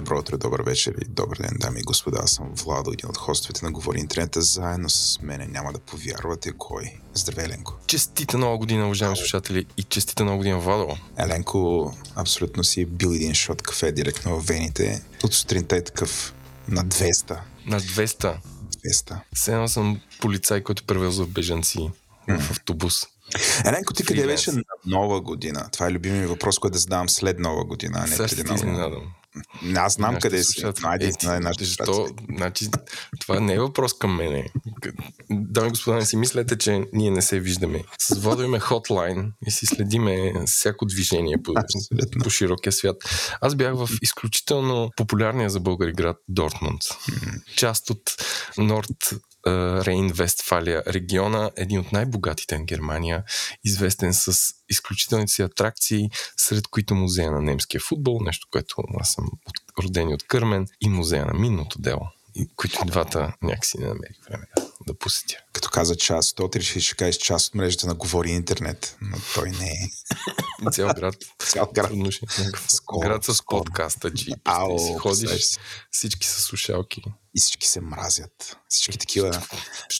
Добро утро, добър вечер и добър ден, дами и господа. Аз съм Владо, един от хостовете на Говори Интернета. Заедно с мене няма да повярвате кой. Здравей, Еленко. Честита нова година, уважаеми слушатели, и честита нова година, Владо. Еленко абсолютно си е бил един шот кафе директно в вените. От сутринта е такъв на 200. На 200. 200. Сега съм полицай, който превезва бежанци в автобус. Еленко, ти къде беше на нова година? Това е любимият въпрос, който да задавам след нова година, а не Сега преди нова. изненадам. Аз знам Нашите къде си. слушатели. Найде, ти- най- нашите защо? Значи, това не е въпрос към мене. Дами и господа, не си мислете, че ние не се виждаме. Имаме хотлайн и си следиме всяко движение по, Абсолютно. по широкия свят. Аз бях в изключително популярния за българи град Дортмунд. Част от Норд Рейн Вестфалия региона, един от най-богатите на Германия, известен с изключителните си атракции, сред които музея на немския футбол, нещо, което аз съм от, роден и от Кърмен, и музея на минното дело, и, които двата някакси не намерих време да посетя. Като каза част, то ти реши, че кажеш част от мрежата на Говори Интернет, но той не е. Цял град. Цял град. Ще е Скоро, град с скоро. подкаста, че Ау, си ходиш, си. всички са слушалки. И всички се мразят. Всички такива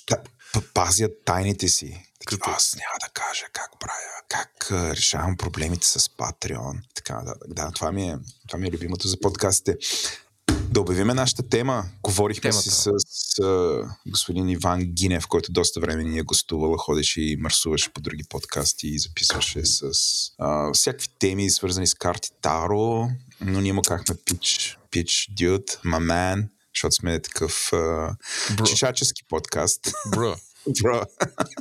та, п- пазят тайните си. Такива, Като- аз няма да кажа как правя, как а, решавам проблемите с Patreon. и Така, да, да това, ми е, това ми е любимото за подкастите. Да обявиме нашата тема. Говорихме Темата. си с, с господин Иван Гинев, който доста време ни е гостувал, ходеше и марсуваше по други подкасти и записваше с а, всякакви теми, свързани с карти Таро, но ние му казахме пич, пич, дюд, мамен, защото сме такъв а, чичачески подкаст. Бро. Бро,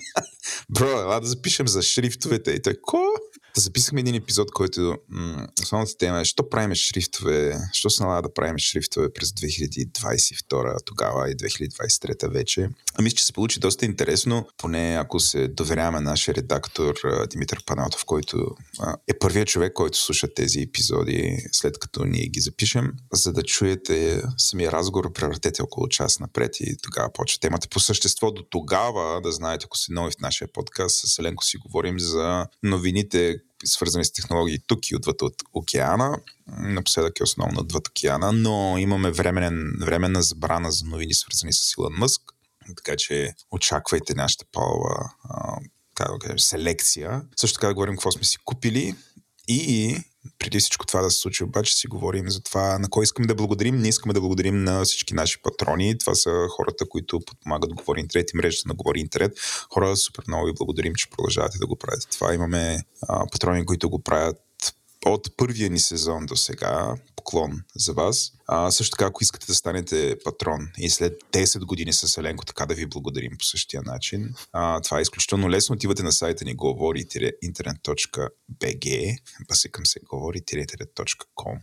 бро, ела да запишем за шрифтовете. И той, ко? Да записахме един епизод, който м- основната тема е, що правим шрифтове, що се налага да правим шрифтове през 2022 тогава и 2023 вече. А мисля, че се получи доста интересно, поне ако се доверяваме на нашия редактор Димитър Панатов, който а, е първият човек, който слуша тези епизоди, след като ние ги запишем, за да чуете самия разговор, превъртете около час напред и тогава почва темата. По същество до тогава, да знаете, ако сте нови в нашия подкаст, с Еленко си говорим за новините, свързани с технологии тук и отвъд от океана. Напоследък е основно отвъд океана, но имаме временен, временна забрана за новини, свързани с Илон Мъск. Така че очаквайте нашата полова как да кажем, селекция. Също така да говорим какво сме си купили и преди всичко това да се случи, обаче си говорим за това на кой искаме да благодарим. Ние искаме да благодарим на всички наши патрони. Това са хората, които подпомагат Говори Интернет и мрежата на Говори Интернет. Хора, супер много ви благодарим, че продължавате да го правите. Това имаме а, патрони, които го правят от първия ни сезон до сега. Поклон за вас. А, също така, ако искате да станете патрон и след 10 години с Еленко, така да ви благодарим по същия начин. А, това е изключително лесно. Отивате на сайта ни говори-интерnet.bg, се към се говори-интерnet.com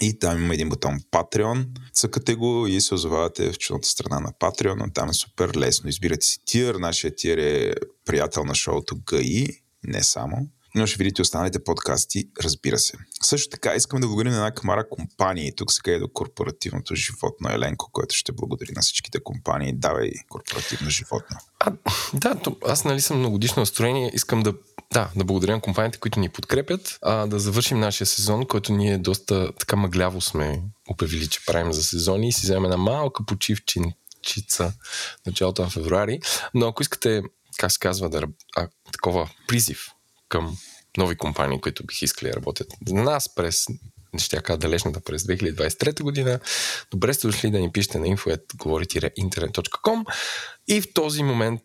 и там има един бутон Patreon. Цъкате го и се озовавате в чудната страна на Patreon. Там е супер лесно. Избирате си тир. Нашия тир е приятел на шоуто ГИ, не само. Но ще видите останалите подкасти, разбира се. Също така искам да благодарим на една камара компании. Тук сега е до корпоративното животно Еленко, което ще благодари на всичките компании. Давай корпоративно животно. А, да, аз нали съм многодишно настроение. Искам да, да, да благодаря на компаниите, които ни подкрепят, а, да завършим нашия сезон, който ние доста така мъгляво сме обявили, че правим за сезони и си вземем една малка почивчинчица началото на февруари. Но ако искате, как се казва, да, а, такова призив към нови компании, които бих искали да работят за нас през ще кажа далечната през 2023 година. Добре сте дошли да ни пишете на info.говори-internet.com и в този момент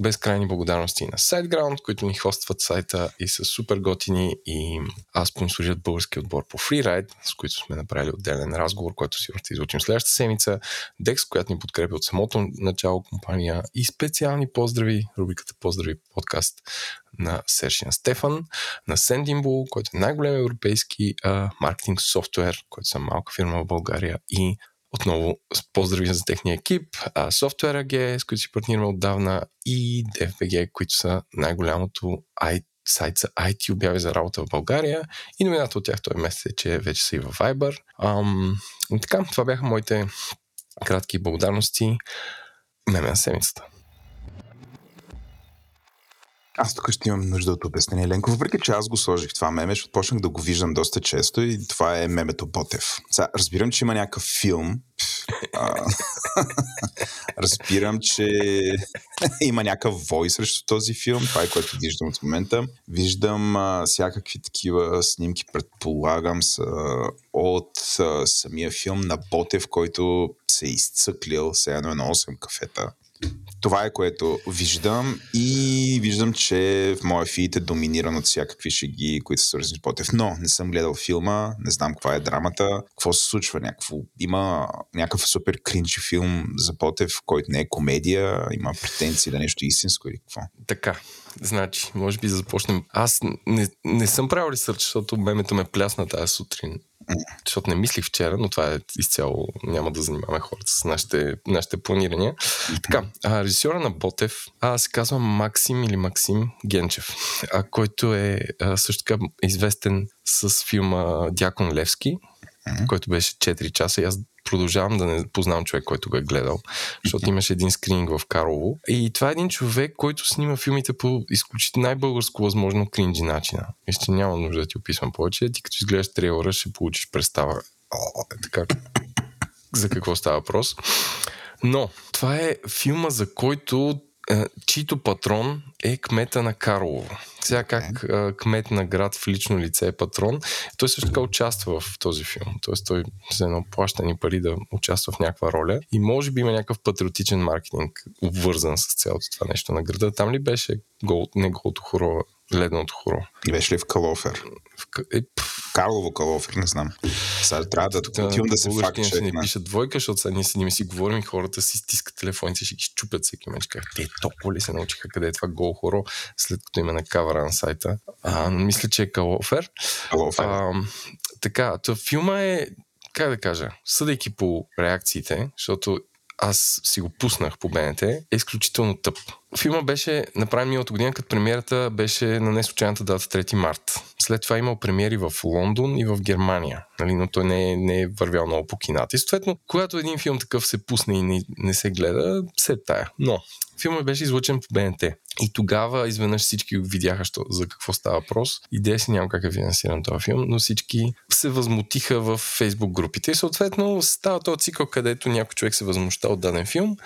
безкрайни благодарности на SiteGround, които ни хостват сайта и са супер готини и а, спонсорират български отбор по Freeride, с които сме направили отделен разговор, който сигурно ще изучим следващата седмица. Dex, която ни подкрепя от самото начало компания и специални поздрави, рубриката Поздрави подкаст на Сершин Стефан, на Sendinbull, който е най-голем европейски а, маркетинг софтуер, който са малка фирма в България и отново поздрави за техния екип, Software AG, с които си партнираме отдавна и DFBG, които са най-голямото сайт за IT обяви за работа в България и новината от тях този месец е, че вече са и в Viber. Ам, така, това бяха моите кратки благодарности. Меме на седмицата. Аз тук ще имам нужда от обяснение, Ленко. Въпреки, че аз го сложих това меме, защото почнах да го виждам доста често и това е мемето Ботев. Сега, разбирам, че има някакъв филм. Разбирам, че има някакъв вой срещу този филм. Това е което виждам от момента. Виждам а, всякакви такива снимки, предполагам, са от а, самия филм на Ботев, който се е изцъклил, все едно е на 8 кафета. Това е което виждам и виждам, че в моя фит е доминиран от всякакви шеги, които са свързани с Ботев. Но не съм гледал филма, не знам каква е драмата, какво се случва. Някакво, има някакъв супер кринчи филм за Ботев, който не е комедия, има претенции да нещо истинско или какво. Така, значи, може би да започнем. Аз не, не съм правил ресърч, защото мемето ме плясна тази сутрин защото не мислих вчера, но това е изцяло, няма да занимаваме хората с нашите, нашите планирания. Така, а, режисьора на Ботев а, се казва Максим или Максим Генчев, а, който е а, също така известен с филма Дякон Левски, който беше 4 часа и аз продължавам да не познавам човек, който го е гледал, защото имаше един скрининг в Карлово. И това е един човек, който снима филмите по изключително най-българско възможно кринджи начина. Мисля, че няма нужда да ти описвам повече. Ти като изгледаш трейлера, ще получиш представа е така, за какво става въпрос. Но това е филма, за който чийто патрон е кмета на Карлово. Сега как okay. кмет на град в лично лице е патрон, той също така участва в този филм. Тоест той за едно плащани пари да участва в някаква роля и може би има някакъв патриотичен маркетинг обвързан с цялото това нещо на града. Там ли беше гол, не голото хоро, ледното хоро? И беше ли в Калофер? В, е, Карлово Калофер, не знам. Сега трябва да отивам да се факт ще не пишат двойка, защото сега ние си, ние си говорим и хората си стискат телефоните, ще ги щупят всеки меч. Как те толкова ли се научиха къде е това гол хоро, след като има на кавара на сайта. А, мисля, че е Калофер. Калофер. А, така, то филма е как да кажа, съдейки по реакциите, защото аз си го пуснах по БНТ, е изключително тъп. Филма беше направен миналата година, като премиерата беше на случайната дата 3 март. След това имал премиери в Лондон и в Германия, нали? но той не е, не е вървял много по кината. И съответно, когато един филм такъв се пусне и не, не се гледа, се тая. Но филмът беше излъчен по БНТ. И тогава изведнъж всички видяха що, за какво става въпрос. Идея си няма как е финансиран този филм, но всички се възмутиха в фейсбук групите. И съответно става този цикъл, където някой човек се възмуща от даден филм,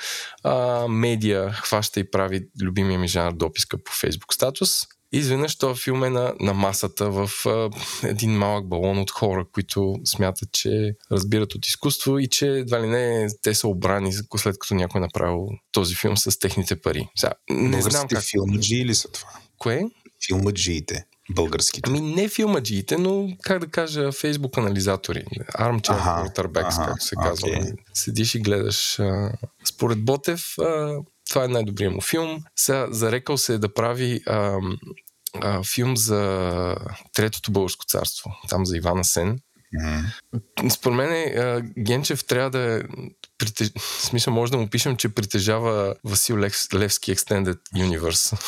а, медиа хваща и прави любимия ми жанр дописка по фейсбук статус, изведнъж този филм е на, на масата в а, един малък балон от хора, които смятат, че разбират от изкуство и че едва ли не те са обрани след като някой е направил този филм с техните пари. Сега, не знам как... филмаджи или са това? Кое? Филмаджиите. Българските. Ами не филмаджиите, но как да кажа, фейсбук анализатори. Armchair ага, quarterbacks, както се казва. Okay. Седиш и гледаш. Според Ботев, това е най-добрият му филм. Сега зарекал се е да прави а, а, филм за Третото българско царство, там за Ивана Сен. Mm-hmm. Според мен Генчев трябва да е притеж... В смисъл, може да му пишем, че притежава Васил Лев... Левски Extended Universe.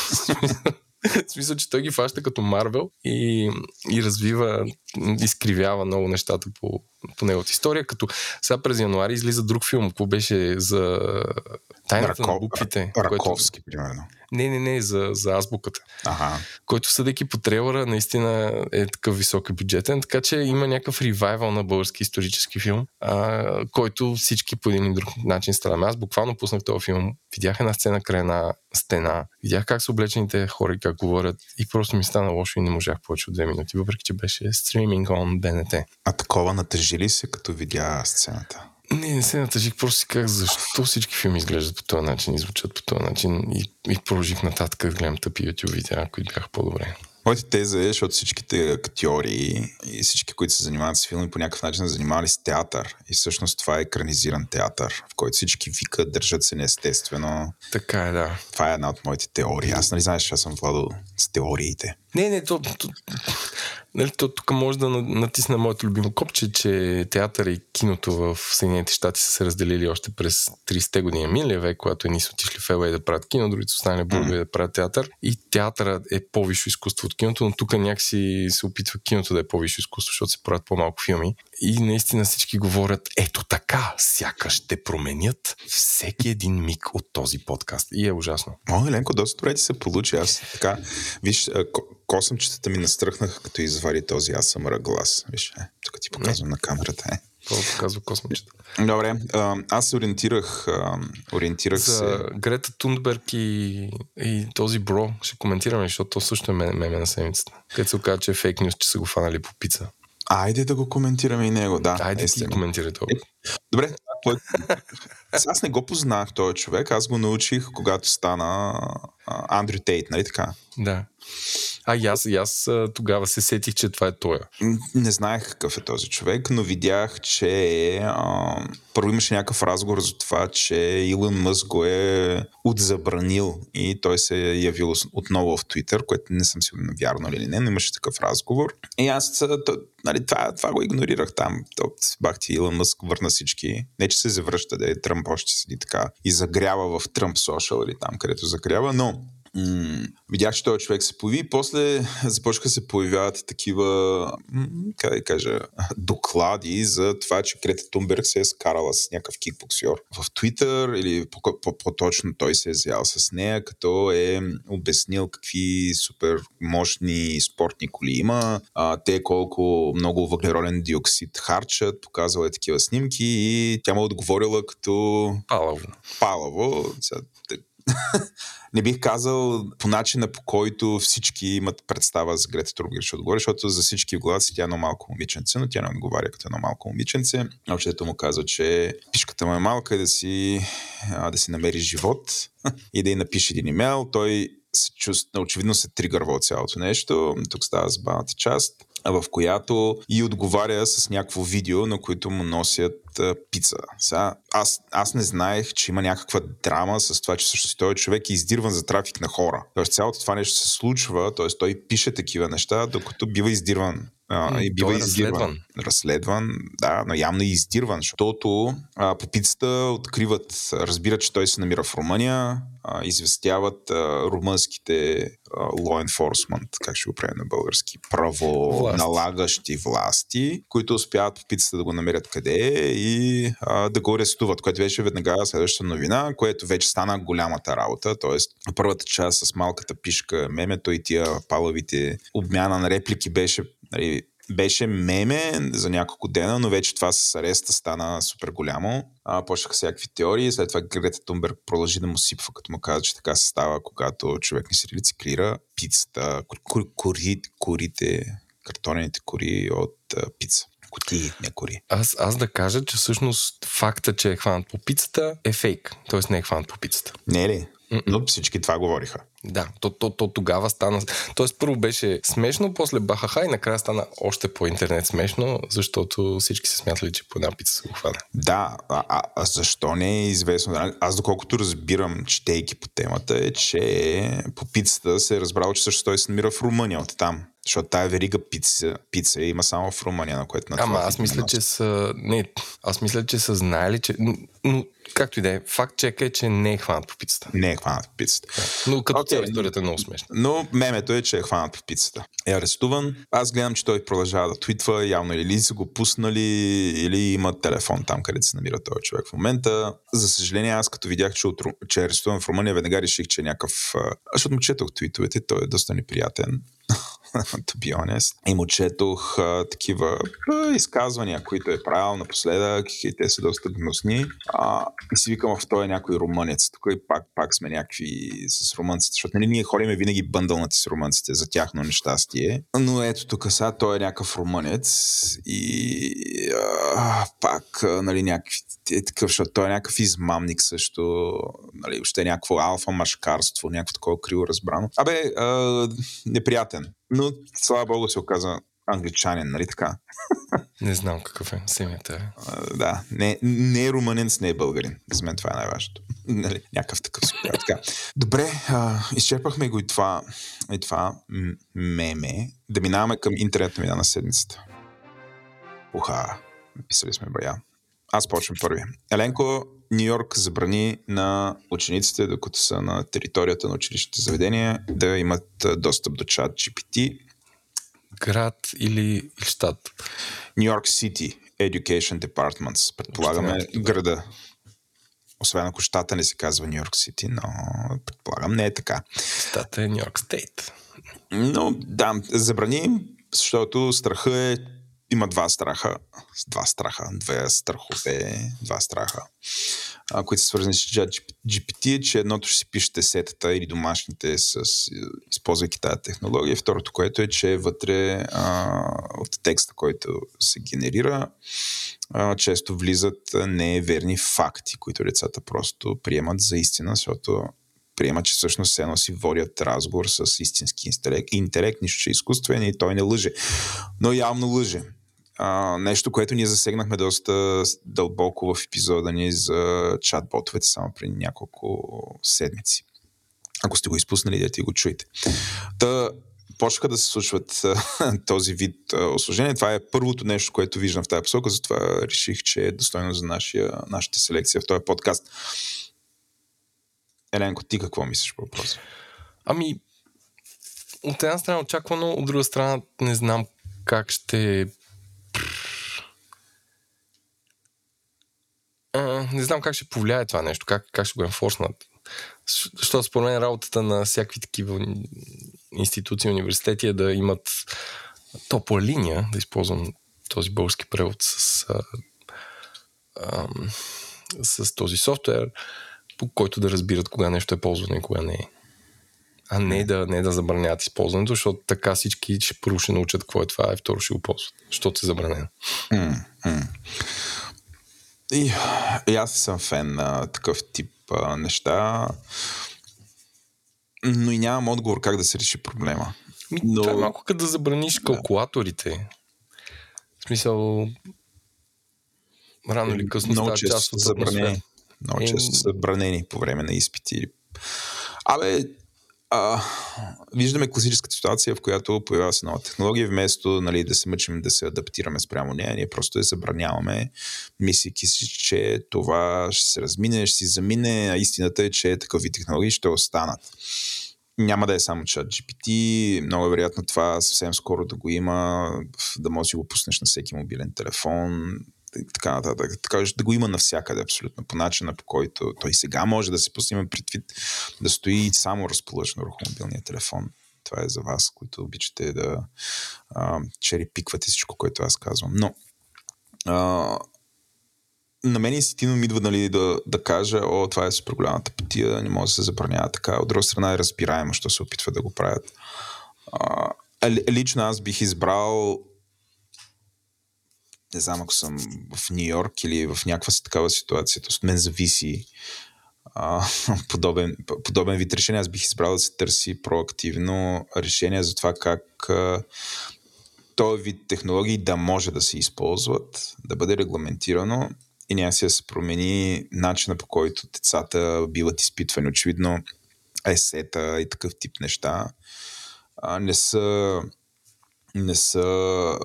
В смисъл, че той ги фаща като Марвел и, и развива, изкривява много нещата по, по неговата история, като сега през януари излиза друг филм, какво беше за тайната Рако... на буквите. Раковски, който... примерно. Не, не, не, за, за азбуката. Ага. Който съдейки по трейлера наистина е такъв висок бюджетен, така че има някакъв ревайвал на български исторически филм, а, който всички по един или друг начин страдаме. Аз буквално пуснах този филм, видях една сцена край една стена, видях как са облечените хора и как говорят и просто ми стана лошо и не можах повече от две минути, въпреки че беше стриминг on BNT. А такова натъжи ли се, като видя сцената? Не, не се натъжих, просто си как защо всички филми изглеждат по този начин и звучат по този начин и, и продължих нататък да гледам тъпи YouTube видеа, които бяха по-добре. Моята теза е, защото всичките актьори и всички, които се занимават с филми, по някакъв начин са занимавали с театър. И всъщност това е екранизиран театър, в който всички викат, държат се неестествено. Така е, да. Това е една от моите теории. Аз нали знаеш, че аз съм владал с теориите. Не, не, то, то, Нали, то, тук може да натисна моето любимо копче, че театър и киното в Съединените щати са се разделили още през 30-те години миналия век, когато едни са отишли в ЛА да правят кино, другите са останали mm-hmm. да правят театър. И театъра е по-висше изкуство от киното, но тук някакси се опитва киното да е по-висше изкуство, защото се правят по-малко филми. И наистина всички говорят, ето така, сякаш ще променят всеки един миг от този подкаст. И е ужасно. О, Еленко, доста добре ти се получи. Аз така, виж, косъмчетата ми настръхнаха, като извади този аз съм глас. Виж, е, тук ти показвам Не. на камерата. Е. Това показва космичета. Добре, аз се ориентирах, ориентирах За се... Грета Тундберг и, и този бро ще коментираме, защото то също е меме на седмицата. Където се оказа, че е фейк нюс, че са го фанали по пица. Айде да го коментираме и него, да. Айде ти коментирай това. Добре, той... аз не го познах този човек, аз го научих, когато стана Андрю Тейт, нали така? Да. А и аз, и аз тогава се сетих, че това е той. Не знаех какъв е този човек, но видях, че а, първо имаше някакъв разговор за това, че Илон Мъск го е отзабранил и той се е явил отново в Твитър, което не съм сигурен вярно или не, но имаше такъв разговор. И аз то, нали, това, това го игнорирах там. То, бах ти Илон Мъск върна всички. Не, че се завръща, да е Тръмп още седи така и загрява в Тръмп Social или там, където загрява, но м- видях, че този човек се появи и после започнаха се появяват такива, как да кажа, доклади за това, че Крета Тунберг се е скарала с някакъв кикбоксер в Твитър или по-точно той се е взял с нея, като е обяснил какви супер мощни спортни коли има, а, те колко много въглероден диоксид харчат, показала е такива снимки и тя му е отговорила като... Палаво. Палаво. не бих казал по начина по който всички имат представа за Грета Турбгер ще отговори, защото за всички в главата си тя е едно малко момиченце, но тя не отговаря като едно малко момиченце. Общото му казва, че пишката му е малка и да си, а, да си намери живот и да й напише един имейл. Той се чувства, очевидно се тригърва от цялото нещо. Тук става забавната част в която и отговаря с някакво видео, на които му носят а, пица. Сега, аз, аз не знаех, че има някаква драма с това, че всъщност този човек е издирван за трафик на хора. Тоест цялото това нещо се случва, т.е. той пише такива неща, докато бива издирван а, и бива е издирван. разследван. Разследван, да, но явно и издирван, защото а, по пицата откриват, разбират, че той се намира в Румъния, а, известяват а, румънските а, law enforcement, как ще го правим на български, правоналагащи власти, които успяват по пицата да го намерят къде е и а, да го арестуват, което беше веднага следващата новина, което вече стана голямата работа, т.е. първата част с малката пишка, мемето и тия палавите обмяна на реплики беше нали, беше меме за няколко дена, но вече това с ареста стана супер голямо. А, почнаха всякакви теории, след това Грета Тунберг продължи да му сипва, като му каза, че така се става, когато човек не си рециклира пицата, кори, корите, картонените кори от а, пица. Кутии, не кори. Аз, аз да кажа, че всъщност факта, че е хванат по пицата е фейк. Тоест не е хванат по пицата. Не е ли? Но всички това говориха. Да, то, то, то тогава стана. Тоест, първо беше смешно, после бахаха и накрая стана още по интернет смешно, защото всички се смятали, че по една пица се го хвана. Да, а, а, защо не е известно? Аз, доколкото разбирам, четейки по темата, е, че по пицата се е разбрал, че също той се намира в Румъния от там. Защото тая верига пица, пица има само в Румъния, на което на Ама аз мисля, че са... Не, аз мисля, че са знаели, че... Но, както и да е, факт чека е, че не е хванат по пицата. Не е хванат по пицата. Но като okay. цяло историята е много смешна. Но мемето е, че е хванат по пицата. Е арестуван. Аз гледам, че той продължава да твитва. Явно или са го пуснали, или има телефон там, където се намира този човек в момента. За съжаление, аз като видях, че, от, че е арестуван в Румъния, веднага реших, че е някакъв... Защото му четох твитовете, той е доста неприятен. to be honest. И му четох а, такива а, изказвания, които е правил напоследък и те са доста гнусни. А, и си викам, в той е някой румънец. Тук и пак, пак сме някакви с румънците, защото нали, ние ходиме винаги бъндълнати с румънците за тяхно нещастие. Но ето тук сега той е някакъв румънец и а, пак нали, някакви е такъв, защото той е някакъв измамник също, нали, въобще някакво алфа машкарство, някакво такова криво разбрано. Абе, а, неприятен. Но, слава богу, се оказа англичанин, нали така? Не знам какъв е. Семията е. А, да, не, не е румъненец, не е българин. За мен това е най-важното. Нали, някакъв такъв супер. Така. Добре, а, изчерпахме го и това, и това меме. Да минаваме към интернет новина на седмицата. Уха, писали сме бая. Аз почвам първи. Еленко, Нью Йорк забрани на учениците, докато са на територията на училищните заведения, да имат достъп до чат GPT. Град или, щат? Нью Йорк City Education Departments. Предполагаме града. Освен ако щата не се казва Нью Йорк Сити, но предполагам не е така. Щата е Нью Йорк Стейт. Но да, забрани, защото страха е има два страха, два страха, две страхове, два страха, а, които са свързани с GPT, че едното ще си пишете сетата или домашните, с, използвайки тази технология. Второто, което е, че вътре а, от текста, който се генерира, а, често влизат неверни факти, които децата просто приемат за истина, защото приема, че всъщност се си водят разговор с истински интелект, интелект нищо, че е изкуствен и той не лъже. Но явно лъже. Нещо, което ние засегнахме доста дълбоко в епизода ни за чат-ботовете само преди няколко седмици. Ако сте го изпуснали, да ти го чуете. Та, почнаха да се случват този вид осложнения. Това е първото нещо, което виждам в тази посока, затова реших, че е достойно за нашия, нашата селекция в този подкаст. Еленко, ти какво мислиш по въпроса? Ами, от една страна очаквано, от друга страна не знам как ще а, не знам как ще повлияе това нещо, как, как ще го енфорснат. Защото според мен работата на всякакви такива институции, университети е да имат топла линия, да използвам този български превод с, а, а, с този софтуер, по който да разбират кога нещо е ползвано и кога не е. А не да, не да забраняват използването, защото така всички ще първо ще научат какво е това, и второ ще го ползват, защото е забранено. Mm-hmm. И, и аз съм фен на такъв тип а, неща, но и нямам отговор как да се реши проблема. Но... Това е малко като да забраниш калкулаторите. В смисъл, рано или късно става част от забранени. Много често са забранени по време на изпити. Абе, а, виждаме класическата ситуация, в която появява се нова технология, вместо нали, да се мъчим да се адаптираме спрямо нея, ние просто я забраняваме, мислики си, че това ще се размине, ще си замине, а истината е, че такъви технологии ще останат. Няма да е само чат GPT, много е вероятно това съвсем скоро да го има, да можеш да го пуснеш на всеки мобилен телефон, така нататък. Така да го има навсякъде абсолютно, по начина по който той сега може да се пусне предвид да стои само разположено върху мобилния телефон. Това е за вас, които обичате да а, черепиквате всичко, което аз казвам. Но а, на мен инстинктивно ми идва нали, да, да кажа, о, това е супер голямата пътия, не може да се забранява така. От друга страна е разбираемо, що се опитва да го правят. А, лично аз бих избрал не знам ако съм в Нью Йорк или в някаква си такава ситуация, от мен зависи а, подобен, подобен вид решение. Аз бих избрал да се търси проактивно решение за това как а, този вид технологии да може да се използват, да бъде регламентирано и някакси да се промени начина по който децата биват изпитвани. Очевидно, есета и такъв тип неща а, не са не са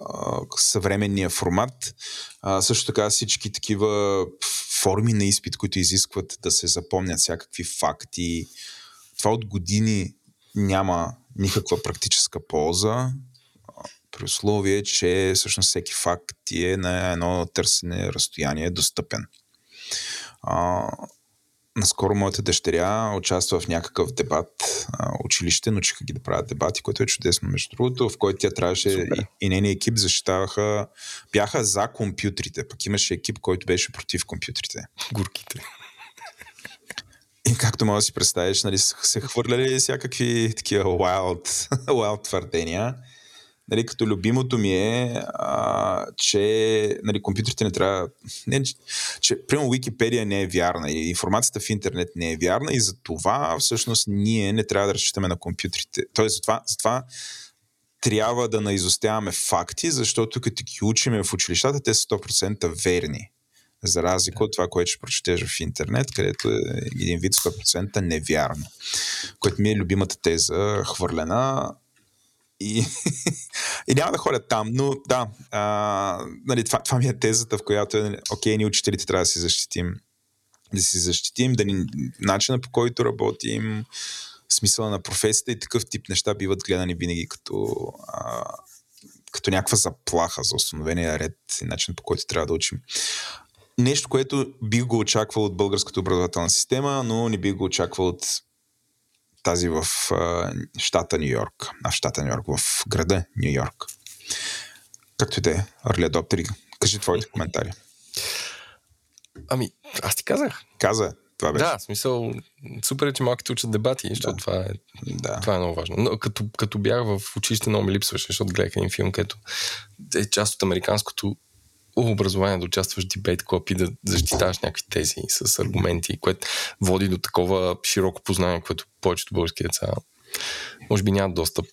съвременния формат. А, също така всички такива форми на изпит, които изискват да се запомнят всякакви факти. Това от години няма никаква практическа полза, при условие, че всъщност всеки факт е на едно търсене разстояние достъпен. А, Наскоро моята дъщеря участва в някакъв дебат а, училище, научиха ги да правят дебати, което е чудесно между другото, в който тя трябваше и, и нейният екип защитаваха, бяха за компютрите, пък имаше екип, който беше против компютрите. Гурките. И както може да си представиш, нали, се хвърляли всякакви такива wild, wild твърдения нали, като любимото ми е, а, че нали, компютрите не трябва... Не, че, примерно, Википедия не е вярна и информацията в интернет не е вярна и за това всъщност ние не трябва да разчитаме на компютрите. Тоест, за това, за това трябва да наизостяваме факти, защото като ги учиме в училищата, те са 100% верни. За разлика от това, което ще прочетеш в интернет, където е един вид 100% невярно. Което ми е любимата теза, хвърлена и, и няма да ходя там, но да, а, нали, това, това ми е тезата, в която е, нали, окей, ние учителите трябва да си защитим да си защитим, да ни, начина по който работим, смисъла на професията и такъв тип неща биват гледани винаги като, а, като някаква заплаха за установения ред и начин по който трябва да учим. Нещо, което бих го очаквал от българската образователна система, но не бих го очаквал от тази в а, щата Нью Йорк. А в щата Нью Йорк, в града Нью Йорк. Както и да е, Early Adopter, кажи твоите коментари. Ами, аз ти казах. Каза, това беше. Да, в смисъл, супер е, че малките учат дебати, защото да. това, е, да. това е много важно. Но като, като бях в училище, много ми липсваше, защото гледах един филм, където е част от американското образование да участваш в дебейт клуб и да защитаваш някакви тези с аргументи, което води до такова широко познание, което повечето български деца може би нямат достъп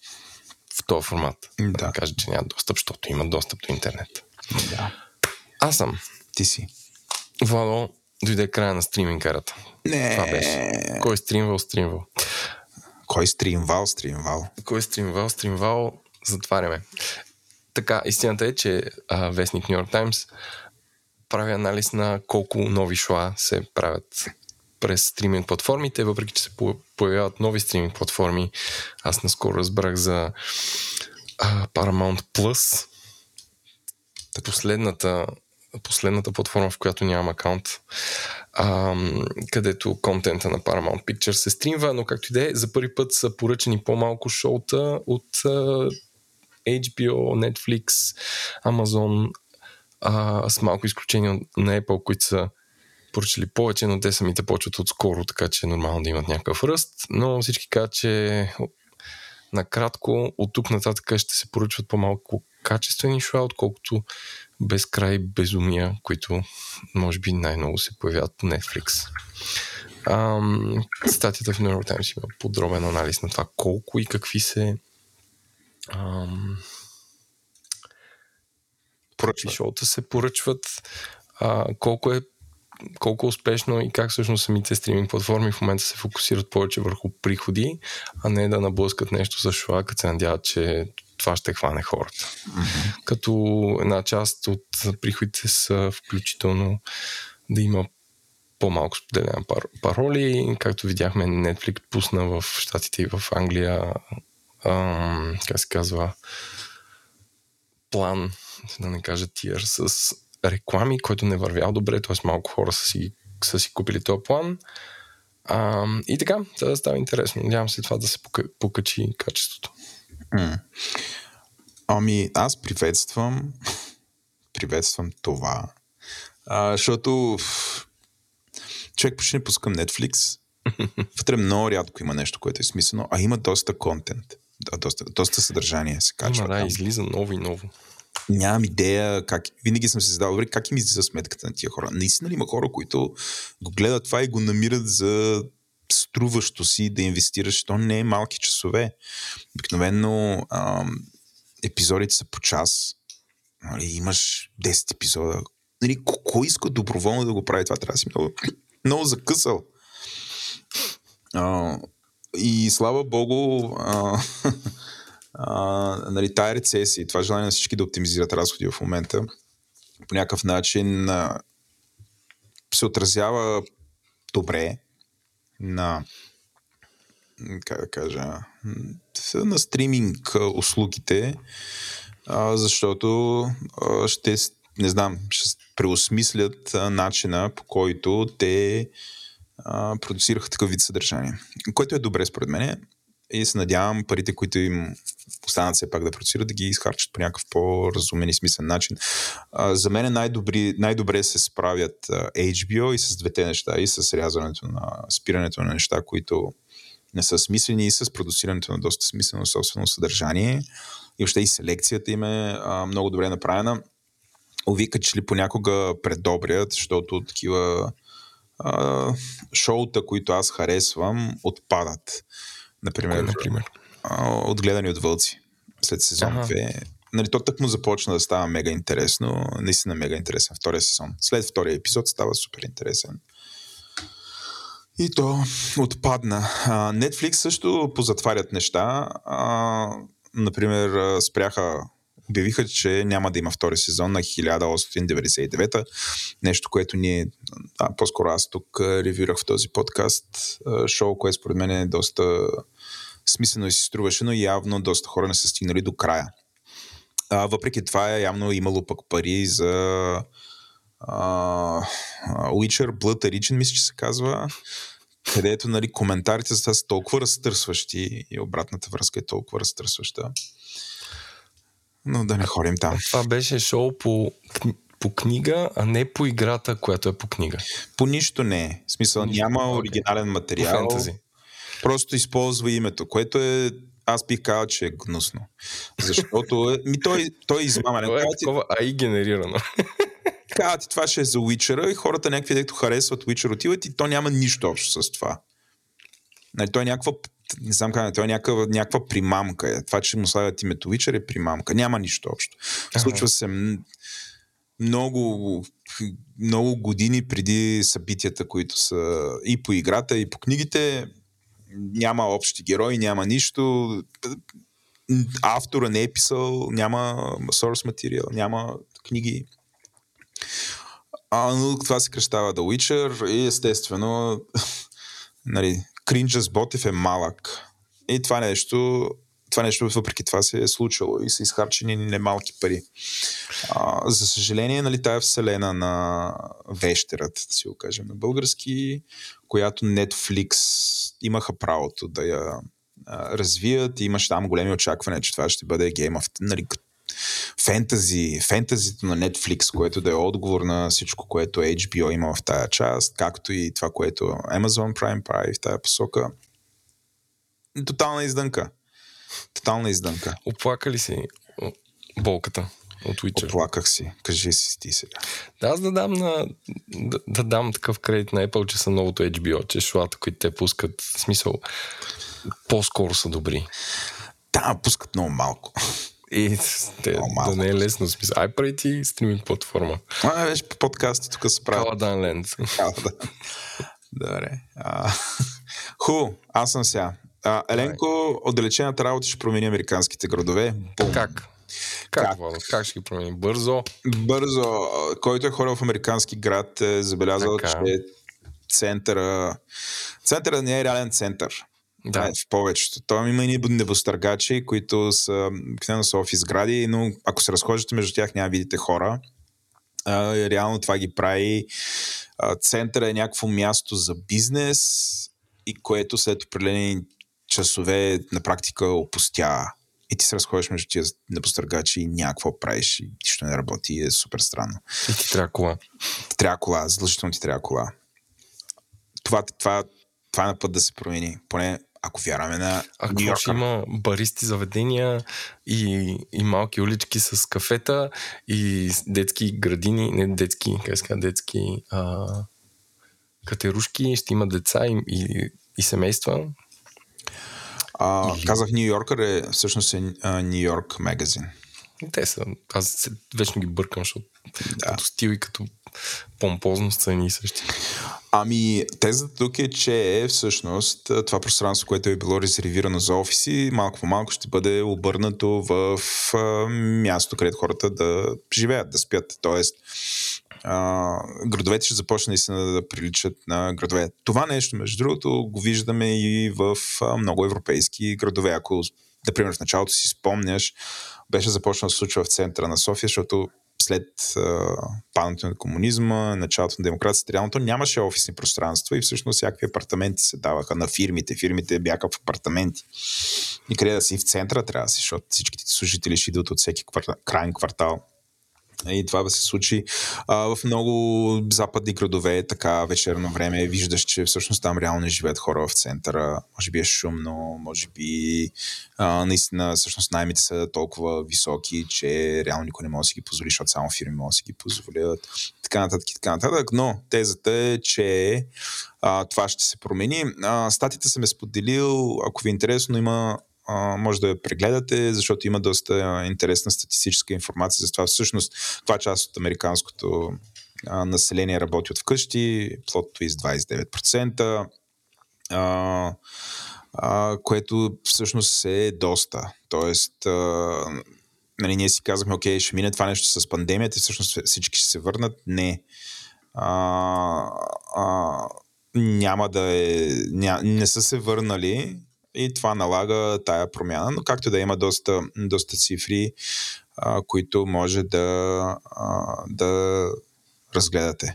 в този формат. Да. да кажа, че нямат достъп, защото имат достъп до интернет. Да. Аз съм. Ти си. Владо, дойде края на стриминг ерата. Не. Това беше. Кой е стримвал, стримвал. Кой стримвал, стримвал. Кой е стримвал, стримвал, затваряме. Така, истината е, че а, вестник Нью Йорк Таймс прави анализ на колко нови шоа се правят през стриминг платформите, въпреки че се появяват нови стриминг платформи. Аз наскоро разбрах за а, Paramount Plus, последната последната платформа, в която нямам акаунт, а, където контента на Paramount Pictures се стримва, но както и да е, за първи път са поръчани по-малко шоута от а, HBO, Netflix, Amazon, а, с малко изключение на Apple, които са поръчали повече, но те самите почват отскоро, така че е нормално да имат някакъв ръст. Но всички казват, че накратко от тук нататък ще се поръчват по-малко качествени шоа, отколкото безкрай безумия, които може би най-много се появяват по Netflix. Ам, статията в New York Times има подробен анализ на това колко и какви се ам, поръчват. шоута се поръчват, а, колко е колко успешно и как всъщност самите стриминг платформи в момента се фокусират повече върху приходи, а не да наблъскат нещо за шоа, като се надяват, че това ще хване хората. Mm-hmm. Като една част от приходите са включително да има по-малко споделяне пар- пароли. Както видяхме, Netflix пусна в Штатите и в Англия ам, как се казва план, да не кажа тир, с реклами, който не вървял добре, т.е. малко хора са си, са си купили този план. А, и така, да става интересно. Надявам се това да се покачи качеството. Mm. Ами, аз приветствам приветствам това. А, защото човек почне не пускам Netflix. Вътре много рядко има нещо, което е смислено, а има доста контент. Да, доста, доста съдържание се качва. Има, да, излиза ново и ново. Нямам идея как. Винаги съм се задал, добре, как им излиза сметката на тия хора. Наистина ли има хора, които го гледат това и го намират за струващо си да инвестираш, то не е малки часове. Обикновено ам, епизодите са по час. Нали, имаш 10 епизода. Нали, кой иска доброволно да го прави това? Трябва да си много, много закъсал. А, и слава богу, а, а, нали, тая рецесия и това желание на всички да оптимизират разходи в момента по някакъв начин а, се отразява добре на как да кажа, на стриминг услугите, а, защото а, ще, не знам, ще преосмислят а, начина по който те а, продуцираха такъв вид съдържание. Което е добре според мен и се надявам парите, които им останат все пак да продуцират, да ги изхарчат по някакъв по-разумен и смислен начин. А, за мен най-добри, най-добре се справят HBO и с двете неща, и с рязането на спирането на неща, които не са смислени и с продуцирането на доста смислено собствено съдържание. И още и селекцията им е а, много добре направена. Овика, че ли понякога предобрят, защото такива а, шоута, които аз харесвам, отпадат. Например, Кой, например? Отгледани от вълци. след сезон Ага. 2. Нали, то тък му започна да става мега интересно. Наистина мега интересен втория сезон. След втория епизод става супер интересен. И то отпадна. А, Netflix също позатварят неща. А, например, спряха обявиха, че няма да има втори сезон на 1899. Нещо, което ние, а, по-скоро аз тук ревюрах в този подкаст. Шоу, което според мен е доста смислено и си струваше, но явно доста хора не са стигнали до края. А, въпреки това е явно имало пък пари за а, Witcher Blood Origin, мисля, че се казва, където нали, коментарите за това са толкова разтърсващи и обратната връзка е толкова разтърсваща. Но да не ходим там. Това беше шоу по, по книга, а не по играта, която е по книга. По нищо не е. В смисъл, Нищо, няма окей. оригинален По материал. фентази. Просто използва името, което е аз бих казал, че е гнусно. Защото е, ми той, той е измамен. Това е такова AI генерирано. казва ти, това ще е за Witcher и хората някакви, дето харесват Witcher, отиват и то няма нищо общо с това. Нали, той е някаква, не знам как, той е някаква, някаква примамка. Е. Това, че му слагат името Witcher е примамка. Няма нищо общо. Случва се много, много години преди събитията, които са и по играта, и по книгите. Няма общи герои, няма нищо. Автора не е писал, няма source материал, няма книги. А, но това се кръщава The Witcher и естествено нали, кринджа с Ботев е малък. И това нещо, това нещо въпреки това се е случило и са изхарчени немалки пари. А, за съжаление, нали, тая вселена на Вещерът, да си го кажем на български, която Netflix имаха правото да я а, развият и имаше там големи очаквания, че това ще бъде Game of нали, фентази, фентазито на Netflix, което да е отговор на всичко, което HBO има в тая част, както и това, което Amazon Prime прави в тая посока. Тотална издънка. Тотална издънка. Оплака ли си о, болката от Witcher? Оплаках си. Кажи си ти сега. Да, аз да дам, на, да, да дам такъв кредит на Apple, че са новото HBO, че шоата, които те пускат, в смисъл, по-скоро са добри. Да, пускат много малко. И те, малко да не е лесно, смисъл. iPad и стриминг платформа. А, беше по подкасти, тук се правят. Каладан Ленд. Добре. А, ху, аз съм сега. А, Еленко, отдалечената работа ще промени американските градове. Бум. Как? Как, Как? Владо? Как ще ги променим? Бързо? Бързо, който е ходил в американски град е забелязал, Така. че центъра... Центъра не е реален център. Да. Да. В повечето. Той има и небостъргачи, които са, обикновено са офис сгради, но ако се разхождате между тях, няма видите хора. А, реално това ги прави. А, центъра е някакво място за бизнес и което след определени часове на практика опустява. И ти се разходиш между тия небостъргачи и някакво правиш и нищо не работи и е супер странно. И ти трябва кола. Ти трябва кола, задължително ти трябва кола. Това, това, това е на път да се промени. Поне ако вярваме на А Нью какво ще има баристи заведения и, и малки улички с кафета и детски градини, не детски, как казва, детски а, катерушки, ще има деца и, и, и семейства. А, казах Нью Йоркър е всъщност е Нью Йорк магазин. Те са, аз вечно ги бъркам, защото Да. като стил и като помпозност са едни и същи. Ами, тезата тук е, че всъщност това пространство, което е било резервирано за офиси, малко по малко ще бъде обърнато в място, където хората да живеят, да спят. Тоест, а, градовете ще започнат наистина да приличат на градове. Това нещо, между другото, го виждаме и в а, много европейски градове. Ако, например, в началото си спомняш, беше започнало да случва в центъра на София, защото след а, падането на комунизма, началото на демокрацията, реално то нямаше офисни пространства и всъщност всякакви апартаменти се даваха на фирмите. Фирмите бяха в апартаменти. И къде да си в центъра трябва да си, защото всичките служители ще идват от всеки кварта, крайен квартал. И това да се случи а, в много западни градове, така вечерно време, виждаш, че всъщност там реално живеят хора в центъра. Може би е шумно, може би а, наистина всъщност наймите са толкова високи, че реално никой не може да си ги позволи, защото само фирми могат да си ги позволят. Така нататък и така нататък. Но тезата е, че а, това ще се промени. А, статите съм е споделил, ако ви е интересно, има може да я прегледате, защото има доста интересна статистическа информация за това. Всъщност, това част от американското население работи от вкъщи, плод twist 29%, а, а, което всъщност е доста. Тоест, а, нали, ние си казахме, окей, ще мине това нещо с пандемията всъщност всички ще се върнат. Не. А, а, няма да е. Ня, не са се върнали и това налага тая промяна, но както да има доста, доста цифри, а, които може да, а, да разгледате.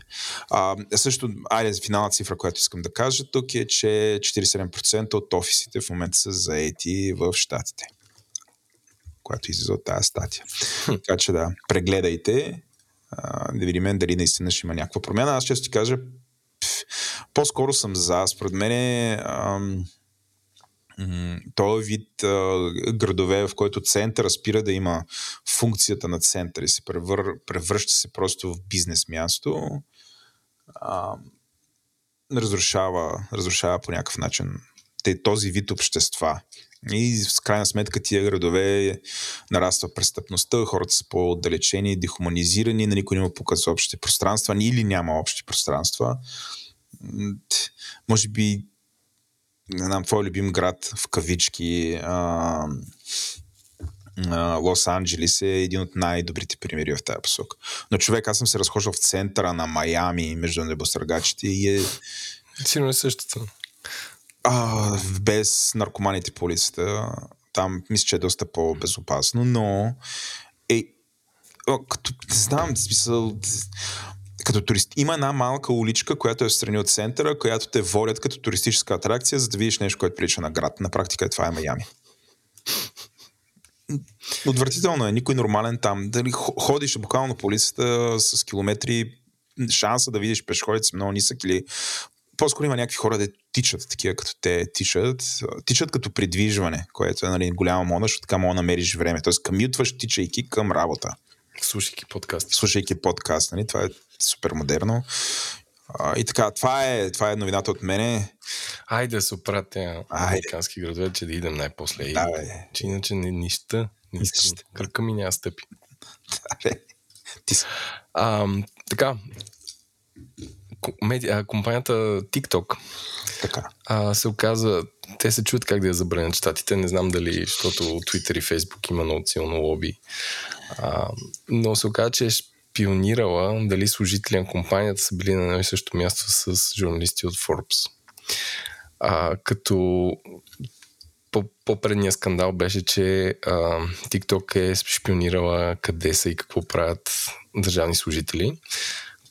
А, също, айде, финална цифра, която искам да кажа тук е, че 47% от офисите в момента са заети в Штатите която излиза от тази статия. така че да, прегледайте, а, да видим дали наистина ще има някаква промяна. Аз често ти кажа, пф, по-скоро съм за. Според мен е, този вид а, градове, в който център спира да има функцията на център и се превър, превръща се просто в бизнес място, разрушава, разрушава по някакъв начин този вид общества. И в крайна сметка тия градове нараства престъпността, хората са по-отдалечени, дехуманизирани, на никой не му показва общите пространства, или няма общи пространства. Може би, не знам, твой любим град в кавички, Лос-Анджелис е един от най-добрите примери в тази посока. Но човек, аз съм се разхождал в центъра на Майами между небостъргачите и е... Сигурно е същото. А, без наркоманите по улицата. Там мисля, че е доста по-безопасно, но е, като, не знам, смисъл, като турист. Има една малка уличка, която е страни от центъра, която те водят като туристическа атракция, за да видиш нещо, което прилича на град. На практика това е Майами. Отвратително е. Никой нормален там. Дали ходиш буквално по улицата с километри, шанса да видиш пешеходец много нисък или по-скоро има някакви хора да тичат, такива като те тичат. Тичат като придвижване, което е нали, голяма мода, защото така мога да намериш време. Тоест камютваш, тичайки към работа. Слушайки подкаст. Слушайки подкаст, нали? Това е супер модерно. А, и така, това е, това е новината от мене. Айде да се оправят американски градове, че да идем най-после. Да, бе. Че иначе не, нищо. Не искам. Кръка ми няма стъпи. Да, бе. Ти... А, така, медиа, компанията TikTok така. А, се оказа, те се чуят как да я забранят щатите. Не знам дали, защото Twitter и Facebook има много силно лоби. А, но се оказа, че е шпионирала дали служители на компанията са били на едно и също място с журналисти от Forbes. А, като по-предния скандал беше, че а, TikTok е шпионирала къде са и какво правят държавни служители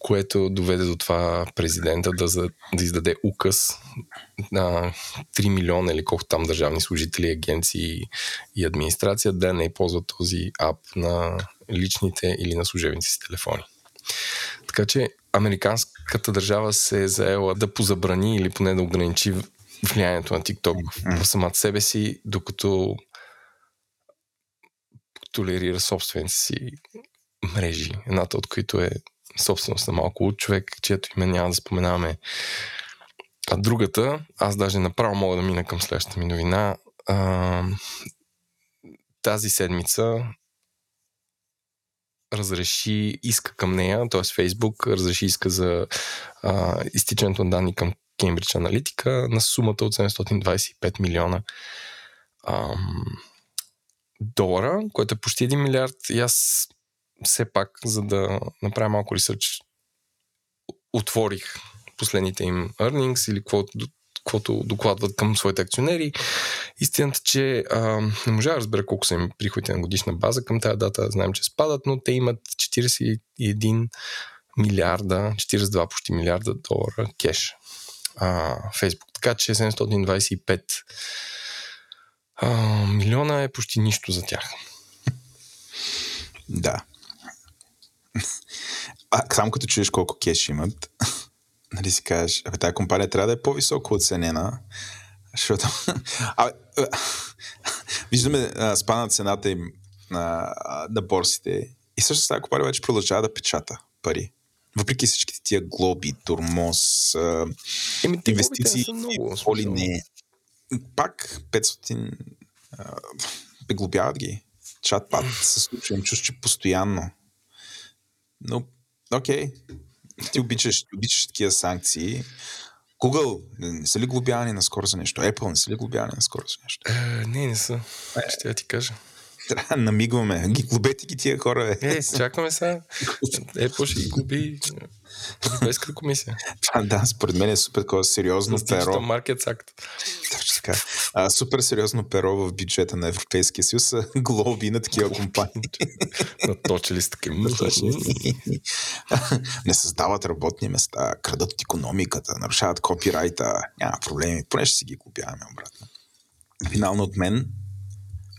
което доведе до това президента да, за, да издаде указ на 3 милиона или колко там държавни служители, агенции и администрация да не ползват този ап на личните или на служебните си телефони. Така че американската държава се е заела да позабрани или поне да ограничи влиянието на TikTok в самата себе си, докато толерира собствените си мрежи, едната от които е собственост на малко от човек, чието име няма да споменаваме. А другата, аз даже направо мога да мина към следващата ми новина. А, тази седмица разреши иска към нея, т.е. Фейсбук разреши иска за а, изтичането на данни към Кембридж Аналитика на сумата от 725 милиона а, долара, което е почти 1 милиард. И аз все пак, за да направя малко ресърч, отворих последните им earnings или каквото, докладват към своите акционери. Истината, че а, не можа да разбера колко са им приходите на годишна база към тази дата. Знаем, че спадат, но те имат 41 милиарда, 42 почти милиарда долара кеш. А, Фейсбук. Така че 725 а, милиона е почти нищо за тях. Да. А, само като чуеш колко кеш имат, нали си кажеш, абе, тази компания трябва да е по-високо оценена, защото абе, виждаме а, спана цената им на, на борсите и също тази компания вече продължава да печата пари. Въпреки всичките тия глоби, турмоз, Еми, инвестиции, много, не. Пак 500 Глобяват ги. Чат-пат се случва, им чувствам, че постоянно. Но, окей. Ти обичаш, обичаш такива санкции. Google не са ли глобявани наскоро за нещо? Apple не са ли глобявани наскоро за нещо? Е, не, не са. Ще я ти кажа. Трябва да намигваме. Ги глобете ги тия хора. Е, чакаме сега. Apple ще ги глоби Европейската комисия. да, според мен е супер такова сериозно перо. Markets Act. Точно така. А, супер сериозно перо в бюджета на Европейския съюз са глоби на такива компании. Наточили с такива. Не създават работни места, крадат економиката, нарушават копирайта. Няма проблеми. Поне ще си ги глобяваме обратно. Финално от мен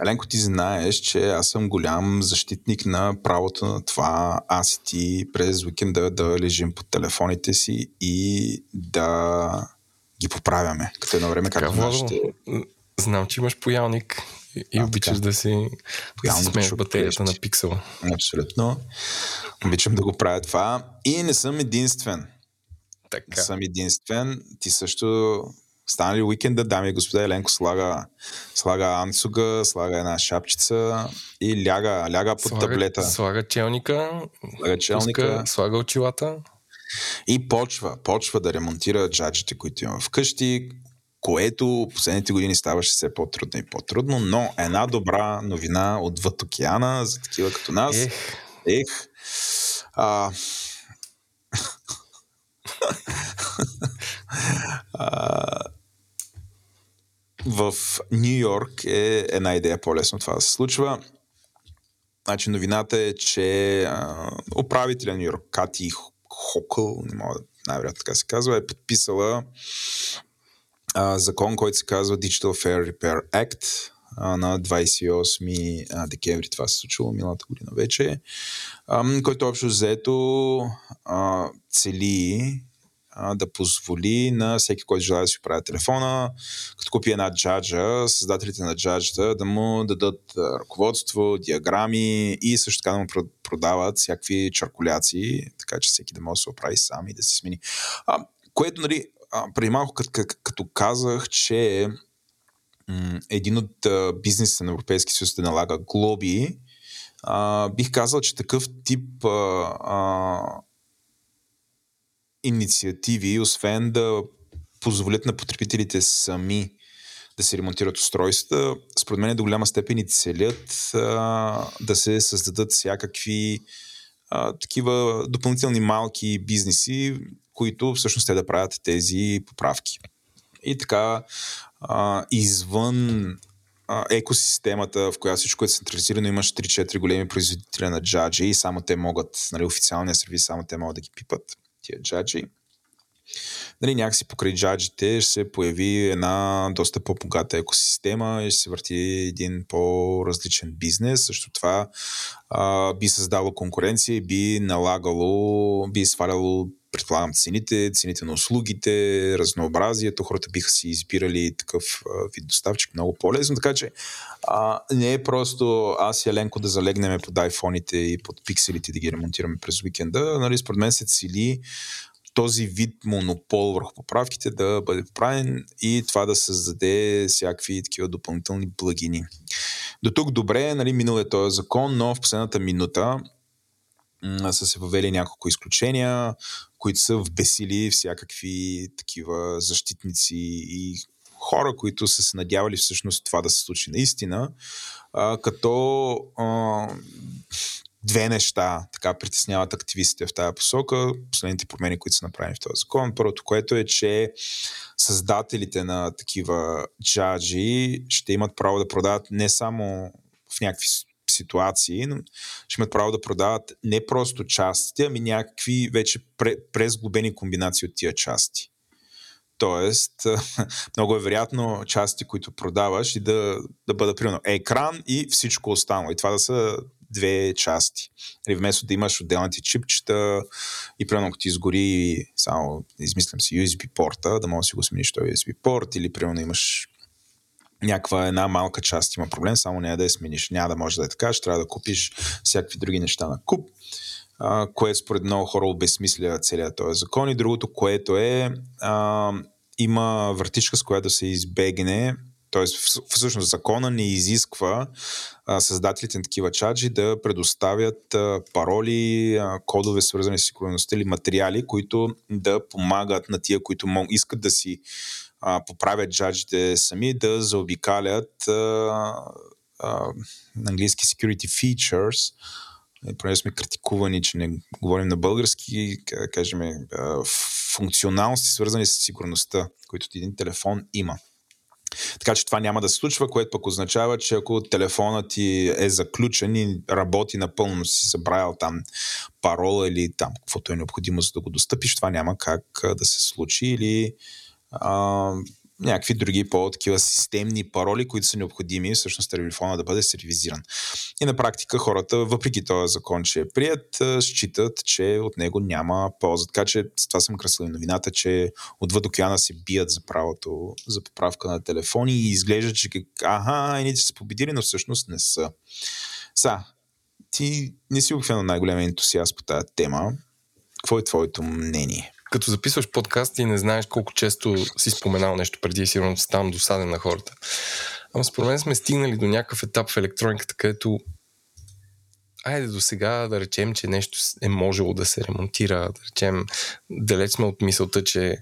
Еленко, ти знаеш, че аз съм голям защитник на правото на това аз и ти през уикенда да лежим под телефоните си и да ги поправяме. Като едно време, както нашите... Знам, че имаш поялник и а, обичаш така. да си, да си смееш батерията на пиксела. Абсолютно. Обичам да го правя това. И не съм единствен. Така. Не съм единствен. Ти също Стана ли уикенда, дами и господа, Еленко слага, слага анцуга, слага една шапчица и ляга, ляга под слага, таблета. Слага челника, слага, челника пуска, слага очилата. И почва, почва да ремонтира джаджите, които има вкъщи, което последните години ставаше все по-трудно и по-трудно, но една добра новина отвъд океана за такива като нас. Ех. Ех. А, а, в Нью Йорк е една идея по-лесно това да се случва. Значи новината е, че управителя Нью Йорк, Кати Хокъл, не мога да най-вероятно така се казва, е подписала а, закон, който се казва Digital Fair Repair Act а, на 28 а, декември. Това се случило миналата година вече, а, който общо взето а, цели да позволи на всеки, който желая да си оправя телефона, като купи една джаджа, създателите на джаджата да му дадат ръководство, диаграми и също така да му продават всякакви чаркуляции, така че всеки да може да се оправи сам и да си смени. А, което, нали, преди малко като, като казах, че м- един от бизнеса на Европейския съюз да налага глоби, а, бих казал, че такъв тип а, а, инициативи, освен да позволят на потребителите сами да се ремонтират устройствата, според мен до голяма степен и целят а, да се създадат всякакви а, такива допълнителни малки бизнеси, които всъщност те да правят тези поправки. И така, а, извън а, екосистемата, в която всичко е централизирано, имаш 3-4 големи производители на джаджи и само те могат, нали, официалния сервис, само те могат да ги пипат тия джаджи нали, някакси покрай джаджите ще се появи една доста по-богата екосистема и ще се върти един по-различен бизнес. Също това а, би създало конкуренция и би налагало, би сваляло предполагам цените, цените на услугите, разнообразието, хората биха си избирали такъв вид доставчик много по-лесно, така че а, не е просто аз и Еленко да залегнем под айфоните и под пикселите да ги ремонтираме през уикенда, нали, според мен се цели този вид монопол върху поправките да бъде поправен и това да създаде всякакви такива допълнителни благини. До тук добре, нали, минал е този закон, но в последната минута са се въвели няколко изключения, които са вбесили всякакви такива защитници и хора, които са се надявали всъщност това да се случи наистина, а, като а, две неща така притесняват активистите в тази посока, последните промени, които са направени в този закон. Първото, което е, че създателите на такива джаджи ще имат право да продават не само в някакви ситуации, но ще имат право да продават не просто частите, ами някакви вече презглобени комбинации от тия части. Тоест, много е вероятно части, които продаваш и да, да бъдат примерно екран и всичко останало. И това да са две части. Или нали, вместо да имаш отделните чипчета и примерно ако ти изгори само, измислям си, USB порта, да можеш да си го смениш този USB порт или примерно имаш някаква една малка част има проблем, само не да я смениш. Няма да може да е така, ще трябва да купиш всякакви други неща на куп, а, което според много хора обезмисля целият този закон. И другото, което е, а, има вратичка, с която се избегне Тоест, всъщност закона не изисква а, създателите на такива чаджи да предоставят а, пароли, а, кодове свързани с сигурността или материали, които да помагат на тия, които мог, искат да си а, поправят джаджите сами, да заобикалят а, а, на английски security features, е, понеже сме критикувани, че не говорим на български, кажем, функционалности, свързани с сигурността, които един телефон има. Така че това няма да се случва, което пък означава, че ако телефонът ти е заключен и работи напълно, си забравил там парола или там каквото е необходимо за да го достъпиш, това няма как да се случи или а, някакви други по-такива системни пароли, които са необходими всъщност телефона да бъде сервизиран. И на практика хората, въпреки този закон, че е прият, считат, че от него няма полза. Така че с това съм красил и новината, че отвъд океана се бият за правото за поправка на телефони и изглежда, че аха, едните са победили, но всъщност не са. Са, ти не си обикновено най-големия ентусиаст по тази тема. Какво е твоето мнение? Като записваш подкаст и не знаеш колко често си споменал нещо преди и сигурно ставам досаден на хората. Ама според мен сме стигнали до някакъв етап в електрониката, където айде до сега да речем, че нещо е можело да се ремонтира, да речем, далеч сме от мисълта, че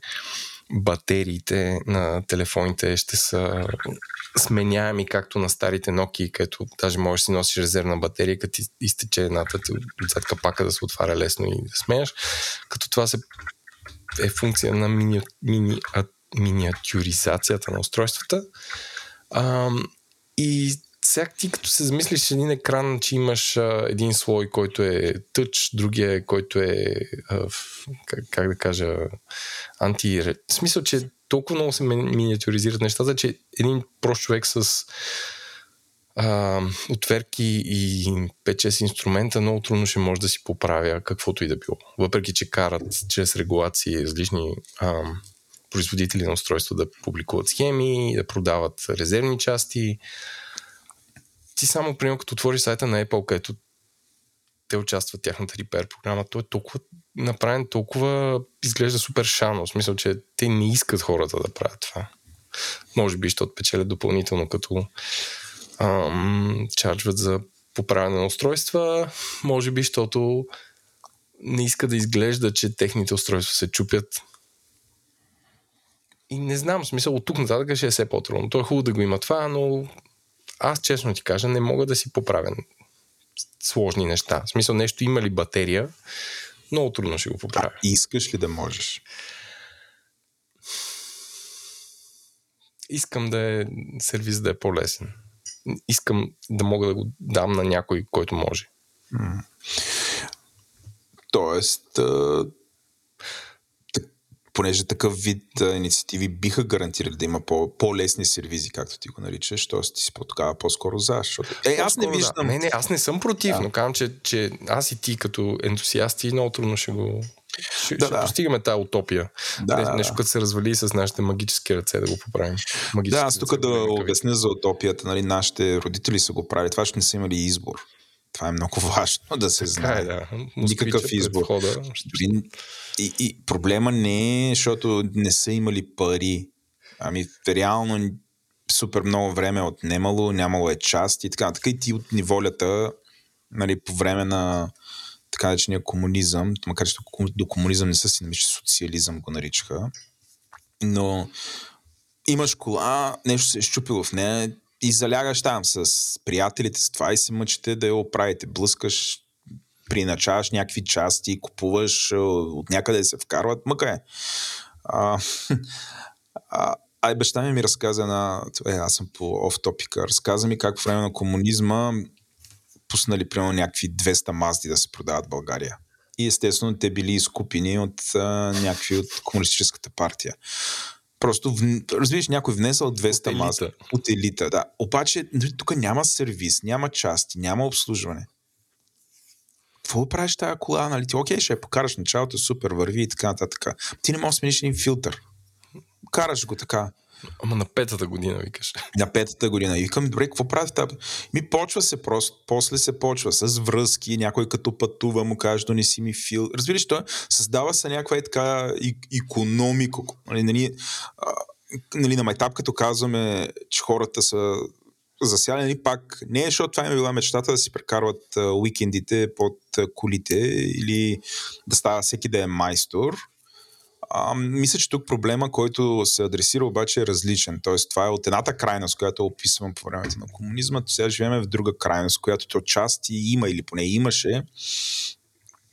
батериите на телефоните ще са сменяеми както на старите Nokia, където даже можеш да си носиш резервна батерия, като изтече едната отзад капака да се отваря лесно и да сменяш. Като това се е функция на мини, мини, а, миниатюризацията на устройствата. А, и сега ти като се замислиш един екран, че имаш а, един слой, който е тъч, другия, който е а, как, как да кажа анти... В смисъл, че толкова много се миниатюризират нещата, че един прост човек с а, отверки и 5-6 инструмента много трудно ще може да си поправя каквото и да било. Въпреки, че карат чрез регулации различни а, производители на устройства да публикуват схеми, да продават резервни части. Ти само, примерно, като отвориш сайта на Apple, където те участват в тяхната репер програма, той е толкова направен, толкова изглежда супер шано. В смисъл, че те не искат хората да правят това. Може би ще отпечелят допълнително като ам, чарджват за поправяне на устройства, може би, защото не иска да изглежда, че техните устройства се чупят. И не знам, смисъл, от тук нататък ще е все по-трудно. То е хубаво да го има това, но аз честно ти кажа, не мога да си поправя сложни неща. В смисъл, нещо има ли батерия, много трудно ще го поправя. А, искаш ли да можеш? Искам да е сервис да е по-лесен искам да мога да го дам на някой, който може. Тоест, понеже такъв вид инициативи биха гарантирали да има по, по-лесни сервизи, както ти го наричаш, т.е. ти си по-такава по-скоро за. Защото... Е, аз не виждам. Да. Не, не, аз не съм против, да. но казвам, че, че аз и ти като ентусиасти много трудно ще го ще, да, ще да. постигаме тази утопия. Да, нещо, нещо, като се развали с нашите магически ръце да го поправим. Магически да, аз тук да обясня за утопията. Нали, нашите родители са го правили. Това ще не са имали избор. Това е много важно да се знае. Е, да. Никакъв избор. Входа. И, и проблема не е, защото не са имали пари. Ами, реално супер много време е отнемало, нямало е част и така. Така и ти от неволята, нали, по време на така наречения комунизъм, макар че до комунизъм не са си намича, социализъм го наричаха, но имаш кола, нещо се е щупило в нея и залягаш там с приятелите с това и се мъчите да я оправите. Блъскаш, приначаваш някакви части, купуваш, от някъде се вкарват, мъка е. А, а, ай, баща ми ми разказа на... Е, аз съм по оф топика. Разказа ми как в време на комунизма пуснали примерно някакви 200 мазди да се продават в България. И естествено те били изкупени от а, някакви от комунистическата партия. Просто, разбираш, някой внесъл 200 от мазди от елита. Да. Обаче нали, тук няма сервис, няма части, няма обслужване. Какво правиш тази кола? Нали? Ти, окей, ще я покараш началото, супер, върви и така нататък. Ти не можеш да смениш един филтър. Караш го така. Ама на петата година, викаш. На петата година. И викам, добре, какво прави тази? Ми почва се просто, после се почва с връзки, някой като пътува му каже, донеси ми фил. Разбираш, той създава се някаква е така економика. Нали, нали, нали, на майтап, като казваме, че хората са засядани пак, не е, защото това им е била мечтата да си прекарват уикендите под колите или да става всеки да е майстор. А, мисля, че тук проблема, който се адресира обаче е различен. Тоест, това е от едната крайност, която описвам по времето на комунизма, сега живеем в друга крайност, която то части има или поне имаше.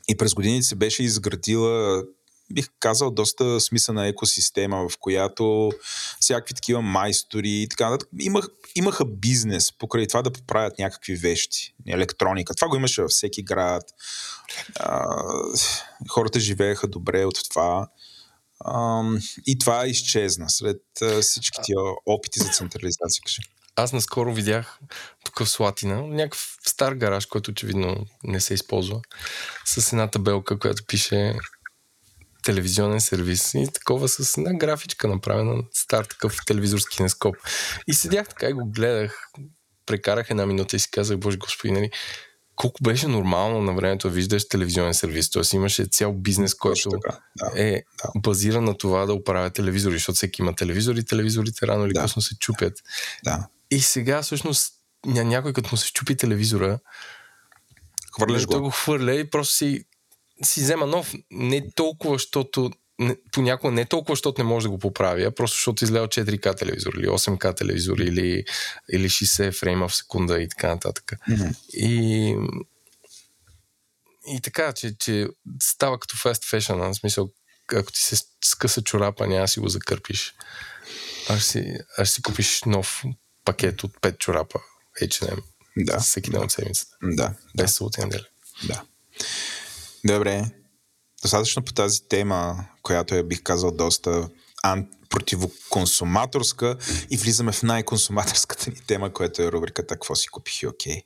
И през годините се беше изградила бих казал, доста смислена екосистема, в която всякакви такива майстори и така нататък имах, имаха бизнес покрай това да поправят някакви вещи, електроника. Това го имаше във всеки град. А, хората живееха добре от това. И това изчезна след всички тия опити за централизация. Кажи. Аз наскоро видях тук в Слатина някакъв стар гараж, който очевидно не се използва, с една табелка, която пише телевизионен сервис и такова с една графичка направена, стар такъв телевизорски кинескоп. И седях така и го гледах, прекарах една минута и си казах, Боже Господи, нали, колко беше нормално на времето да виждаш телевизионен сервис. Тоест имаше цял бизнес, който така, да, е да. базиран на това да оправя телевизори, защото всеки има телевизори телевизорите рано или да. късно се чупят. Да. И сега всъщност някой като му се чупи телевизора, Хвърляш го. го хвърля и просто си си взема нов не толкова, защото понякога не толкова, защото не може да го поправя, просто защото излева 4К телевизор или 8K телевизор или, или 60 фрейма в секунда и така нататък. Mm-hmm. И, и така, че, че става като fast fashion, в смисъл, ако ти се скъса чорапа, няма си го закърпиш. Аз си, аз си купиш нов пакет от 5 чорапа H&M да. всеки ден от седмицата. Да. Без да. Да. Добре. Достатъчно по тази тема, която я бих казал доста ан... противоконсуматорска и влизаме в най-консуматорската ни тема, която е рубриката Какво си купих и окей.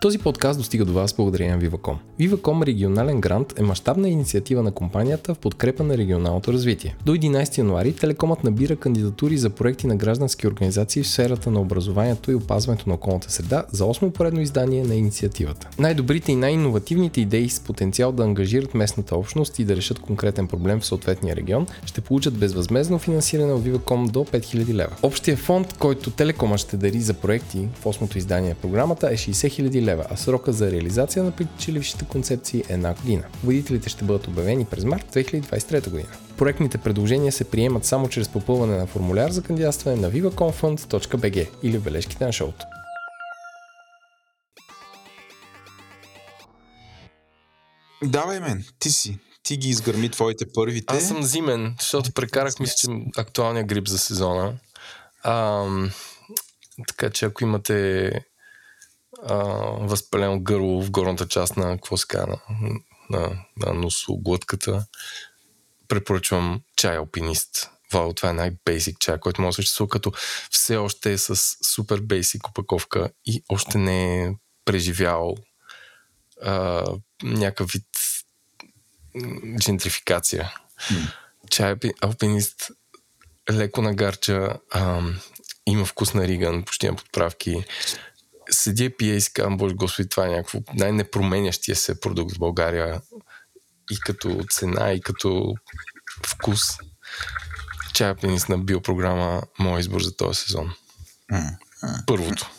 Този подкаст достига до вас благодарение на Viva.com. Viva.com регионален грант е мащабна инициатива на компанията в подкрепа на регионалното развитие. До 11 януари Телекомът набира кандидатури за проекти на граждански организации в сферата на образованието и опазването на околната среда за 8 поредно издание на инициативата. Най-добрите и най-инновативните идеи с потенциал да ангажират местната общност и да решат конкретен проблем в съответния регион ще получат безвъзмезно финансиране от Viva.com до 5000 лева. Общия фонд, който Телекомът ще дари за проекти в 8 издание на програмата е 60 000 лева, а срока за реализация на печелившите концепции е една година. Водителите ще бъдат обявени през март 2023 година. Проектните предложения се приемат само чрез попълване на формуляр за кандидатстване на vivaconfund.bg или в бележките на шоуто. Давай мен, ти си. Ти ги изгърми твоите първите. Аз съм зимен, защото прекарах, мисля, че актуалния грип за сезона. Ам, така че ако имате а, възпалено гърло в горната част на, какво се на, на, на носоглътката. Препоръчвам чай алпинист. Вау, това е най-бейсик чай, който може да съществува, като все още е с супер бейсик опаковка и още не е преживял а, някакъв вид джентрификация. Mm. Чай алпинист леко нагарча, а, има вкус на риган, почти на подправки седи и пие и си казвам, боже господи, това е някакво най-непроменящия се продукт в България и като цена, и като вкус. Чая пенис на биопрограма, мой избор за този сезон. Първото.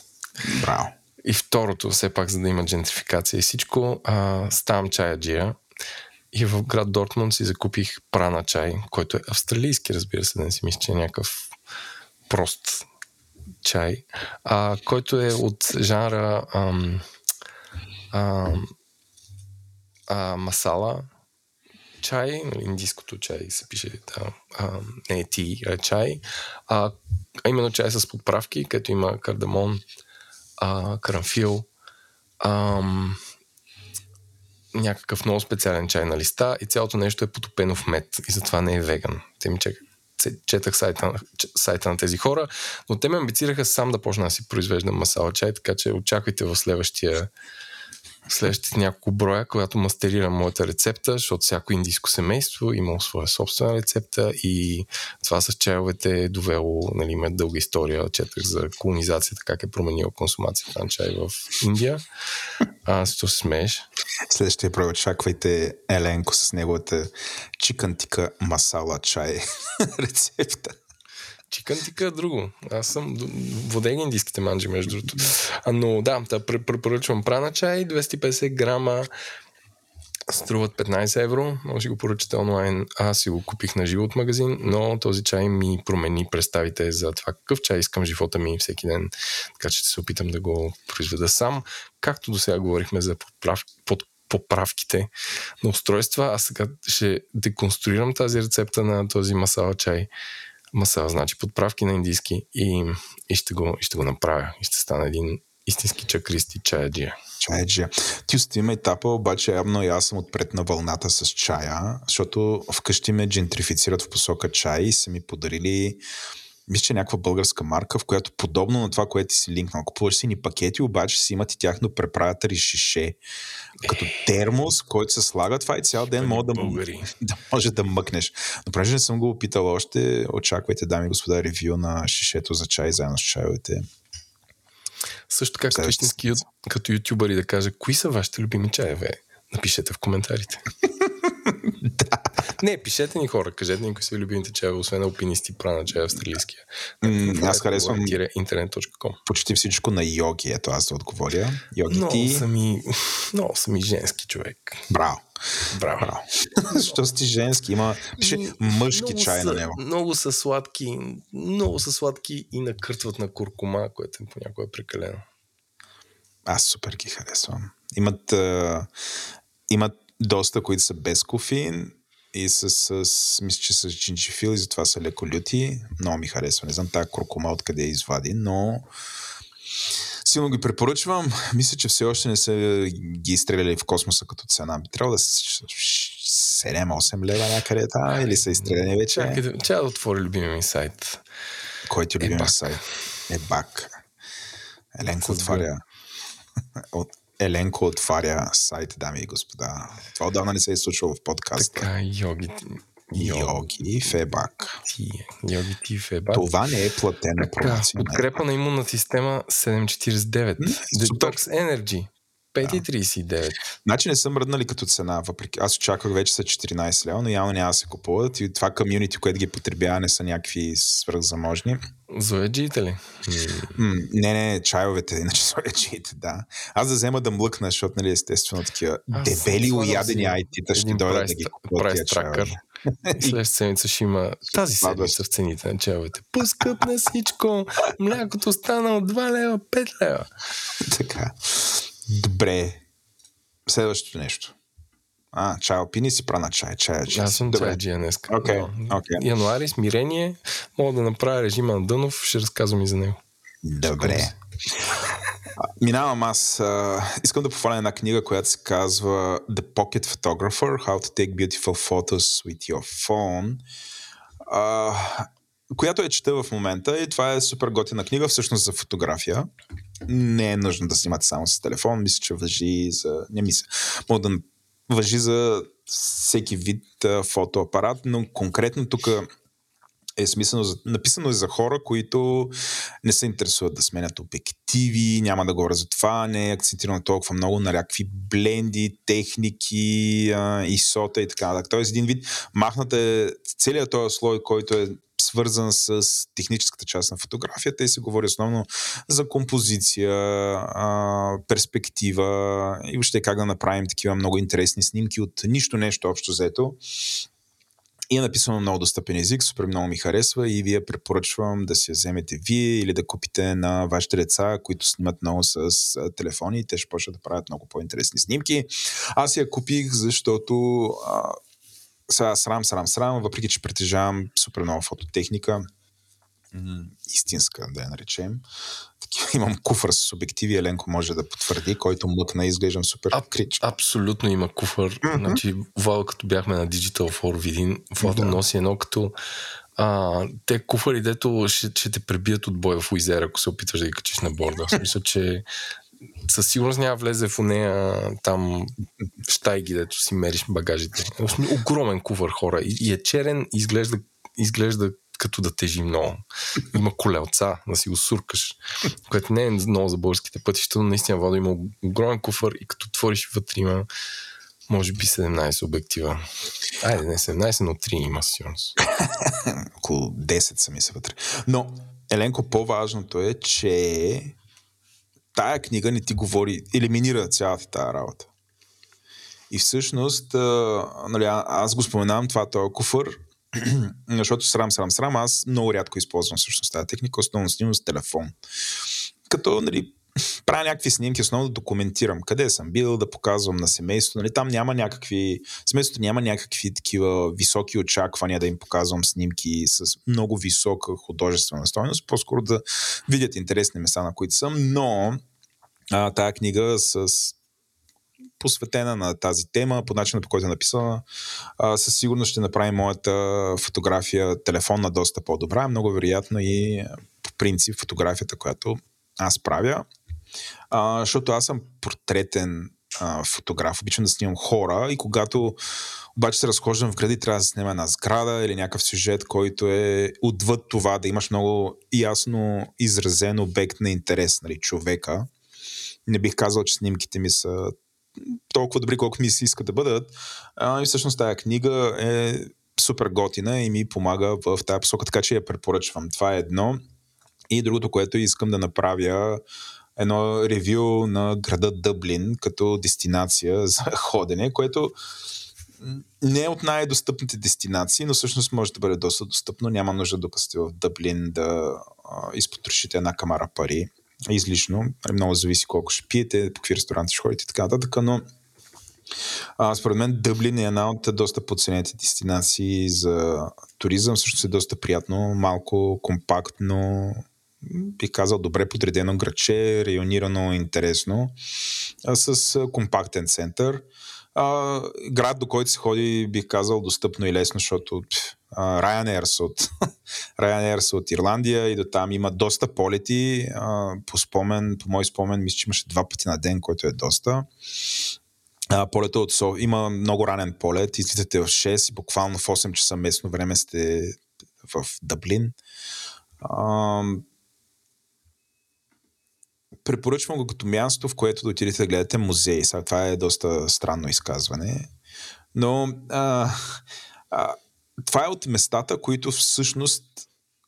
Браво. И второто, все пак, за да има джентрификация и всичко, а, ставам чая джия. И в град Дортмунд си закупих прана чай, който е австралийски, разбира се, да не си мисля, че е някакъв прост чай, а, който е от жанра ам, ам, а, масала чай, нали, индийското чай се пише, да, а, не е ти, а чай, а, а именно чай с подправки, където има кардамон, а, карамфил, ам, някакъв много специален чай на листа и цялото нещо е потопено в мед и затова не е веган. Те ми чакат четах сайта, сайта на тези хора, но те ме амбицираха сам да почна да си произвеждам масала чай, така че очаквайте в следващия следващите няколко броя, когато мастерирам моята рецепта, защото всяко индийско семейство има своя собствена рецепта и това с чайовете е довело, нали, има дълга история, четах за колонизацията, как е променила консумацията на чай в Индия. А, се смееш. Следващия брой очаквайте Еленко с неговата чикантика масала чай рецепта. Чикън тика е друго. Аз съм водеги индийските манджи, между другото. Но да, да препоръчвам прана чай, 250 грама, струват 15 евро, може го поръчате онлайн. Аз си го купих на живо от магазин, но този чай ми промени представите за това какъв чай искам живота ми всеки ден. Така че ще се опитам да го произведа сам. Както до сега говорихме за подправ... под поправките на устройства, аз сега ще деконструирам тази рецепта на този масала чай. Масала значи подправки на индийски и, и, ще, го, и ще го направя. И ще стане един истински чакристи чаяджия. Чаяджия. Ти оставим етапа, обаче явно и аз съм отпред на вълната с чая, защото вкъщи ме джентрифицират в посока чай и са ми подарили мисля, че е някаква българска марка, в която подобно на това, което ти си линкнал, купуваш си ни пакети, обаче си имат и тяхно препратъри шише. Като термос, който се слага, това и цял ден мога да, да може да мъкнеш. Но понеже не съм го опитал още, очаквайте, дами и господа, ревю на шишето за чай заедно с чайовете. Също така, като, истински, като ютубъри да кажа, кои са вашите любими чаеве? Напишете в коментарите. да. Не, пишете ни хора, кажете ни кои са любимите чаеве, освен алпинисти, прана чая австралийския. Mm, аз харесвам интернет.com. Почти всичко на йоги, ето аз да отговоря. Йоги много ти... Сами, много съм и женски човек. Браво. Браво. Браво. Защо си женски? Има пише мъжки чай са, на него. Много са сладки, много са сладки и накъртват на куркума, което е понякога е прекалено. Аз супер ги харесвам. Имат, а, имат доста, които са без кофеин и с, с мисля, че с джинджифил и затова са леко люти. Много ми харесва. Не знам тази крокома откъде е извади, но силно ги препоръчвам. Мисля, че все още не са ги изстреляли в космоса като цена. Би трябвало да са 7-8 лева някъде там или са изстреляни вече. Чакай, че да отвори любимия ми сайт. Кой ти е любимия сайт? Ебак. Еленко отваря. От, Еленко отваря сайт, дами и господа. Това отдавна не се е случвало в подкаста. Така, йоги. Йоги Фебак. Йоги ти Фебак. Това не е платена така, промоция. Подкрепа на имунна система 749. Detox Energy 5,39. Значи не съм мръднали като цена, въпреки аз очаквах вече са 14 лева, но явно няма да се купуват и това комьюнити, което ги потребява, не са някакви свръхзаможни. Зоеджиите ли? М, не, не, чайовете, иначе зоеджиите, да. Аз да взема да млъкна, защото, нали, естествено, такива Аз дебели уядени айтита ще дойдат да ги купуват тия чайове. Следващата седмица ще има тази седмица в цените на чайовете. Поскъпна всичко. Млякото стана от 2 лева, 5 лева. Така. Добре. Следващото нещо. А, чай алпини си прана чай. чай, чай. Аз съм Добре. чайджия днес. Окей, окей. Януари, смирение. Мога да направя режима на Дънов. Ще разказвам и за него. Добре. Минавам аз. А, искам да похваля една книга, която се казва The Pocket Photographer How to Take Beautiful Photos with Your Phone. А, която я чета в момента и това е супер готина книга, всъщност за фотография. Не е нужно да снимате само с телефон, мисля, че въжи за... Не мисля. Мога да въжи за всеки вид фотоапарат, но конкретно тук е смислено, за, написано е за хора, които не се интересуват да сменят обективи, няма да говоря за това, не е акцентирано толкова много на някакви бленди, техники, исота и така нататък. Тоест един вид махната е целият този слой, който е свързан с техническата част на фотографията и се говори основно за композиция, перспектива и въобще как да направим такива много интересни снимки от нищо нещо общо взето. И е написано на много достъпен език, супер много ми харесва и вие препоръчвам да си я вземете вие или да купите на вашите деца, които снимат много с телефони и те ще почнат да правят много по-интересни снимки. Аз я купих, защото а, сега срам, срам, срам, въпреки че притежавам супер много фототехника, истинска да я наречем. Такива, имам куфър с обективи, Еленко може да потвърди, който мъкна и изглеждам супер Аб- крич. Абсолютно има куфър. Мгм. Значи, Вал, като бяхме на Digital for Видин, Владо Да. носи едно като а, те куфари, дето ще, ще те пребият от боя в Уизер, ако се опитваш да ги качиш на борда. В смисъл, че със сигурност няма влезе в нея там щайги, дето си мериш багажите. Огромен куфар хора. И, и е черен, изглежда, изглежда като да тежи много. Има колелца, да си го суркаш, което не е много за българските пътища, но наистина вода има огромен куфър и като отвориш вътре има Може би 17 обектива. Айде, не 17, но 3 има сигурност. Около 10 са ми се вътре. Но, Еленко, по-важното е, че тая книга не ти говори, елиминира цялата тази работа. И всъщност, а, нали, аз го споменавам това, този куфър, защото срам, срам, срам, аз много рядко използвам всъщност тази техника, основно снимам с телефон. Като, нали, правя някакви снимки, основно да документирам къде съм бил, да показвам на семейството. Нали, там няма някакви, семейството няма някакви такива високи очаквания да им показвам снимки с много висока художествена стойност, по-скоро да видят интересни места, на които съм, но а, тая книга с посветена на тази тема, по начина по който е написана, а, със сигурност ще направи моята фотография телефонна доста по-добра. Много вероятно и по принцип фотографията, която аз правя. А, защото аз съм портретен а, фотограф. Обичам да снимам хора и когато обаче се разхождам в гради, трябва да снимам една сграда или някакъв сюжет, който е отвъд това, да имаш много ясно изразен обект на интерес, нали, човека. Не бих казал, че снимките ми са толкова добри, колко ми се иска да бъдат. А, и всъщност тази книга е супер готина и ми помага в тази посока, така че я препоръчвам. Това е едно. И другото, което искам да направя, едно ревю на града Дъблин като дестинация за ходене, което не е от най-достъпните дестинации, но всъщност може да бъде доста достъпно. Няма нужда докато сте в Дъблин да изпотрошите една камара пари излишно. Нали, много зависи колко ще пиете, по какви ресторанти ще ходите и така нататък, но а, според мен Дъблин е една от доста подценените дестинации за туризъм. Също е доста приятно, малко компактно, бих казал добре подредено градче, районирано, интересно, а, с компактен център. А, град, до който се ходи, бих казал, достъпно и лесно, защото Ryanair са от, Ryanair са от Ирландия и до там има доста полети. По спомен, по мой спомен, мисля, че имаше два пъти на ден, който е доста. А, полета от Со... Има много ранен полет. Излитате в 6 и буквално в 8 часа местно време сте в Дъблин. Препоръчвам го като място, в което да отидете да гледате музей. Сега това е доста странно изказване. Но а, а, това е от местата, които всъщност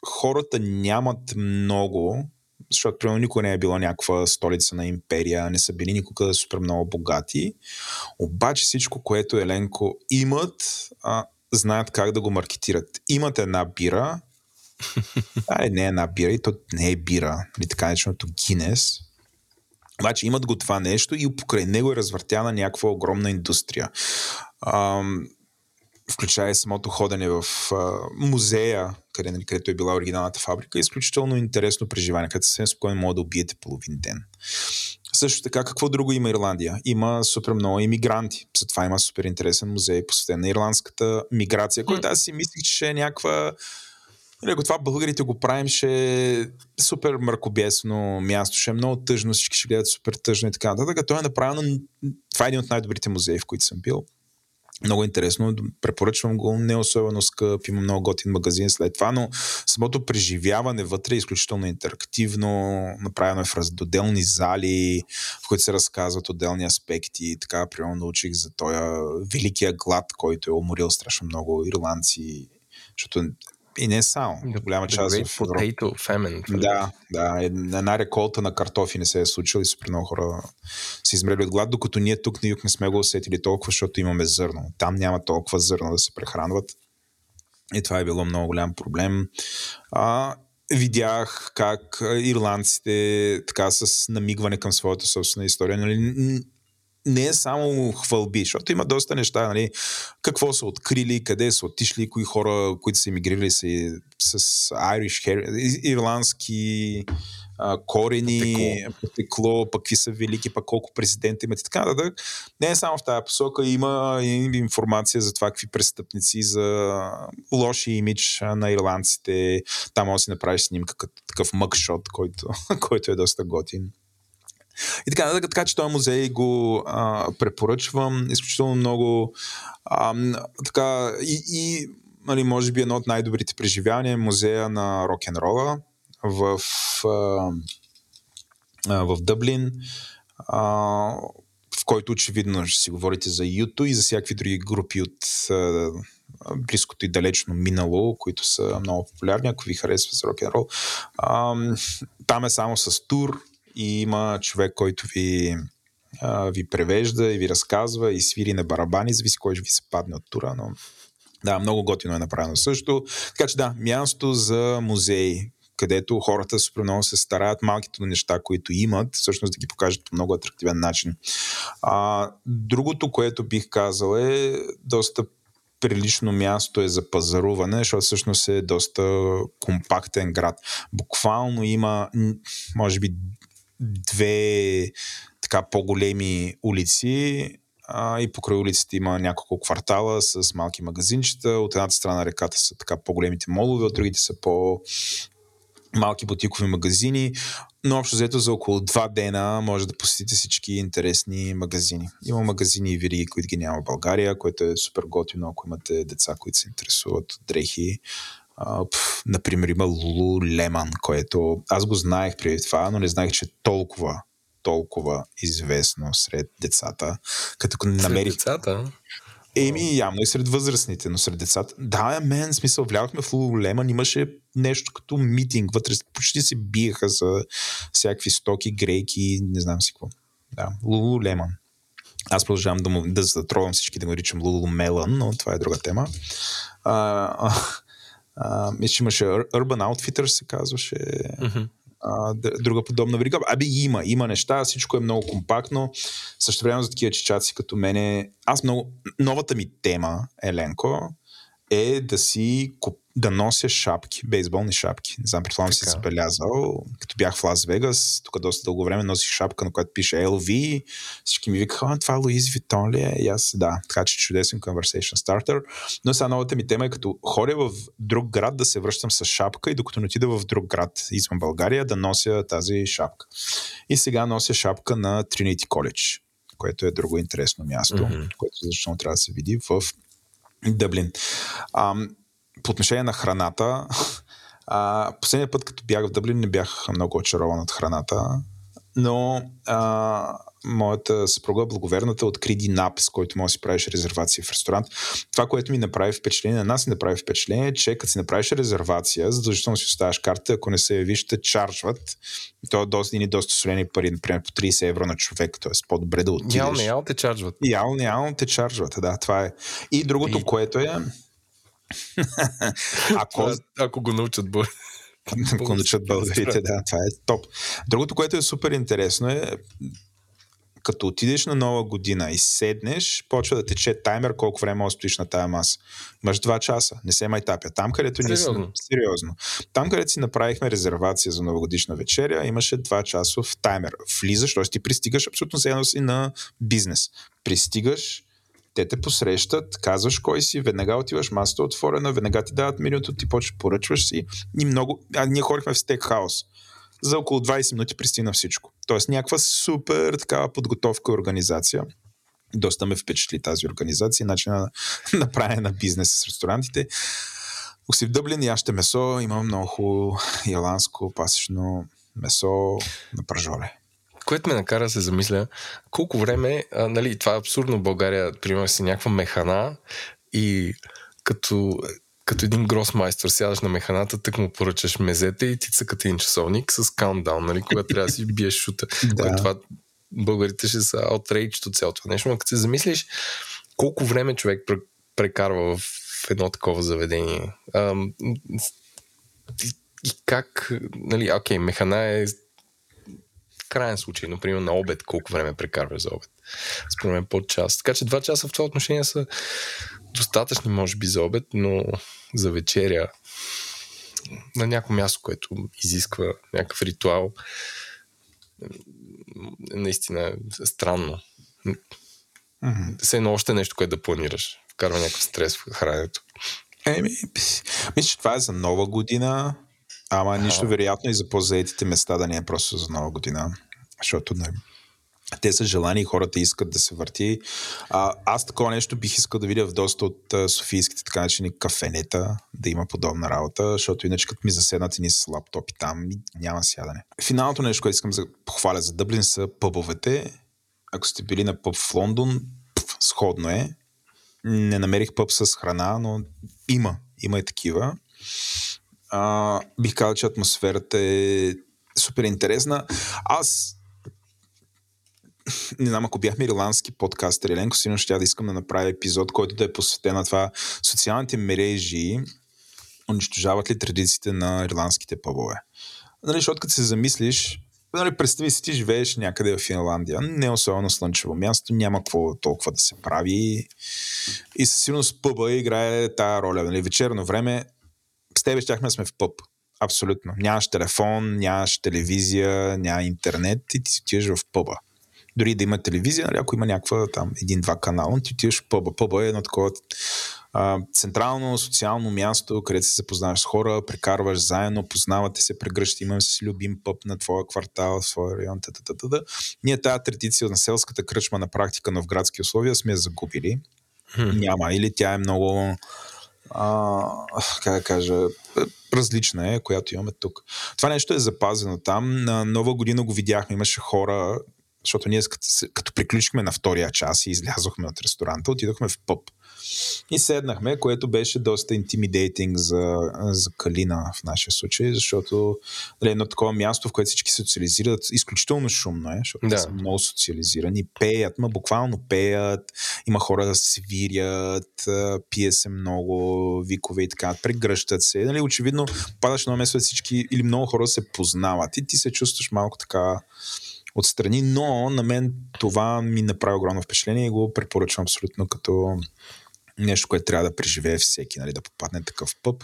хората нямат много, защото примерно никога не е била някаква столица на империя, не са били никога супер много богати. Обаче всичко, което Еленко имат, а, знаят как да го маркетират. Имат една бира, а, не е една бира, и то не е бира, или така нареченото Гинес. Обаче имат го това нещо и покрай него е развъртяна някаква огромна индустрия. Ам, включая самото ходене в а, музея, къде, нали, където е била оригиналната фабрика, е изключително интересно преживание, където съвсем спокойно може да убиете половин ден. Също така, какво друго има Ирландия? Има супер много иммигранти. Затова има супер интересен музей, посветен на ирландската миграция, който аз си мислих, че е някаква Нали, ако това българите го правим, ще е супер мракобесно място, ще е много тъжно, всички ще гледат супер тъжно и така нататък. То е направено, това е един от най-добрите музеи, в които съм бил. Много интересно, препоръчвам го, не особено скъп, има много готин магазин след това, но самото преживяване вътре е изключително интерактивно, направено е в отделни зали, в които се разказват отделни аспекти. Така, примерно, научих за този великия глад, който е уморил страшно много ирландци, защото и не само. The, голяма the част в Европа. Potato Famine. Да, да. Една реколта на картофи не се е случила и супер много хора са измрели от глад, докато ние тук на юг не сме го усетили толкова, защото имаме зърно. Там няма толкова зърно да се прехранват. И това е било много голям проблем. А, видях как ирландците така с намигване към своята собствена история нали, не е само хвалби, защото има доста неща, нали, какво са открили, къде са отишли, кои хора, които са иммигрирали са с Irish hair, ирландски а, корени, потекло, пък какви са велики, пък колко президента имат и така нататък. Не е само в тази посока, има и информация за това какви престъпници, за лоши имидж на ирландците. Там може да си направиш снимка като такъв мъкшот, който, който е доста готин. И така, така, така че този музей го а, препоръчвам изключително много. А, така, и, и нали, може би едно от най-добрите преживявания е музея на рок-н-рола в, а, в Дъблин, а, в който очевидно ще си говорите за Юто и за всякакви други групи от а, близкото и далечно минало, които са много популярни, ако ви харесва с рок н рол. Там е само с тур и има човек, който ви ви превежда и ви разказва и свири на барабани, зависи кой ще ви се падне от тура, но да, много готино е направено също. Така че да, място за музеи, където хората супер много се стараят малките неща, които имат, всъщност да ги покажат по много атрактивен начин. А, другото, което бих казал е доста прилично място е за пазаруване, защото всъщност е доста компактен град. Буквално има, може би, две така по-големи улици а, и покрай улиците има няколко квартала с малки магазинчета. От едната страна на реката са така по-големите молове, от другите са по малки бутикови магазини, но общо взето за около два дена може да посетите всички интересни магазини. Има магазини и вириги, които ги няма в България, което е супер готино, ако имате деца, които се интересуват от дрехи. Uh, например, има Лулу Леман, което аз го знаех преди това, но не знаех, че е толкова толкова известно сред децата. Като намерих... Сред децата? Еми, явно и сред възрастните, но сред децата. Да, мен, смисъл, влязохме в Лулулеман, имаше нещо като митинг, вътре почти се биеха за всякакви стоки, грейки, не знам си какво. Да, Лулулеман. Аз продължавам да, му, да затровам всички да го наричам Лулумелан, но това е друга тема. А, а, а, мисля, че имаше Urban Outfitters, се казваше. Mm-hmm а, друга подобна верига. Абе има, има неща, всичко е много компактно. Също време за такива чечаци като мене, аз много, новата ми тема, Еленко, е да си куп, да нося шапки, бейсболни шапки. Не знам, предполагам си забелязал. Като бях в Лас Вегас, тук доста дълго време носих шапка, на която пише LV. Всички ми викаха, това Луиз Витон ли е? И аз, да, така че чудесен conversation starter. Но сега новата ми тема е като ходя в друг град да се връщам с шапка и докато не отида в друг град извън България да нося тази шапка. И сега нося шапка на Trinity College което е друго интересно място, mm-hmm. което защо трябва да се види в Дъблин. А, по отношение на храната, а, последния път, като бях в Дъблин, не бях много очарован от храната, но а, моята съпруга, благоверната, откри един ап, с който може да си правиш резервация в ресторант. Това, което ми направи впечатление, на нас ни направи впечатление, е, че като си направиш резервация, задължително си оставаш карта, ако не се явиш, те чарджват. То е доста, и доста солени пари, например по 30 евро на човек, т.е. по-добре да отидеш. Ял, не, ял те чарджват. Ял, не, ял те чарджват, да, това е. И другото, и... което е... ако... ако го научат бър. Ако научат българите, да, това е топ. Другото, което е супер интересно е като отидеш на нова година и седнеш, почва да тече таймер колко време може стоиш на тая маса. Имаш два часа, не се майтапя. Там, където ние сериозно. сериозно. Там, където си направихме резервация за новогодишна вечеря, имаше два часов таймер. Влизаш, т.е. ти пристигаш абсолютно едно си на бизнес. Пристигаш, те те посрещат, казваш кой си, веднага отиваш, масата отворена, веднага ти дават менюто, ти почваш, поръчваш си и много... А, ние ходихме в стейкхаус за около 20 минути пристигна всичко. Тоест някаква супер такава подготовка и организация. Доста ме впечатли тази организация, начина на правене на бизнес с ресторантите. Ако си в Дъблин, яще месо, имам много хубаво пасечно месо на пържоле което ме накара да се замисля колко време, а, нали, това е абсурдно в България, примерно си някаква механа и като като един гросмайстър сядаш на механата, тък му поръчаш мезете и ти цъкат един часовник с каунтдаун, нали, когато трябва да си биеш шута. да. това българите ще са outraged от цялото нещо, но като се замислиш колко време човек прекарва в едно такова заведение ам, и, как, нали, окей, механа е крайен случай, например, на обед, колко време прекарваш за обед. Според мен под час. Така че два часа в това отношение са достатъчни, може би, за обед, но за вечеря на някакво място, което изисква някакъв ритуал, наистина е странно. Mm-hmm. Все едно още нещо, което да планираш. Вкарва някакъв стрес в храненето. Еми, мисля, че това е за нова година, ама нищо вероятно и за по-заетите места да не е просто за нова година. Защото не, те са желани и хората искат да се върти. А, аз такова нещо бих искал да видя в доста от а, софийските така начини кафенета, да има подобна работа, защото иначе като ми заседнат и ни с лаптопи там, няма сядане. Финалното нещо, което искам да похваля за Дъблин са пъбовете. ако сте били на пъп в Лондон, пф, сходно е. Не намерих пъп с храна, но има. Има и такива. А, бих казал, че атмосферата е супер интересна. Аз не знам, ако бяхме ирландски подкастър, Еленко, сигурно ще да искам да направя епизод, който да е посветен на това социалните мрежи унищожават ли традициите на ирландските пъбове. Нали, защото като се замислиш, нали, представи си, ти живееш някъде в Финландия, не е особено слънчево място, няма какво толкова да се прави и със сигурност пъба играе тая роля. Нали, вечерно време с тебе щяхме сме в пъб. Абсолютно. Нямаш телефон, нямаш телевизия, няма интернет и ти си отиваш в пъба. Дори да има телевизия, нали, ако има някаква там един-два канала, ти отиваш в пъба. Пъба е едно такова а, централно социално място, където се запознаваш с хора, прекарваш заедно, познавате се, прегръщи, имаме си любим пъп на твоя квартал, в своя район, т.т. Ние тази традиция на селската кръчма на практика, но в градски условия сме я загубили. Hmm. Няма. Или тя е много как да кажа, различна е, която имаме тук. Това нещо е запазено там. На нова година го видяхме, имаше хора, защото ние като, като приключихме на втория час и излязохме от ресторанта, отидохме в пъп. И седнахме, което беше доста интимидейтинг за, за Калина в нашия случай, защото нали, едно такова място, в което всички социализират, изключително шумно е, защото да. са много социализирани, пеят, ма буквално пеят, има хора да свирят, пие се много, викове и така, прегръщат се. Нали, очевидно, падаш на место всички или много хора се познават и ти се чувстваш малко така отстрани, но на мен това ми направи огромно впечатление и го препоръчвам абсолютно като нещо, което трябва да преживее всеки, нали, да попадне такъв пъп.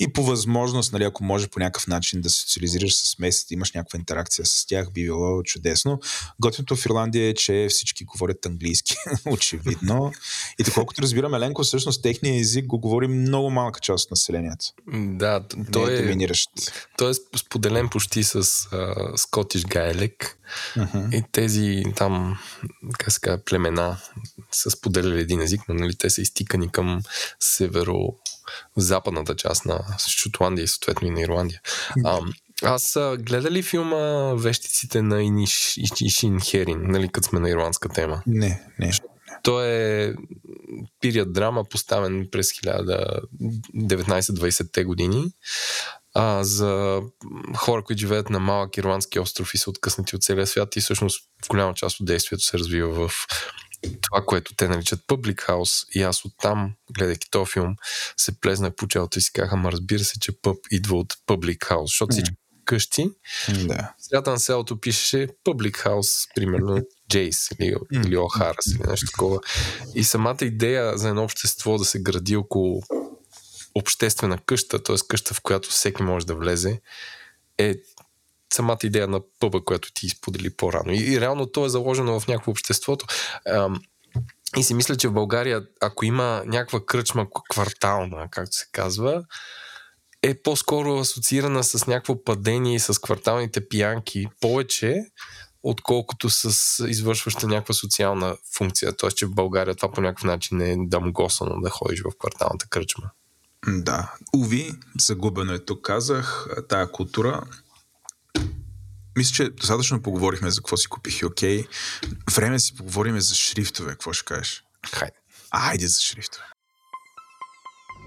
И по възможност, нали, ако може по някакъв начин да социализираш с местите, имаш някаква интеракция с тях, би било чудесно. Готвенето в Ирландия е, че всички говорят английски, очевидно. И колкото разбирам, Еленко, всъщност техния език го говори много малка част от населението. Да, той е, доминиращ. той е споделен почти с скотиш гайлек. Uh-huh. И тези там, как се казва, племена са споделяли един език, но нали, те са изтикани към северо-западната част на Шотландия и съответно и на Ирландия. А, аз гледа ли филма Вещиците на Иниш, Ишин Херин, нали, като сме на ирландска тема? Не, не. Той е пирият драма, поставен през 1920-те години а, за хора, които живеят на малък ирландски остров и са откъснати от целия свят и всъщност голяма част от действието се развива в това, което те наричат Public House и аз оттам, гледайки този филм, се плезнах по челото и си казаха, ма разбира се, че пъб идва от Public House, защото mm. всички къщи. Да. Средата на селото пишеше Public House, примерно Джейс или, mm. или Охарас или нещо такова. И самата идея за едно общество да се гради около обществена къща, т.е. къща, в която всеки може да влезе, е самата идея на пъба, която ти сподели по-рано. И, и реално то е заложено в някакво обществото. Ам, и си мисля, че в България, ако има някаква кръчма квартална, както се казва, е по-скоро асоциирана с някакво падение и с кварталните пиянки повече, отколкото с извършваща някаква социална функция. Тоест, че в България това по някакъв начин е дамгосано да ходиш в кварталната кръчма. Да. Уви, загубено е тук, казах, тая култура. Мисля, че достатъчно поговорихме за какво си купих и окей. Време си поговорим за шрифтове. Какво ще кажеш? Хайде. Айде за шрифтове.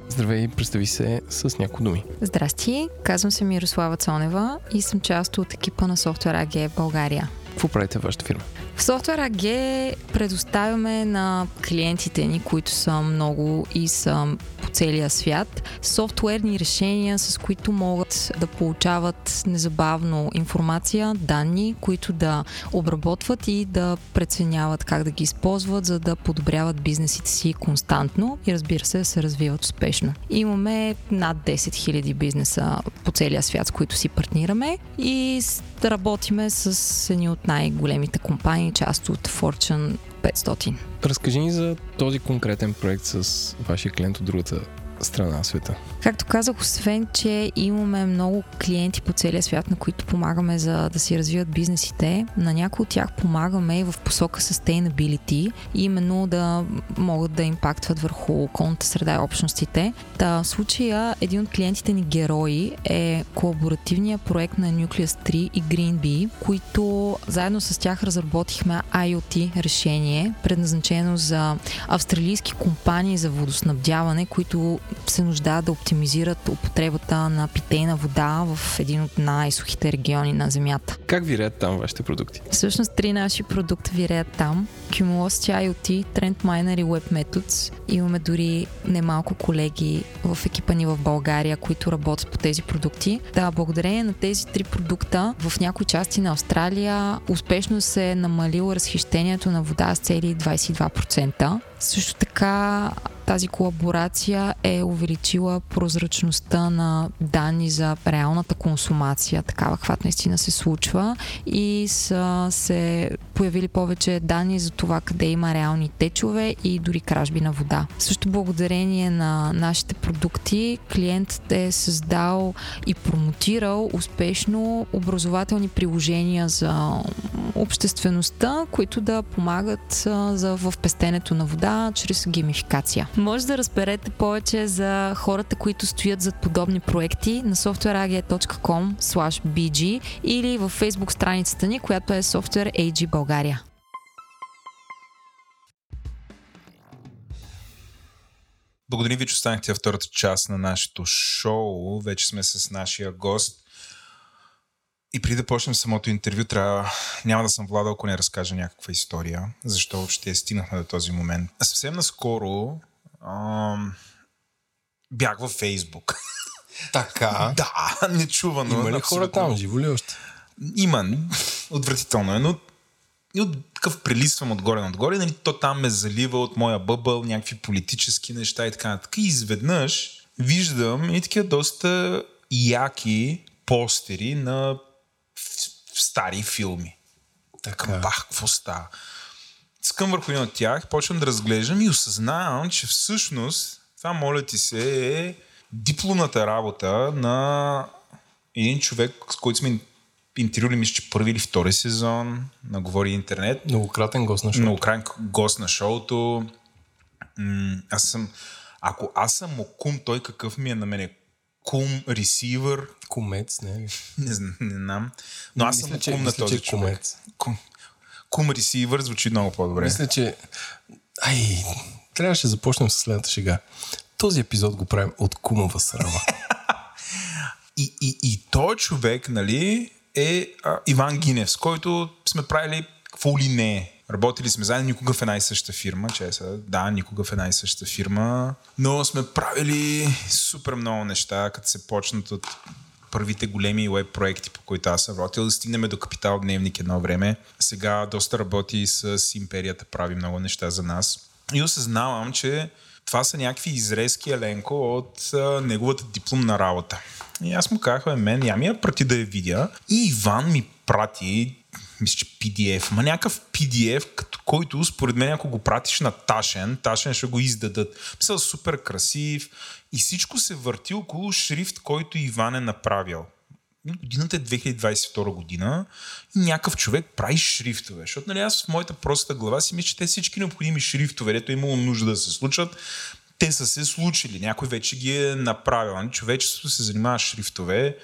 Здравей, представи се с някои думи. Здрасти, казвам се Мирослава Цонева и съм част от екипа на Software AG България. Какво правите в вашата фирма? В Software AG предоставяме на клиентите ни, които са много и са по целия свят, софтуерни решения, с които могат да получават незабавно информация, данни, които да обработват и да преценяват как да ги използват, за да подобряват бизнесите си константно и разбира се да се развиват успешно. Имаме над 10 000 бизнеса по целия свят, с които си партнираме и работиме с едни от най-големите компании, част от Fortune 500. Разкажи ни за този конкретен проект с вашия клиент от другата страна на света. Както казах, освен, че имаме много клиенти по целия свят, на които помагаме за да си развиват бизнесите, на някои от тях помагаме и в посока sustainability, именно да могат да импактват върху околната среда и общностите. Та, в случая един от клиентите ни герои е колаборативният проект на Nucleus 3 и GreenBee, които заедно с тях разработихме IoT решение, предназначено за австралийски компании за водоснабдяване, които се нуждаят да оптимизират употребата на питейна вода в един от най-сухите региони на Земята. Как виреят там вашите продукти? Всъщност три наши продукта виреят там. Cumulosity IoT, TrendMiner и WebMethods. Имаме дори немалко колеги в екипа ни в България, които работят по тези продукти. Да, благодарение на тези три продукта в някои части на Австралия успешно се е намалило разхищението на вода с цели 22%. Също така тази колаборация е увеличила прозрачността на данни за реалната консумация, такава каквато наистина се случва и са се появили повече данни за това къде има реални течове и дори кражби на вода. Също благодарение на нашите продукти клиентът е създал и промотирал успешно образователни приложения за обществеността, които да помагат за, в пестенето на вода чрез геймификация. Може да разберете повече за хората, които стоят зад подобни проекти на softwareagia.com bg или в Facebook страницата ни, която е Software AG България. Благодарим ви, че останахте във втората част на нашето шоу. Вече сме с нашия гост. И преди да почнем самото интервю, трябва, няма да съм владал, ако не разкажа някаква история, защо въобще стигнахме до този момент. Съвсем наскоро ам, бях във Фейсбук. Така. да, нечувано. Има ли хора там? Живо ли още? Има. Отвратително е, но и от такъв прелиствам отгоре надгоре, нали, то там ме залива от моя бъбъл, някакви политически неща и така нататък. И изведнъж виждам и такива доста яки постери на в стари филми. Така, бах, какво става? Скъм върху един от тях, почвам да разглеждам и осъзнавам, че всъщност това, моля ти се, е дипломната работа на един човек, с който сме интервюли, мисля, че първи или втори сезон на Говори интернет. Многократен гост на шоуто. Многократен гост на шоуто. Аз съм... Ако аз съм окум, той какъв ми е на мене? Кум ресивър. Кумец, не ли? Не, знам, не знам. Но аз Мисля, съм че- кум на мисля, този че човек. кумец. Кум, кум ресивър звучи много по-добре. Мисля, че... Ай, трябваше да започнем с следната шега. Този епизод го правим от кумова срама. И, и, и той човек, нали, е а, Иван Гинев, с който сме правили какво ли не е. Работили сме заедно никога в една и съща фирма, че са, да, никога в една и съща фирма, но сме правили супер много неща, като се почнат от първите големи веб проекти, по които аз съм работил, да стигнем до Капитал Дневник едно време. Сега доста работи с Империята, прави много неща за нас. И осъзнавам, че това са някакви изрезки Еленко от а, неговата дипломна работа. И аз му казах, мен, я ми я прати да я видя. И Иван ми прати, мисля, че PDF, ма някакъв PDF, като който според мен, ако го пратиш на Ташен, Ташен ще го издадат. Мисля, супер красив. И всичко се върти около шрифт, който Иван е направил. Годината е 2022 година и някакъв човек прави шрифтове. Защото нали, аз в моята проста глава си мисля, че те всички необходими шрифтове, дето е имало нужда да се случат, те са се случили. Някой вече ги е направил. Нали, Човечеството се занимава с шрифтове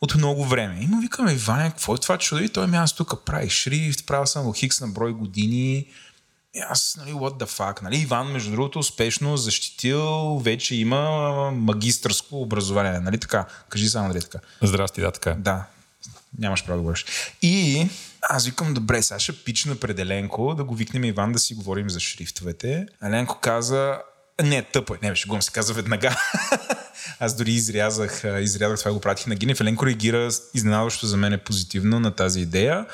от много време. И му викаме, Иване, какво е това чудо? И той ми аз тук прави шрифт, правил съм го хикс на брой години. И аз, нали, what the fuck, нали, Иван, между другото, успешно защитил, вече има магистърско образование, нали така? Кажи само, нали така? Здрасти, да, така. Да, нямаш право да говориш. И аз викам, добре, сега ще пична пред Еленко да го викнем Иван да си говорим за шрифтовете. Еленко каза, не, тъпо е, не беше гум, се каза веднага. Аз дори изрязах, изрязах това и го пратих на Гинев. Еленко реагира изненадващо за мен е позитивно на тази идея.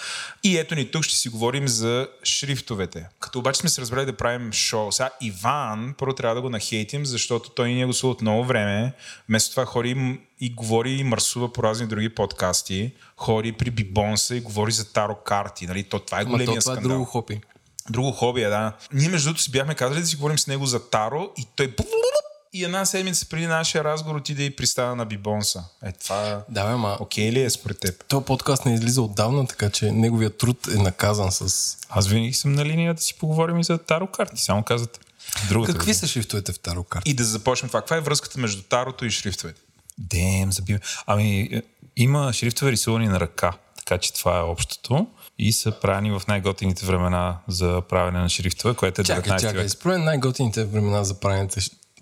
И ето ни тук ще си говорим за шрифтовете. Като обаче сме се разбрали да правим шоу. Сега Иван, първо трябва да го нахейтим, защото той ни е го от много време. Вместо това хори и- говори и марсува по разни други подкасти. Хори при Бибонса и говори за таро карти. Нали? То, това е Ма големия то това е скандал. друго хопи. Друго хоби да. Ние между другото си бяхме казали да си говорим с него за Таро и той и една седмица преди нашия разговор отиде и пристава на Бибонса. Е, това Да, бе, ма. окей ли е според теб? Този подкаст не излиза отдавна, така че неговият труд е наказан с... Аз винаги съм на линия да си поговорим и за таро карти. Само казвате. Другата Какви са шрифтовете в Таро карта? И да започнем това. Каква е връзката между тарото и шрифтовете? Дем, забива. Ами, е, има шрифтове рисувани на ръка, така че това е общото. И са правени в най-готините времена за правене на шрифтове, което е 19 Чакай, чакай. век. Според най-готините времена за правене,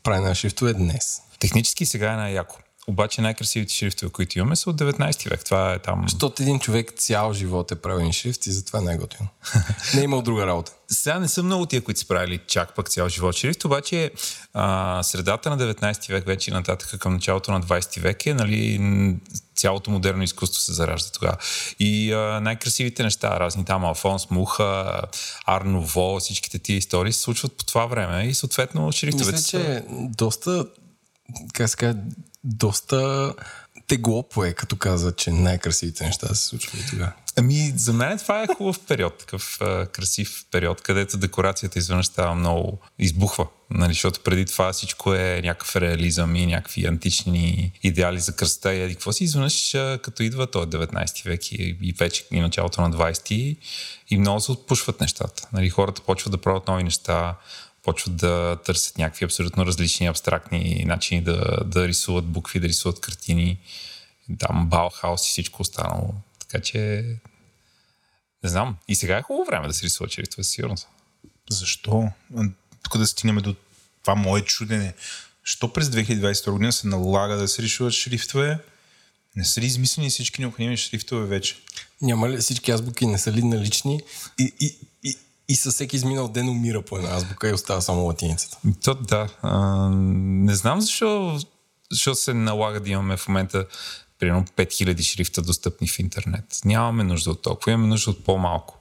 правене на шрифтове е днес. Технически сега е най-яко. Обаче най-красивите шрифтове, които имаме, са от 19 век. Това е там... Защото един човек цял живот е правил шрифт и затова е най-готино. не е имал друга работа. Сега не са много тия, които са правили чак пък цял живот шрифт, обаче а, средата на 19 век, вече нататък към началото на 20 век е, нали, цялото модерно изкуство се заражда тогава. И а, най-красивите неща, разни там Алфонс Муха, Арново, всичките тия истории се случват по това време и съответно шрифтовете Мисля, са... че доста, как се казва, доста тегло е, като каза, че най-красивите неща се случват тогава. Ами, за мен това е хубав период, такъв а, красив период, където декорацията извън става много избухва. Нали, защото преди това всичко е някакъв реализъм и някакви антични идеали за кръста и какво си. Изведнъж, като идва той 19 век и, и вече и началото на 20 и много се отпушват нещата. Нали, хората почват да правят нови неща, почват да търсят някакви абсолютно различни абстрактни начини да, да рисуват букви, да рисуват картини. Там Баухаус и всичко останало. Така че не знам. И сега е хубаво време да се рисува шрифтове, със сигурност. Защо? Тук да стигнем до това мое чудене. Що през 2022 година се налага да се рисуват шрифтове? Не са ли измислени всички необходими шрифтове вече? Няма ли всички азбуки не са ли налични и, и, и, със всеки изминал ден умира по една азбука и остава само латиницата. То, да. А, не знам защо, защо се налага да имаме в момента примерно 5000 шрифта достъпни в интернет. Нямаме нужда от толкова, имаме нужда от по-малко.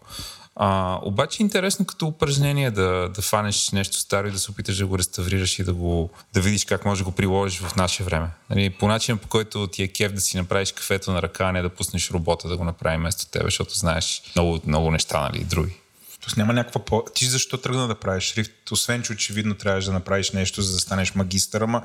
А, обаче е интересно като упражнение да, да фанеш нещо старо и да се опиташ да го реставрираш и да, го, да видиш как можеш да го приложиш в наше време. Нали, по начин по който ти е кеф да си направиш кафето на ръка, а не да пуснеш робота да го направи вместо тебе, защото знаеш много, много неща, нали, други. Тоест няма някаква по... Ти защо тръгна да правиш шрифт? Освен, че очевидно трябваше да направиш нещо, за да станеш магистър, ама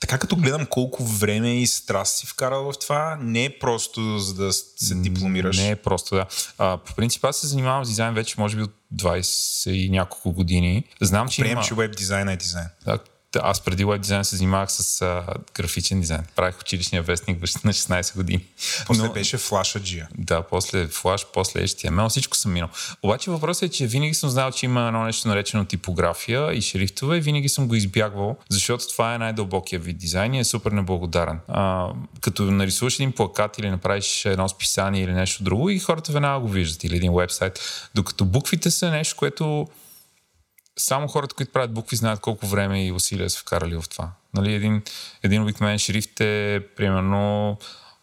така като гледам колко време и страст си вкарал в това, не е просто за да се дипломираш. Не е просто, да. А, по принцип аз се занимавам с дизайн вече може би от 20 и няколко години. Знам, че Прием, има... че веб дизайна е дизайн. Да, аз преди веб дизайн се занимавах с а, графичен дизайн. Правих училищния вестник на 16 години. После Но- беше флашаджия. Да, после Flash, после HTML, всичко съм минал. Обаче въпросът е, че винаги съм знал, че има едно нещо наречено типография и шрифтове и винаги съм го избягвал, защото това е най-дълбокия вид дизайн и е супер неблагодарен. А, като нарисуваш един плакат или направиш едно списание или нещо друго и хората веднага го виждат или един вебсайт, докато буквите са нещо, което само хората, които правят букви, знаят колко време и усилия са вкарали в това. Нали, един, един обикновен шрифт е примерно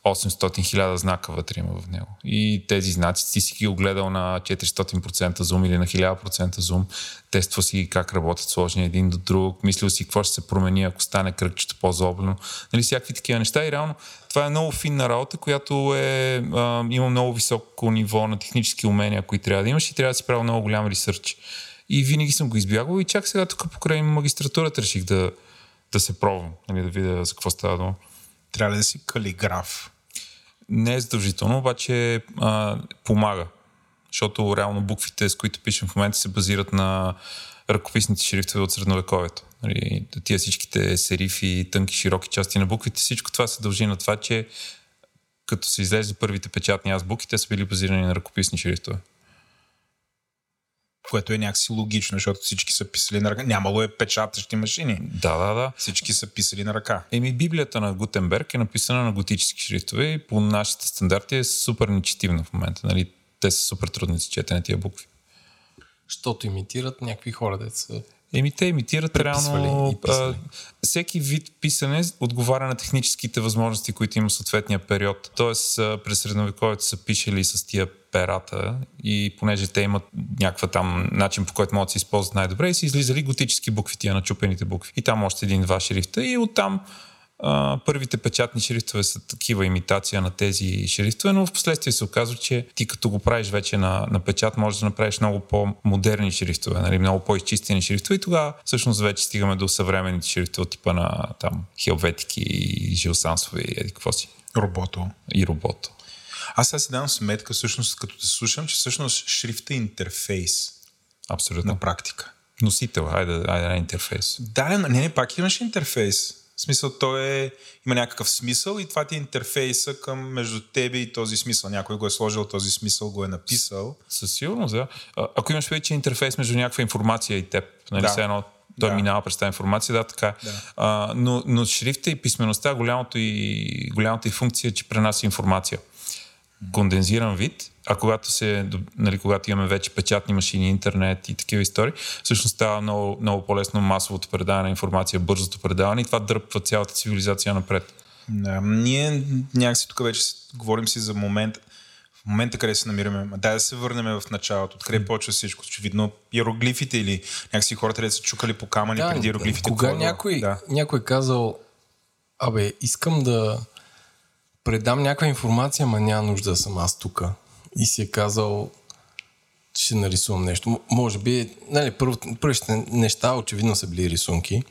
800 хиляда знака вътре има в него. И тези знаци ти си ги огледал на 400% зум или на 1000% зум, тества си как работят сложни един до друг, мислил си какво ще се промени, ако стане кръгчето по-злоблено. Нали, всякакви такива неща и реално това е много финна работа, която е, а, има много високо ниво на технически умения, които трябва да имаш и трябва да си правил много голям ресърч. И винаги съм го избягвал и чак сега тук покрай магистратурата реших да, да се пробвам, нали, да видя за какво става дума. Трябва ли да си калиграф? Не е задължително, обаче а, помага. Защото реално буквите, с които пишем в момента, се базират на ръкописните шрифтове от средновековието. Нали, тия всичките серифи, тънки, широки части на буквите, всичко това се дължи на това, че като се излезе първите печатни азбуки, те са били базирани на ръкописни шрифтове. Което е някакси логично, защото всички са писали на ръка. Нямало е печатащи машини. Да, да, да. Всички са писали на ръка. Еми, Библията на Гутенберг е написана на готически шрифтове и по нашите стандарти е супер нечетивна в момента. Нали? Те са супер трудни за четене тия букви. Защото имитират някакви хора, деца. Еми, те имитират реално... а, всеки вид писане отговаря на техническите възможности, които има съответния период. Тоест, през средновековието са пишели с тия перата и понеже те имат някаква там начин, по който могат да се използват най-добре, и са излизали готически букви, тия начупените букви. И там още един-два шрифта и оттам а, първите печатни шрифтове са такива имитация на тези шрифтове, но в последствие се оказва, че ти като го правиш вече на, на печат, можеш да направиш много по-модерни шрифтове, нали, много по-изчистени шрифтове и тогава всъщност вече стигаме до съвременните шрифтове от типа на там хелветики и жилсансове и еди какво си. Робото. И робото. Аз сега си давам сметка, всъщност, като те слушам, че всъщност шрифта е интерфейс Абсолютно. на практика. Носител, айде, айде интерфейс. Да, не, не, пак имаш интерфейс. В смисъл, той е, има някакъв смисъл и това ти е интерфейса към между тебе и този смисъл. Някой го е сложил този смисъл, го е написал. Със сигурност, да. А, Ако имаш вече интерфейс между някаква информация и теб, нали, Да. едно, той Да. да. минава през тази информация, да, така. Да. А, но, но шрифта и писмеността, голямото и, голямата и функция е, че пренася информация. Кондензиран вид, а когато, се, нали, когато имаме вече печатни машини, интернет и такива истории, всъщност става много, много по-лесно масовото предаване на информация, бързото предаване и това дръпва цялата цивилизация напред. Да, ние някакси тук вече говорим си за момент, в момента къде се намираме. Дай да се върнем в началото. Откъде почва всичко? Очевидно иероглифите или някакси хората да са чукали по камъни преди иероглифите. Кога какво е някой, Да. някой е казал, абе, искам да предам някаква информация, ама няма нужда да съм аз тук. И си е казал, ще нарисувам нещо. Може би, нали, първите неща очевидно са били рисунки,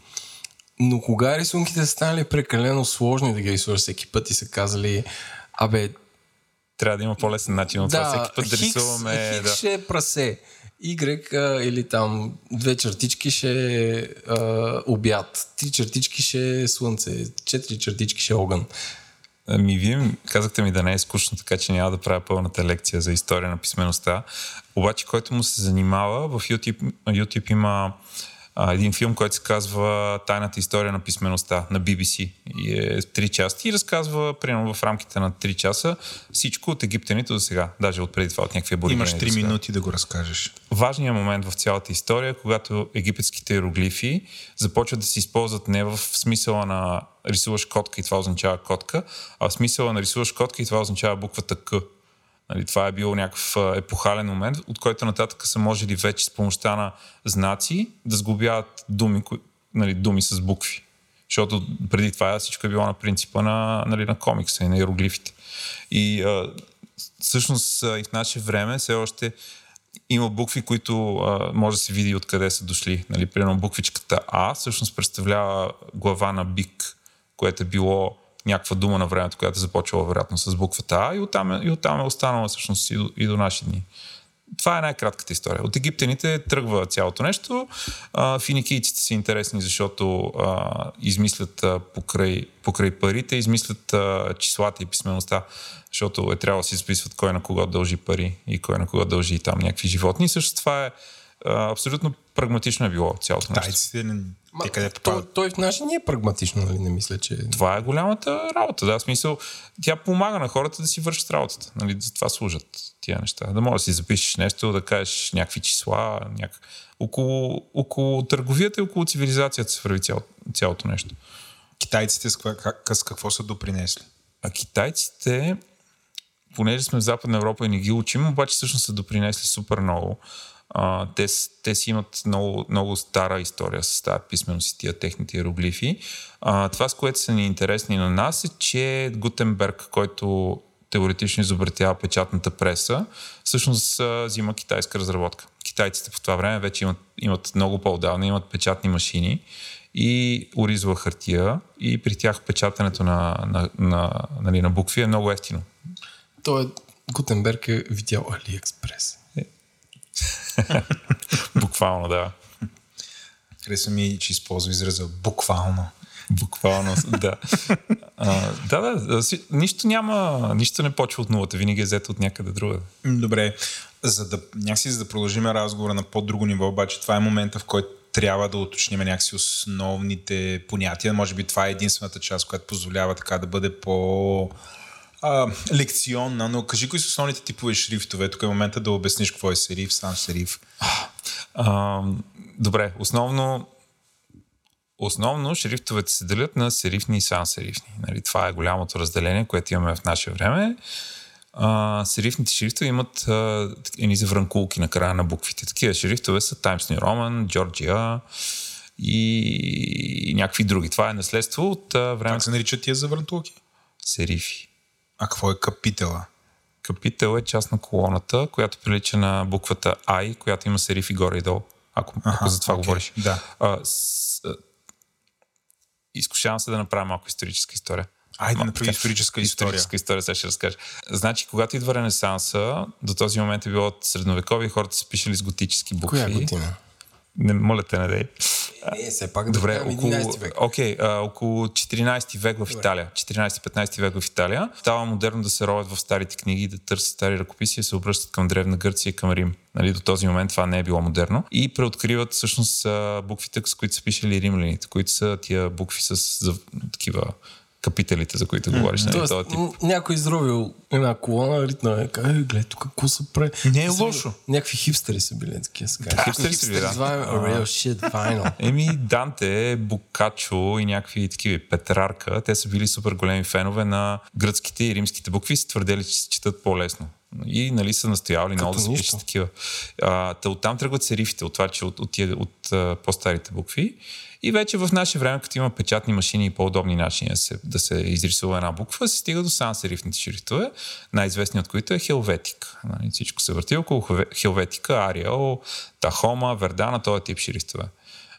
но кога рисунките са станали прекалено сложни да ги рисуваш всеки път и са казали, абе, Трябва да има по-лесен начин от това всеки път да Хикс, рисуваме. Хикс Да. ще е прасе. Y а, или там две чертички ще е обяд, три чертички ще е слънце, четири чертички ще е огън. Ами, вие казахте ми да не е скучно, така че няма да правя пълната лекция за история на писмеността. Обаче, който му се занимава, в YouTube, YouTube има а, един филм, който се казва Тайната история на писмеността на BBC. И е три части и разказва, примерно в рамките на 3 часа, всичко от египтяните до сега. Даже от преди това, от някакви аборигени. Имаш до 3 сега минути да го разкажеш. важният момент в цялата история, когато египетските иероглифи започват да се използват не в смисъла на рисуваш котка и това означава котка, а в смисъла на рисуваш котка и това означава буквата К. Нали, това е бил някакъв епохален момент, от който нататък са можели вече с помощта на знаци да сглобяват думи, нали, думи с букви. Защото преди това всичко е било на принципа на, нали, на комикса и на иероглифите. И а, всъщност и в наше време все още има букви, които а, може да се види откъде са дошли. Нали, примерно буквичката А всъщност представлява глава на бик, което е било някаква дума на времето, която е започвала вероятно с буквата А и оттам е, и оттам е останала всъщност и до, и до наши дни. Това е най-кратката история. От египтяните тръгва цялото нещо. Финикийците са интересни, защото а, измислят а, покрай, покрай парите, измислят а, числата и писмеността, защото е трябвало да си записват кой на кого дължи пари и кой на кого дължи там някакви животни. И също това е а, абсолютно прагматично е било цялото нещо. Тайците, не- те къде той, той в наши ние е прагматично, нали? Не мисля, че... Това е голямата работа. Да, в смисъл, тя помага на хората да си вършат работата. Нали, за това служат тия неща. Да можеш да си запишеш нещо, да кажеш някакви числа, няк... около, около търговията и около цивилизацията се върви цяло, цялото нещо. Китайците с, как, с какво са допринесли? А китайците, понеже сме в Западна Европа и не ги учим, обаче всъщност са допринесли супер много. Те, те си имат много, много стара история с тази писменост и тия техните иероглифи. А, това, с което са ни интересни на нас е, че Гутенберг, който теоретично изобретява печатната преса, всъщност взима китайска разработка. Китайците по това време вече имат, имат много по-отдавна, имат печатни машини и оризова хартия и при тях печатането на, на, на, нали, на букви е много ефтино. Той е... Гутенберг е видял Алиекспрес. Буквално, да. Хареса ми, че използва израза буквално. Буквално, да. А, да, да, нищо няма, нищо не почва от нулата, винаги е взето от някъде друга. Добре, за да, някакси за да продължим разговора на по-друго ниво, обаче това е момента, в който трябва да уточним някакси основните понятия. Може би това е единствената част, която позволява така да бъде по а, лекционна, но кажи кои са основните типове шрифтове. Тук е момента да обясниш какво е сериф, сам сериф. А, добре, основно Основно шрифтовете се делят на серифни и сан-серифни. Нали, това е голямото разделение, което имаме в наше време. А, серифните шрифтове имат а, едни завранкулки на края на буквите. Такива шрифтове са Times New Roman, Georgia и, и някакви други. Това е наследство от време Как се наричат тия завъртулки? серифи. А какво е капитела? Капител е част на колоната, която прилича на буквата I, която има серифи горе и долу. Ако, ако за това окей, говориш. Да. А, с, а, изкушавам се да направя малко историческа история. Айде направи историческа история. Историческа история, сега ще разкажа. Значи, когато идва Ренесанса, до този момент е било от средновековие, хората са пишели с готически букви. Коя година? Не, моля те, не дей. Не, все пак да Добре, около, 11 век. окей, а, около 14 век в Италия. 14-15 век в Италия. Става модерно да се ровят в старите книги, да търсят стари ръкописи и се обръщат към Древна Гърция и към Рим. Нали, до този момент това не е било модерно. И преоткриват всъщност буквите, с които са пишели римляните, които са тия букви с за, такива капителите, за които говориш. Нали, Тоест, този тип. някой изровил една колона, ритна е, каже, гледай тук какво са прави. Не е лошо. Някакви хипстери са били такива. Казали. хипстери са били, да. Е real shit vinyl. Еми, Данте, Бокачо и някакви такива Петрарка, те са били супер големи фенове на гръцките и римските букви и са твърдели, че се четат по-лесно. И нали са настоявали много да се пишат такива. А, та оттам тръгват серифите, от това, че от, от, от, а, по-старите букви. И вече в наше време, като има печатни машини и по-удобни начини да се, да се изрисува една буква, се стига до сан серифните шрифтове, най-известният от които е Хелветик. Нали, всичко се върти около Хелве- Хелветика, Ариел, Тахома, Вердана, този тип шрифтове.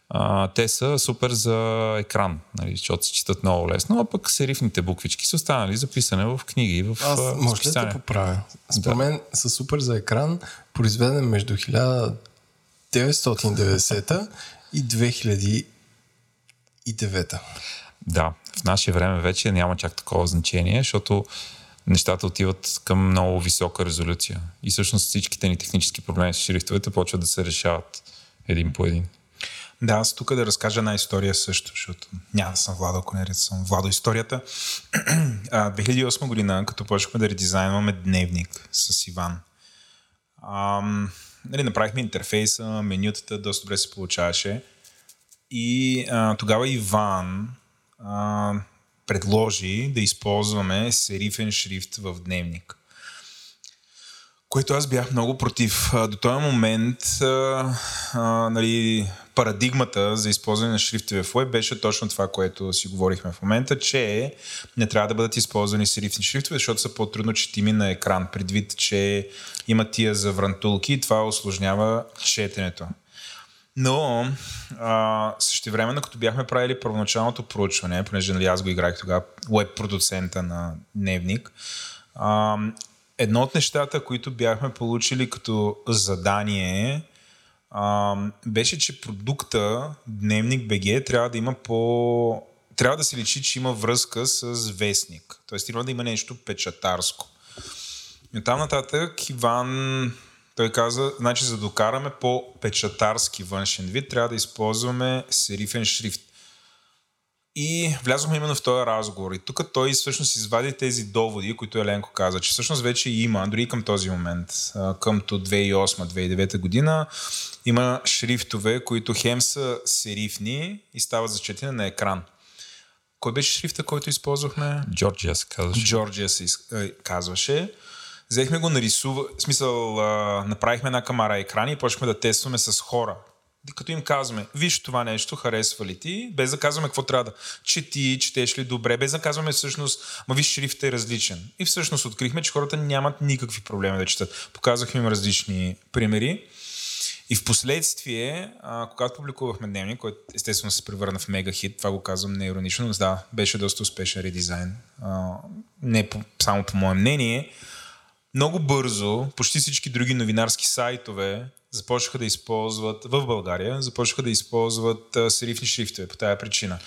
А, те са супер за екран, нали, защото се четат много лесно, а пък серифните буквички са останали за писане в книги и в Аз а, може ли да те поправя? Според мен са супер за екран, произведен между 1990 и 2009. Да, в наше време вече няма чак такова значение, защото нещата отиват към много висока резолюция. И всъщност всичките ни технически проблеми с шрифтовете почват да се решават един по един. Да, аз тук да разкажа една история също, защото няма да съм Владо, ако не съм Владо историята. А, 2008 година, като почнахме да редизайнваме дневник с Иван, ам, нали, направихме интерфейса, менютата, доста добре се получаваше. И а, тогава Иван а, предложи да използваме серифен шрифт в дневник което аз бях много против. До този момент а, а, нали, парадигмата за използване на шрифтове в Web беше точно това, което си говорихме в момента, че не трябва да бъдат използвани серифни шрифтове, защото са по-трудно четими на екран, предвид, че има тия заврантулки и това осложнява четенето. Но а, същевременно, като бяхме правили първоначалното проучване, понеже нали, аз го играх тогава, веб продуцента на Дневник, а, едно от нещата, които бяхме получили като задание, а, беше, че продукта Дневник BG трябва да има по... Трябва да се личи, че има връзка с вестник. Тоест, трябва да има нещо печатарско. И там нататък Иван, той каза, значи за да докараме по-печатарски външен вид, трябва да използваме серифен шрифт. И влязохме именно в този разговор. И тук той всъщност извади тези доводи, които Еленко каза, че всъщност вече има, дори към този момент, къмто 2008-2009 година, има шрифтове, които хем са серифни и стават за четене на екран. Кой беше шрифта, който използвахме? Джорджия се казваше. Джорджия се е, казваше. Взехме го нарисува, смисъл, а, направихме една камара екрани и почнахме да тестваме с хора. Като им казваме, виж това нещо, харесва ли ти, без да казваме какво трябва да чети, четеш ли добре, без да казваме всъщност, ма виж шрифтът е различен. И всъщност открихме, че хората нямат никакви проблеми да четат. Показахме им различни примери. И в последствие, когато публикувахме дневник, който естествено се превърна в мега хит, това го казвам неиронично, но да, беше доста успешен редизайн. А, не по, само по мое мнение. Много бързо, почти всички други новинарски сайтове започнаха да използват, в България, започнаха да използват серифни шрифтове по тая причина.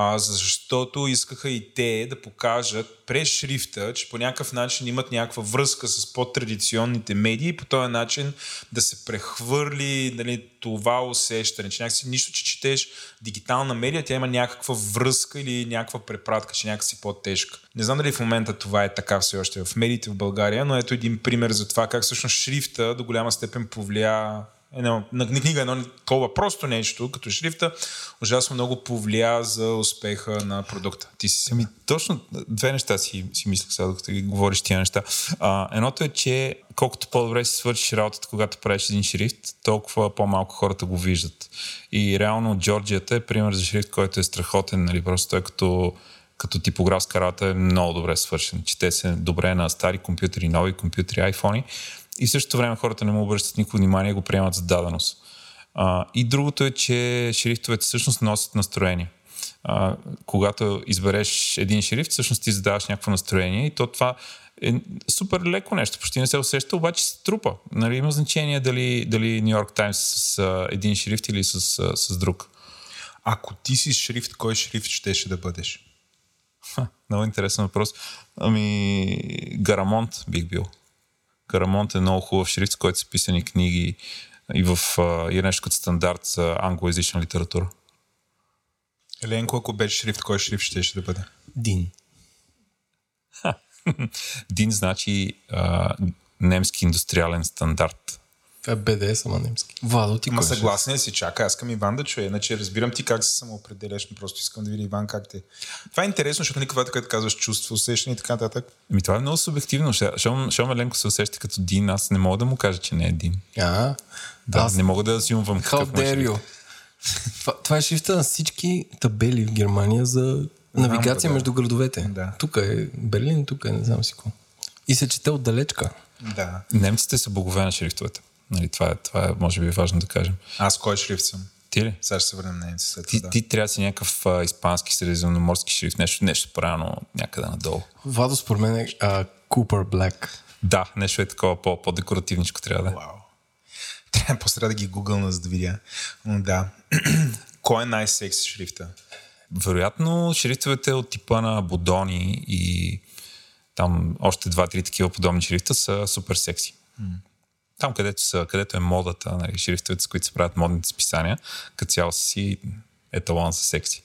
А, защото искаха и те да покажат през шрифта, че по някакъв начин имат някаква връзка с по-традиционните медии и по този начин да се прехвърли нали, това усещане, че някакси нищо, че четеш дигитална медия, тя има някаква връзка или някаква препратка, че някакси по-тежка. Не знам дали в момента това е така все още в медиите в България, но ето един пример за това как всъщност шрифта до голяма степен повлия Едно, на, на книга едно такова просто нещо, като шрифта, ужасно много повлия за успеха на продукта. Ти си Ами, точно две неща си, си мислях сега, докато ги говориш тия неща. А, едното е, че колкото по-добре си свършиш работата, когато правиш един шрифт, толкова по-малко хората го виждат. И реално Джорджията е пример за шрифт, който е страхотен, нали? просто той като, като типографска работа е много добре свършен. Чете се добре на стари компютри, нови компютри, айфони. И в същото време хората не му обръщат никакво внимание и го приемат за даденост. А, и другото е, че шрифтовете всъщност носят настроение. А, когато избереш един шрифт, всъщност ти задаваш някакво настроение и то това е супер леко нещо, почти не се усеща, обаче се трупа. Нали, има значение дали, дали Нью Йорк Таймс с а, един шрифт или с, а, с друг. Ако ти си шрифт, кой шрифт щеше да бъдеш? Ха, много интересен въпрос. Ами, Гарамонт бих бил. Гарамонт е много хубав шрифт, с който са писани книги и, в, и е нещо като стандарт за англоязична литература. Еленко, ако беше шрифт, кой шрифт щеше да бъде? Дин. Дин значи а, немски индустриален стандарт. Това е БДС, ама немски. Владо, ти Ма съгласен си, чакай, аз искам Иван да чуя, иначе разбирам ти как се самоопределяш, но просто искам да видя Иван как те. Това е интересно, защото никога което казваш чувство, усещане и така нататък. Ми това е много субективно. Щом, щом Еленко се усеща като Дин, аз не мога да му кажа, че не е Дин. А, Да, аз не мога да How какъв му е dare шрифт. you? това, това е шрифта на всички табели в Германия за навигация да. между градовете. Да. Тук е Берлин, тук е не знам си какво. И се чете отдалечка. Да. Немците са богове на шрифтовете. Нали, това, е, това е, може би, важно да кажем. Аз кой шрифт съм? Ти ли? Сега ще се върнем на немци след Ти. Да. ти трябва да си някакъв а, испански средиземноморски шрифт, нещо, нещо правилно някъде надолу. Владо според мен е а, Cooper Black. Да, нещо е такова по, по-декоративничко трябва да е. Вау. Трябва после да ги гугълна, за да видя. Но да. кой е най-секси шрифта? Вероятно, шрифтовете от типа на Бодони и там още два-три такива подобни шрифта са супер секси. Там, където, са, където е модата, нали, шрифтовете, с които се правят модните списания, като цяло си еталон за секси.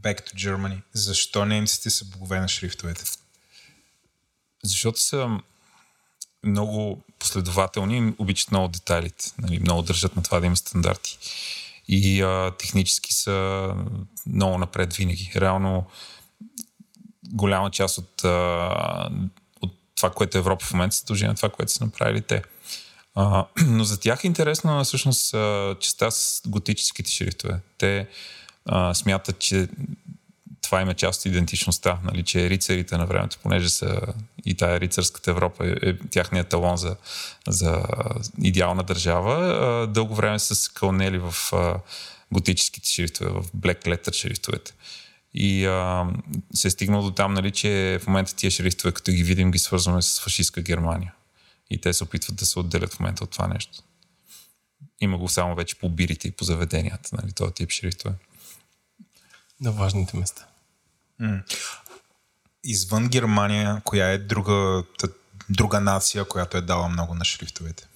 Back to Germany. Защо немците са богове на шрифтовете? Защото са много последователни, обичат много детайлите, нали, много държат на това да има стандарти. И а, технически са много напред винаги. Реално голяма част от, а, това, което е Европа в момента, се дължи на това, което са направили те. А, но за тях е интересно всъщност а, частта с готическите шрифтове. Те а, смятат, че това има част от идентичността, нали, че рицарите на времето, понеже са и тая рицарската Европа е, е тяхният талон за, за идеална държава, а, дълго време са се кълнели в а, готическите шрифтове, в black letter шрифтовете. И а, се е стигнало до там, нали, че в момента тия шрифтове, като ги видим, ги свързваме с фашистска Германия. И те се опитват да се отделят в момента от това нещо. Има го само вече по бирите и по заведенията, нали, този тип шрифтове. На важните места. Извън Германия, коя е друга, друга нация, която е дала много на шрифтовете?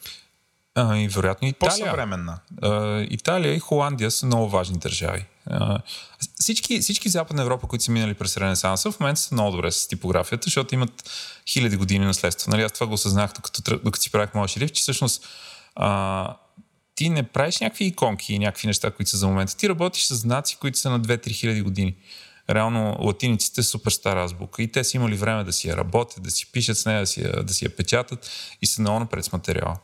А, и вероятно Италия. По-съвременна. А, Италия и Холандия са много важни държави. А, всички, всички в Западна Европа, които са минали през Ренесанса, в момента са много добре с типографията, защото имат хиляди години наследство. Нали, аз това го осъзнах, докато, докато си правих моя шрифт, че всъщност а, ти не правиш някакви иконки и някакви неща, които са за момента. Ти работиш с знаци, които са на 2-3 хиляди години. Реално латиниците са супер стара азбука и те са имали време да си я работят, да си пишат с нея, да си я, да си я печатат и са много напред с материала.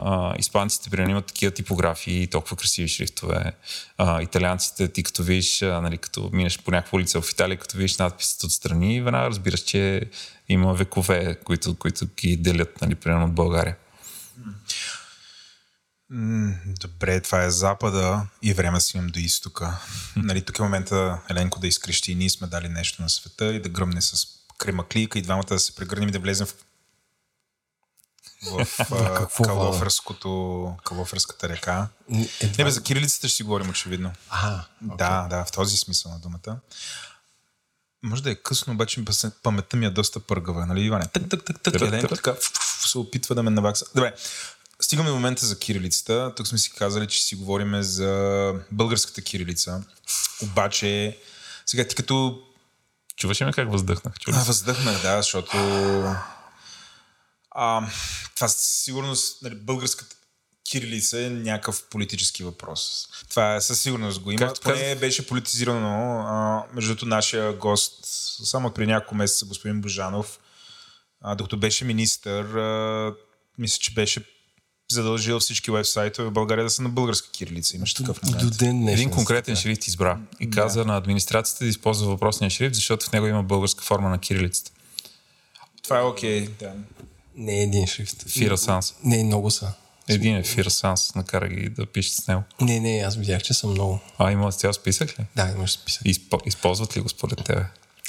А, испанците, примерно, имат такива типографии и толкова красиви шрифтове. А, италианците, ти като видиш, а, нали, като минеш по някаква улица в Италия, като видиш надписите отстрани, веднага разбираш, че има векове, които, които ги делят, нали, примерно от България. Добре, това е Запада и време си имам до изтока. нали, тук е момента Еленко да изкрещи и ние сме дали нещо на света и да гръмне с кремаклийка и двамата да се прегърнем и да влезем в в а? Калоферското, Калоферската река. Едва... Не бе, за кирилицата ще си говорим очевидно. А, Да, да, в този смисъл на думата. Може да е късно, обаче паметта ми е доста пъргава, нали, Иване? Тък, тък, тък, тък, търък. така се опитва да ме навакса. Добре, стигаме до момента за кирилицата. Тук сме си казали, че си говорим за българската кирилица. Обаче, сега ти като Чуваш ли ме как въздъхнах? Чули? а, въздъхнах, да, защото а, това със сигурност нали, българската кирилица е някакъв политически въпрос. Това е със сигурност го има. Както Поне казах- беше политизирано. А, между нашия гост, само преди няколко месеца, господин Божанов, а, докато беше министър, а, мисля, че беше задължил всички вебсайтове в България да са на българска кирилица. Имаше такъв И до момент. ден днешен. Един конкретен шрифт избра и каза на администрацията да използва въпросния шрифт, защото в него има българска форма на кирилицата. Това е окей. Да. Не е един шрифт. Фира Санс. Не, много са. Един е Фира Санс, накара ги да пишат с него. Не, не, аз видях, че са много. А, има цял списък ли? Да, имаш списък. Изпо, използват ли го според тебе?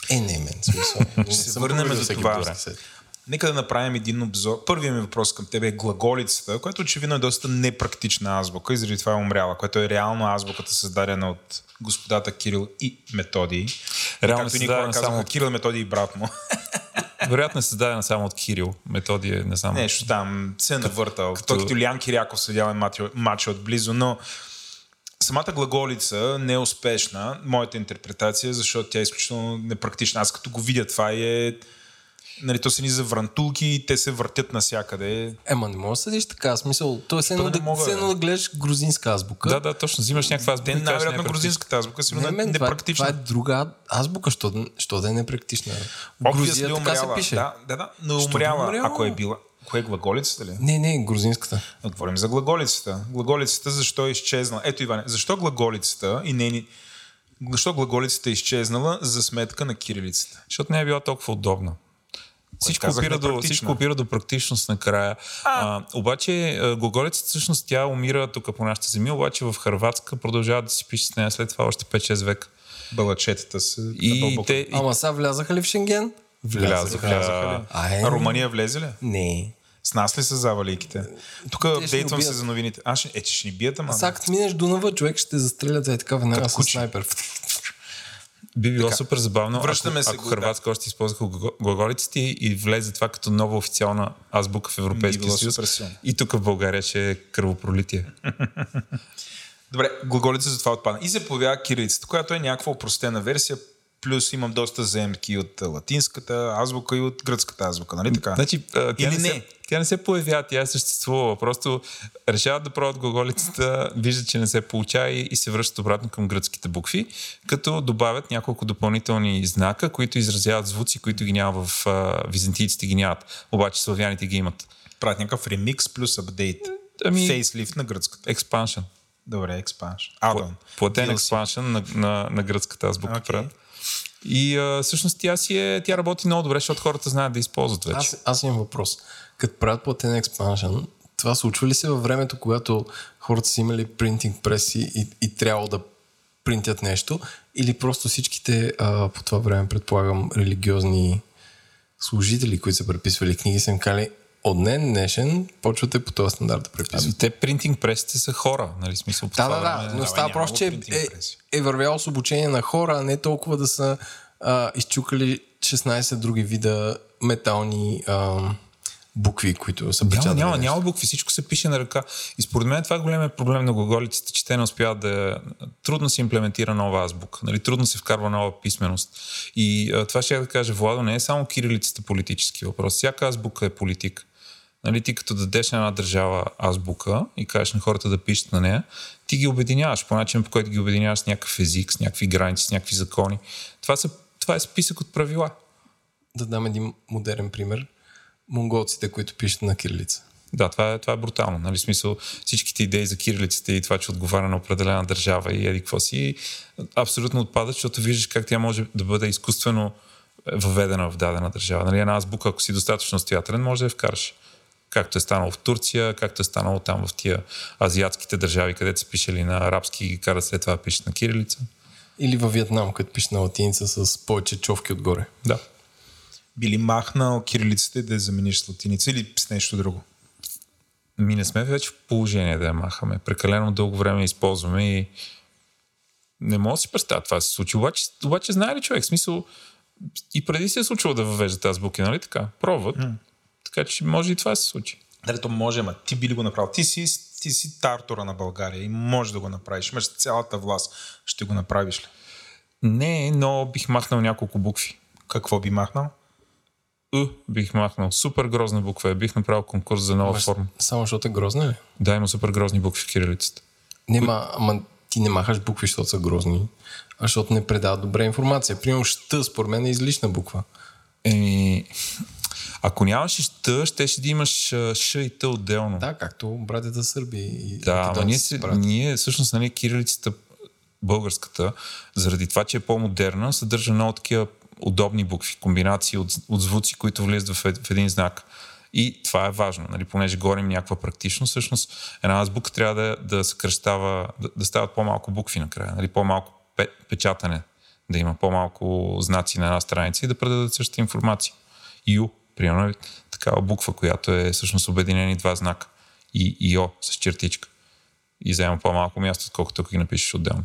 Е, не, мен, смисъл. Ще се върнем до това. Нека да направим един обзор. Първият ми въпрос към теб е глаголицата, която очевидно е доста непрактична азбука и заради това е умряла, което е реално азбуката създадена от господата Кирил и Методий. Реално Както е никога създадена казаха само. Кирил, Методий и брат му. Вероятно е създадена само от Кирил. Методия, не знам. Нещо там се е навъртал. като- Той като Илян Киряков следява матча, отблизо, но самата глаголица не е успешна, моята интерпретация, защото тя е изключително непрактична. Аз като го видя това е... Нали, то са ни за врантулки и те се въртят навсякъде. Ема не можеш да съдиш така. Смисъл, то е едно да да, да гледаш грузинска азбука. Да, да, точно. Взимаш някаква азбука. Те най-вероятно е грузинската азбука сигурно Не, е мен, това, е- непрактична. това е друга азбука, що, да- що да е непрактична. Грузия така се пише. Да, да, да, но Що умряла. умряла? Ако е била. Кое е глаголицата ли? Не, не, грузинската. Говорим за глаголицата. Глаголицата защо е изчезнала? Ето Иване, защо глаголицата и нейни... Защо глаголицата е изчезнала за сметка на кирилицата? Защото не е била толкова удобна. Всичко опира, до, всичко опира до практичност накрая. А, обаче а, глаголицата всъщност тя умира тук по нашите земи, обаче в Харватска продължава да си пише с нея след това още 5-6 века. Балачетата са И дълбоко. те, и Ама сега влязаха ли в Шенген? влязоха. Влязаха ли? А, е, А Румъния влезе ли? Не. С нас ли са завалийките? Тук апдейтвам се за новините. А, ще, е, че ще ни бият, ама... Сега като минеш Дунава, човек ще те застрелят е така веднага с снайпер. Би било Така. супер забавно, Връщаме ако, се ако го- Харватска още използваха глаго- глаголиците и влезе това като нова официална азбука в Европейския съюз. И тук в България ще е кръвопролитие. Добре, глаголица затова отпадна. И се появява кирилицата, която е някаква опростена версия, плюс имам доста заемки от а, латинската азбука и от гръцката азбука, нали така? Значи, тя, Или не не? Се, тя не се появява, тя е съществувала. Просто решават да пробват глаголицата, виждат, че не се получава и, и се връщат обратно към гръцките букви, като добавят няколко допълнителни знака, които изразяват звуци, които ги няма в а, византийците ги нямат. Обаче славяните ги имат. Правят някакъв ремикс плюс апдейт. Ами- Фейслифт на гръцката. Expansion. Добре, експанш. Адон. Платен expansion на, на, на гръцката азбука okay. правят. И а, всъщност тя си е, тя работи много добре, защото хората знаят да използват вече. Аз, аз имам въпрос. Като правят платен експаншън, това случва ли се във времето, когато хората са имали принтинг преси и, и трябва да принтят нещо, или просто всичките а, по това време, предполагам, религиозни служители, които са преписвали книги, са им кали от днен днешен почвате по този стандарт да преписвате. Ами, те принтинг пресите са хора, нали? Смисъл, Да, да, да, но става няма просто, че е, е вървяло с обучение на хора, а не толкова да са а, изчукали 16 други вида метални а, букви, които са Няма, печатали. няма, нещо. няма букви, всичко се пише на ръка. И според мен това е големият проблем на глаголицата, че те не успяват да... Трудно се имплементира нова азбука, нали? трудно се вкарва нова писменост. И а, това ще я да кажа, Владо, не е само кирилицата политически въпрос. Всяка азбука е политик. Нали, ти като дадеш на една държава азбука и кажеш на хората да пишат на нея, ти ги обединяваш по начин, по който ги обединяваш с някакъв език, с някакви граници, с някакви закони. Това, са, това е списък от правила. Да дам един модерен пример. Монголците, които пишат на кирилица. Да, това е, това е брутално. Нали? Смисъл, всичките идеи за кирилицата и това, че отговаря на определена държава и еди какво си, абсолютно отпадат, защото виждаш как тя може да бъде изкуствено въведена в дадена държава. Нали? Една азбука, ако си достатъчно стоятелен, може да я вкараш. Както е станало в Турция, както е станало там в тия азиатските държави, където са пишели на арабски и ги карат след това да пишат на кирилица. Или във Вьетнам, като пише на латиница с повече човки отгоре. Да. Били махнал кирилицата и да я замениш с латиница или с нещо друго. Ми не сме вече в положение да я махаме. Прекалено дълго време използваме и не мога да си представя това да се случи. Обаче, обаче знае ли човек? В смисъл, и преди се е случило да въвеждат азбуки, нали така? Пробват. Така че може и това да се случи. Дали то може, ама ти би ли го направил? Ти си, ти си тартора на България и можеш да го направиш. Имаш цялата власт. Ще го направиш ли? Не, но бих махнал няколко букви. Какво би махнал? Ъ бих махнал. Супер грозна буква е. Бих направил конкурс за нова Ама, форма. Само защото е грозна ли? Да, има супер грозни букви в кирилицата. Нема, ама ти не махаш букви, защото са грозни, а защото не предават добра информация. Примерно щ, според мен е излишна буква. Еми, ако нямаш щ, ще, ще да имаш ш и т отделно. Да, както братята сърби. И Да, ама ние, се, ние всъщност нали, кирилицата, българската, заради това, че е по-модерна, съдържа много такива удобни букви, комбинации от, от звуци, които влизат в, в един знак. И това е важно, нали, понеже говорим някаква практичност, всъщност една азбука трябва да, да съкръщава, да, да стават по-малко букви накрая, нали, по-малко пе, печатане, да има по-малко знаци на една страница и да предадат същата информация. Ю, примерно, е такава буква, която е всъщност обединени два знака. И, и О с чертичка. И взема по-малко място, отколкото ако ги напишеш отделно.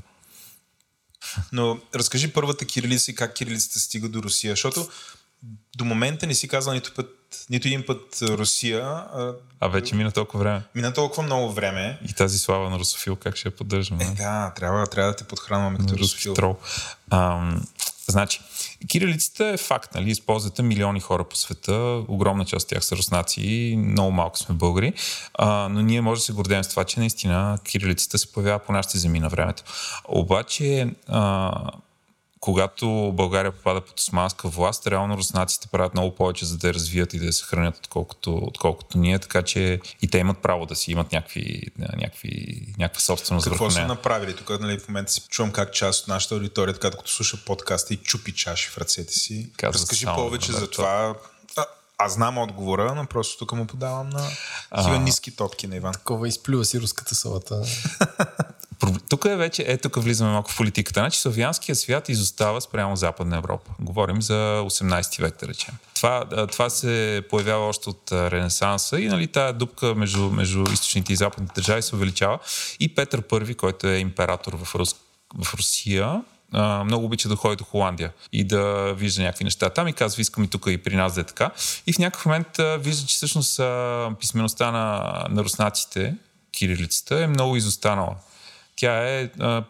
Но разкажи първата кирилица и как кирилицата стига до Русия, защото до момента не си казал нито, път, нито един път Русия. А, А вече мина толкова време. мина толкова много време. И тази слава на русофил, как ще я поддържаме? Е, да, трябва, трябва да те подхранваме като русофил. русофил. трол. Ам, значи, кирилицата е факт, нали? Използвате милиони хора по света, огромна част от тях са руснаци, много малко сме българи, а, но ние може да се гордеем с това, че наистина кирилицата се появява по нашите земи на времето. Обаче, а, когато България попада под османска власт, реално руснаците правят много повече, за да я развият и да я съхранят, отколкото, отколкото ние, така че и те имат право да си имат някакви, някакви, някаква собственост Какво върху са нея. направили? Тук нали, в момента си чувам как част от нашата аудитория, така докато слуша подкаста и чупи чаши в ръцете си. Казва Разкажи само, повече за това. А, аз знам отговора, но просто тук му подавам на такива ниски топки на Иван. Такова изплюва си руската салата. Тук е вече, е, тук влизаме малко в политиката. Значи славянския свят изостава спрямо Западна Европа. Говорим за 18 век, да речем. Това, това се появява още от Ренесанса и нали, тая дупка между, между източните и западните държави се увеличава. И Петър I, който е император в, Рус, в Русия, много обича да ходи до Холандия и да вижда някакви неща там и казва, искам и тук и при нас да е така. И в някакъв момент вижда, че всъщност писмеността на, на руснаците, кирилицата, е много изостанала. Тя е а,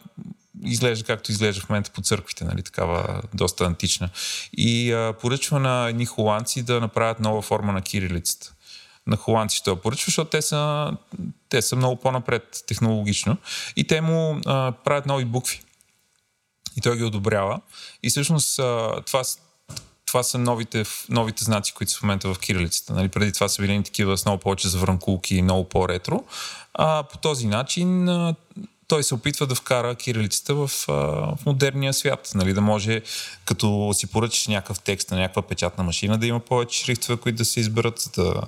изглежда както изглежда в момента по църквите, нали, такава доста антична. И а, поръчва на едни холандци да направят нова форма на кирилицата. На холандци ще я поръчва, защото те са, те са много по-напред технологично. И те му а, правят нови букви. И той ги одобрява. И всъщност а, това, това са новите, новите знаци, които са в момента в кирилицата. Нали, преди това са били такива с много повече завърнкулки и много по-ретро. А, по този начин а, той се опитва да вкара кирилицата в, в модерния свят. Нали, да може, като си поръчаш някакъв текст на някаква печатна машина, да има повече шрифтове, които да се изберат, да,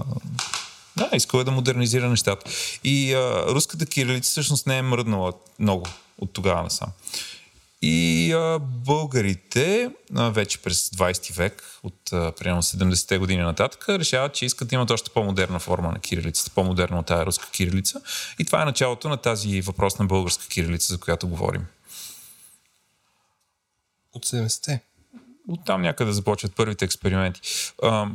да, иска е да модернизира нещата. И а, руската кирилица всъщност не е мръднала много от тогава насам. И а, българите а, вече през 20 век, от а, примерно 70-те години нататък, решават, че искат да имат още по-модерна форма на кирилицата, по-модерна от тази руска кирилица. И това е началото на тази въпросна българска кирилица, за която говорим. От 70-те. Оттам някъде започват първите експерименти. А,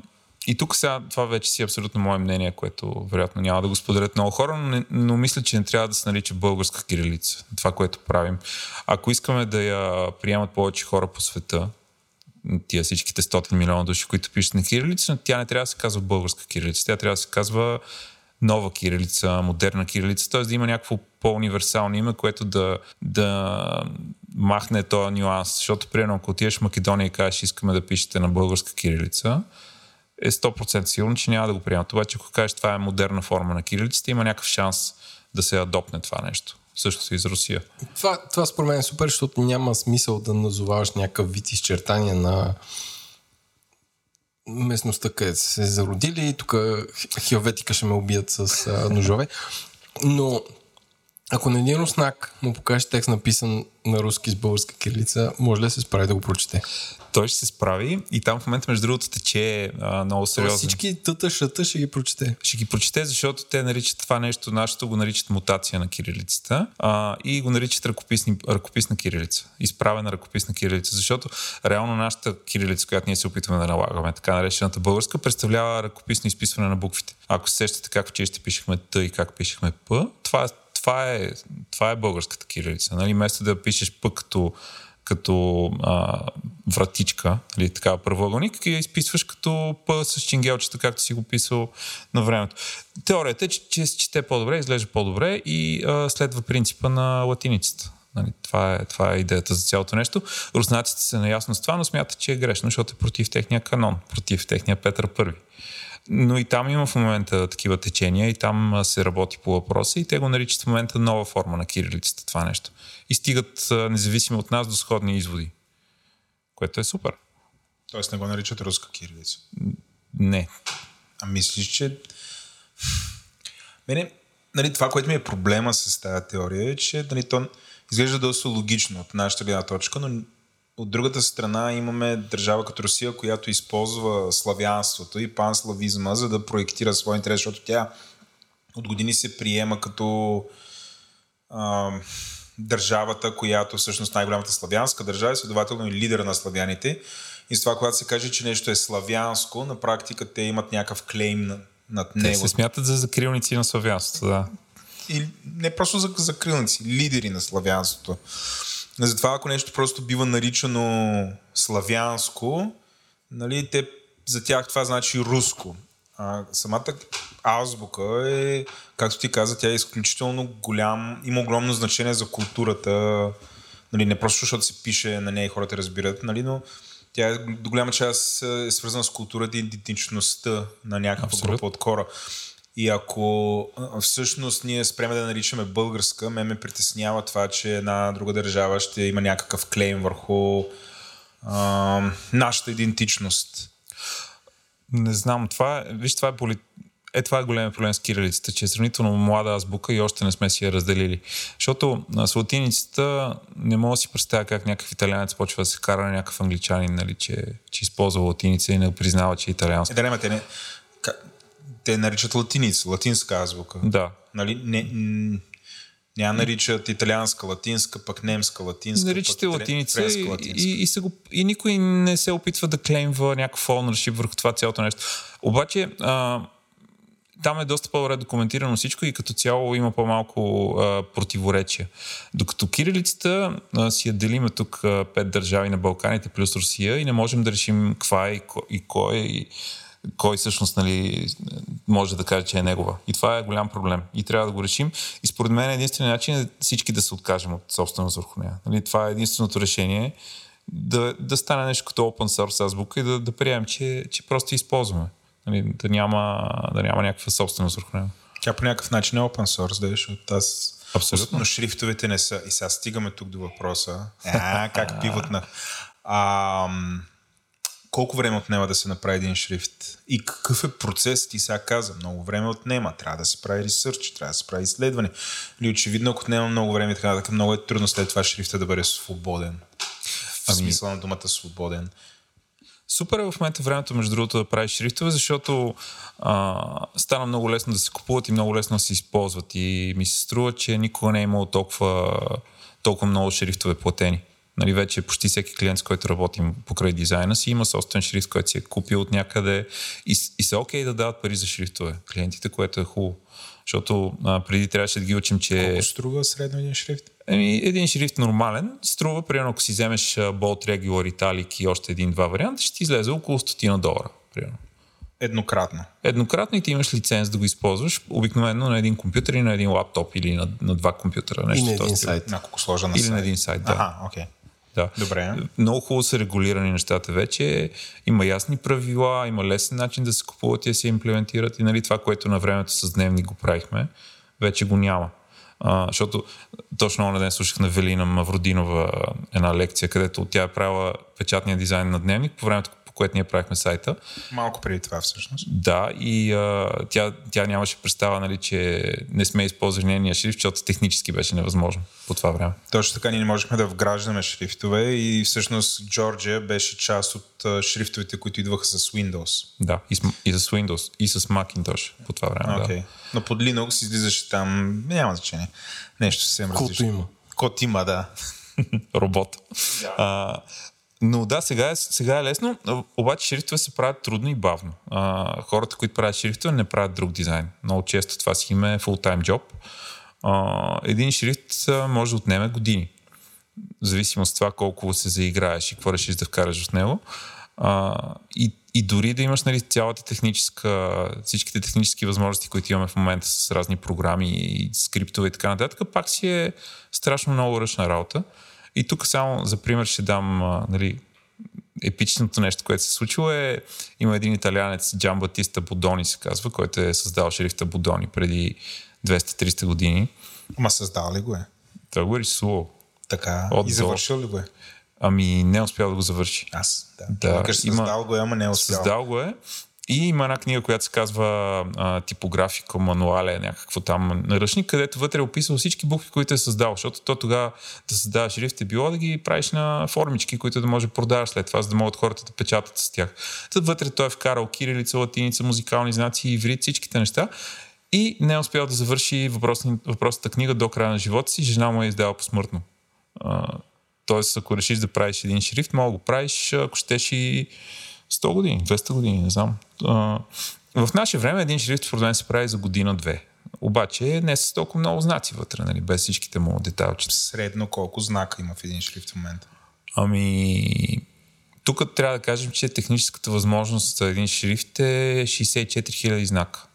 и тук сега, това вече си е абсолютно мое мнение, което вероятно няма да го споделят много хора, но, не, но мисля, че не трябва да се нарича българска кирилица. Това, което правим. Ако искаме да я приемат повече хора по света, тия всичките 100 милиона души, които пишат на кирилица, тя не трябва да се казва българска кирилица. Тя трябва да се казва нова кирилица, модерна кирилица, т.е. да има някакво по-универсално име, което да, да махне този нюанс. Защото, примерно, ако отидеш в Македония и кажеш, искаме да пишете на българска кирилица, е 100% сигурно, че няма да го приемат. Обаче, ако кажеш, това е модерна форма на кирилицата, има някакъв шанс да се адопне това нещо. Също и за Русия. Това, това според мен е супер, защото няма смисъл да назоваваш някакъв вид изчертания на местността, където се зародили. Тук хелветика ще ме убият с а, ножове. Но ако на един руснак му покажеш текст написан на руски с българска кирилица, може ли да се справи да го прочете? Той ще се справи и там в момента, между другото, тече а, много сериозно. Всички тъта шата ще ги прочете. Ще ги прочете, защото те наричат това нещо, нашето го наричат мутация на кирилицата а, и го наричат ръкописни, ръкописна кирилица. Изправена ръкописна кирилица, защото реално нашата кирилица, която ние се опитваме да налагаме, така наречената българска, представлява ръкописно изписване на буквите. Ако се сещате как в училище пишехме Т и как пишехме П, това, това, е, това е българската кирилица. Нали? Вместо да пишеш П като като а, вратичка, или така правоъгълник и я изписваш като П с чингелчета, както си го писал на времето. Теорията е, че, че се чете по-добре, изглежда по-добре и а, следва принципа на латиницата. Нали, това, е, това е идеята за цялото нещо. Руснаците са наясно с това, но смятат, че е грешно, защото е против техния канон, против техния Петър Първи. Но и там има в момента такива течения и там се работи по въпроса и те го наричат в момента нова форма на кирилицата, това нещо. И стигат независимо от нас до сходни изводи, което е супер. Тоест не го наричат руска кирилица. Не. А мислиш, че... Мене, нали, това, което ми е проблема с тази теория е, че нали, то изглежда доста логично от нашата гледна точка, но от другата страна имаме държава като Русия, която използва славянството и панславизма, за да проектира своя интерес, защото тя от години се приема като а, държавата, която всъщност най-голямата славянска държава, следователно и лидера на славяните. И с това, когато се каже, че нещо е славянско, на практика те имат някакъв клейм над него. Те се смятат за закрилници на славянството, да. И не просто за закрилници, лидери на славянството. Затова ако нещо просто бива наричано славянско, нали, те, за тях това значи руско. А самата азбука е, както ти каза, тя е изключително голям, има огромно значение за културата. Нали, не просто защото се пише на нея и хората разбират, нали, но тя е, до голяма част е свързана с културата и идентичността на някаква Абсолютно. група от хора. И ако всъщност ние спреме да наричаме българска, ме ме притеснява това, че една друга държава ще има някакъв клейм върху а, нашата идентичност. Не знам, това е, виж, това е поли... Е, това е големия проблем с кирилицата, че е сравнително млада азбука и още не сме си я разделили. Защото с латиницата не мога да си представя как някакъв италианец почва да се кара на някакъв англичанин, нали, че, че използва латиница и не признава, че е италиански. Е, да, не, не те наричат латиница, латинска азбука. Да. Нали? Не, няма наричат италианска латинска, пък немска латинска. Наричате латиница и, латинска. И, и, го, и никой не се опитва да клеймва някакъв ownership върху това цялото нещо. Обаче а, там е доста по-добре документирано всичко и като цяло има по-малко а, противоречия. Докато кирилицата а, си я делиме тук а, пет държави на Балканите плюс Русия и не можем да решим каква е и кой, и кой е. И, кой всъщност нали, може да каже, че е негова. И това е голям проблем. И трябва да го решим. И според мен единственият начин е всички да се откажем от собственост върху нея. Нали, това е единственото решение. Да, да стане нещо като open source азбука и да, да приемем, че, че просто използваме. Нали, да, няма, да няма някаква собственост върху нея. Тя по някакъв начин е open source, да, защото аз Абсолютно. Но шрифтовете не са. И сега стигаме тук до въпроса. А, как пиват А, колко време отнема да се направи един шрифт и какъв е процес, ти сега каза, много време отнема, трябва да се прави ресърч, трябва да се прави изследване. Или очевидно, ако отнема много време, така, така много е трудно след това шрифта да бъде свободен. В ами... смисъл на думата свободен. Супер е в момента времето, между другото, да правиш шрифтове, защото а, стана много лесно да се купуват и много лесно да се използват. И ми се струва, че никога не е имало толкова, толкова много шрифтове платени. Нали, вече почти всеки клиент, с който работим покрай дизайна си, има собствен шрифт, който си е купил от някъде и, и са окей okay да дават пари за шрифтове клиентите, което е хубаво. Защото а, преди трябваше да ги учим, че... Колко струва средно един шрифт? Еми, един шрифт нормален струва, примерно ако си вземеш Bold Regular Italic и още един-два варианта, ще ти излезе около 100 долара. Примерно. Еднократно. Еднократно и ти имаш лиценз да го използваш обикновено на един компютър и на един лаптоп или на, на два компютъра. Нещо и на един сайт. Няколко сложа на или сайт. на един сайт, да. Ага, окей. Okay. Да. Добре. Много хубаво са регулирани нещата вече. Има ясни правила, има лесен начин да се купуват и да се имплементират. И нали, това, което на времето с дневник го правихме, вече го няма. А, защото точно на ден слушах на Велина Мавродинова една лекция, където тя е правила печатния дизайн на дневник по времето, което ние правихме сайта. Малко преди това всъщност. Да, и а, тя, тя нямаше представа, нали, че не сме използвали нейния шрифт, защото технически беше невъзможно по това време. Точно така, ние не можехме да вграждаме шрифтове и всъщност Джорджия беше част от а, шрифтовете, които идваха с Windows. Да, и с, и с Windows, и с Macintosh по това време. Okay. Да. Но под Linux излизаше там, няма значение, нещо съвсем различно. Код има. Код има, да. Робот. Yeah. А, но да, сега е, сега е лесно, обаче шрифтове се правят трудно и бавно. А, хората, които правят шрифтове, не правят друг дизайн. Много често това си има е full-time job. А, един шрифт може да отнеме години. в зависимост от това колко се заиграеш и какво решиш да вкараш в него. А, и, и дори да имаш нали, цялата техническа, всичките технически възможности, които имаме в момента с разни програми и скриптове и така нататък, пак си е страшно много ръчна работа. И тук само за пример ще дам нали, епичното нещо, което се случило е, има един италианец, Джан Батиста Бодони се казва, който е създал шрифта Бодони преди 200-300 години. Ама създал ли го е? Той го е рисувал. Така. От и завършил ли го е? Ами не е успял да го завърши. Аз, да. Да, има- създал го е, ама не е успял. Създал го е. И има една книга, която се казва а, типографика, мануале, някакво там наръчник, където вътре е описал всички букви, които е създал, защото то тогава да създаваш шрифт е било да ги правиш на формички, които да може да продаваш след това, за да могат хората да печатат с тях. Тът вътре той е вкарал кирилица, латиница, музикални знаци, иврит, всичките неща. И не е успял да завърши въпросната книга до края на живота си, жена му е издала посмъртно. Тоест, ако решиш да правиш един шрифт, мога да го правиш, ако щеш и 100 години, 200 години, не знам. А, в наше време един шрифт според мен се прави за година-две. Обаче не с толкова много знаци вътре, нали, без всичките му детайлчета. Средно колко знака има в един шрифт в момента? Ами, тук трябва да кажем, че техническата възможност за един шрифт е 64 000 знака.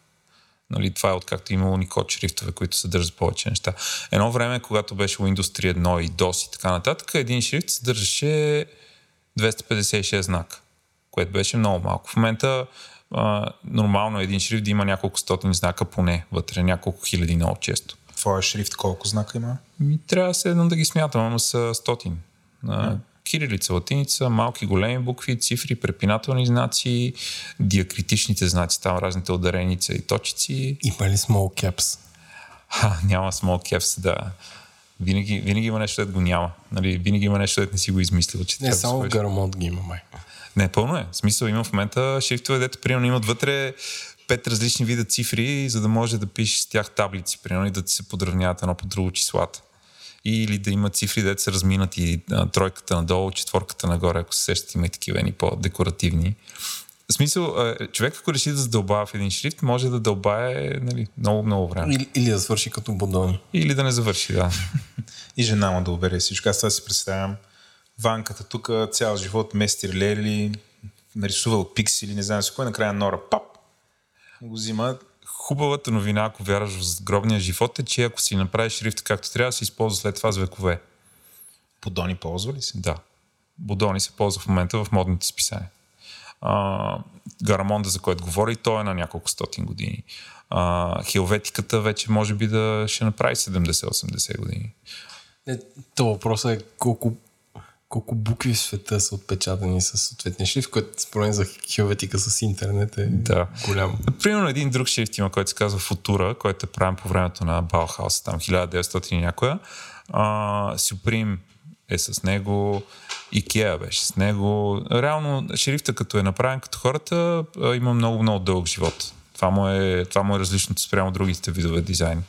Нали, това е откакто има уникод шрифтове, които съдържат повече неща. Едно време, когато беше Windows 3.1 и DOS и така нататък, един шрифт съдържаше 256 знака, което беше много малко. В момента а, нормално един шрифт да има няколко стотин знака поне вътре, няколко хиляди много често. Твоя шрифт колко знака има? Ми, трябва седно да ги смятам, ама са стотин. А, кирилица, латиница, малки, големи букви, цифри, препинателни знаци, диакритичните знаци, там разните удареница и точици. Има ли small caps? Ха, няма small caps, да. Винаги, винаги има нещо, да го няма. Нали, винаги има нещо, да не си го измислил, че Не, трябва да само в сложиш. Гарамонт ги има, май. Не, пълно е. В смисъл има в момента шрифтове, дето примерно имат вътре пет различни вида цифри, за да може да пишеш с тях таблици, примерно и да ти се подравняват едно по друго числата. Или да има цифри, дето са разминати а, тройката надолу, четворката нагоре, ако се сещате, има и такива едни по-декоративни. В смисъл, човек ако реши да задълбава в един шрифт, може да дълбае нали, много, много време. Или, или да свърши като Бодони. Или да не завърши, да. И жена му да обере всичко. Аз това си представям. Ванката тук цял живот мести лели, нарисувал пиксели, не знам си кой, накрая Нора пап, го взима. Хубавата новина, ако вярваш в загробния живот, е, че ако си направиш шрифт както трябва, се използва след това с векове. Подони ползва ли се? Да. Бодони се ползва в момента в модните списания. А, Гарамонда, за който говори, той е на няколко стотин години. А, хелветиката вече може би да ще направи 70-80 години. Не, то въпросът е колко, колко букви в света са отпечатани с съответния шрифт, което според мен за хелветика с интернет е Да. голям. Примерно един друг шрифт има, който се казва Футура, който е правен по времето на Баухаус, там 1900 и някоя. А, Supreme е с него, Ikea беше с него. Реално шрифта като е направен като хората, има много, много дълъг живот. Това му е, това му е различното спрямо другите видове дизайн.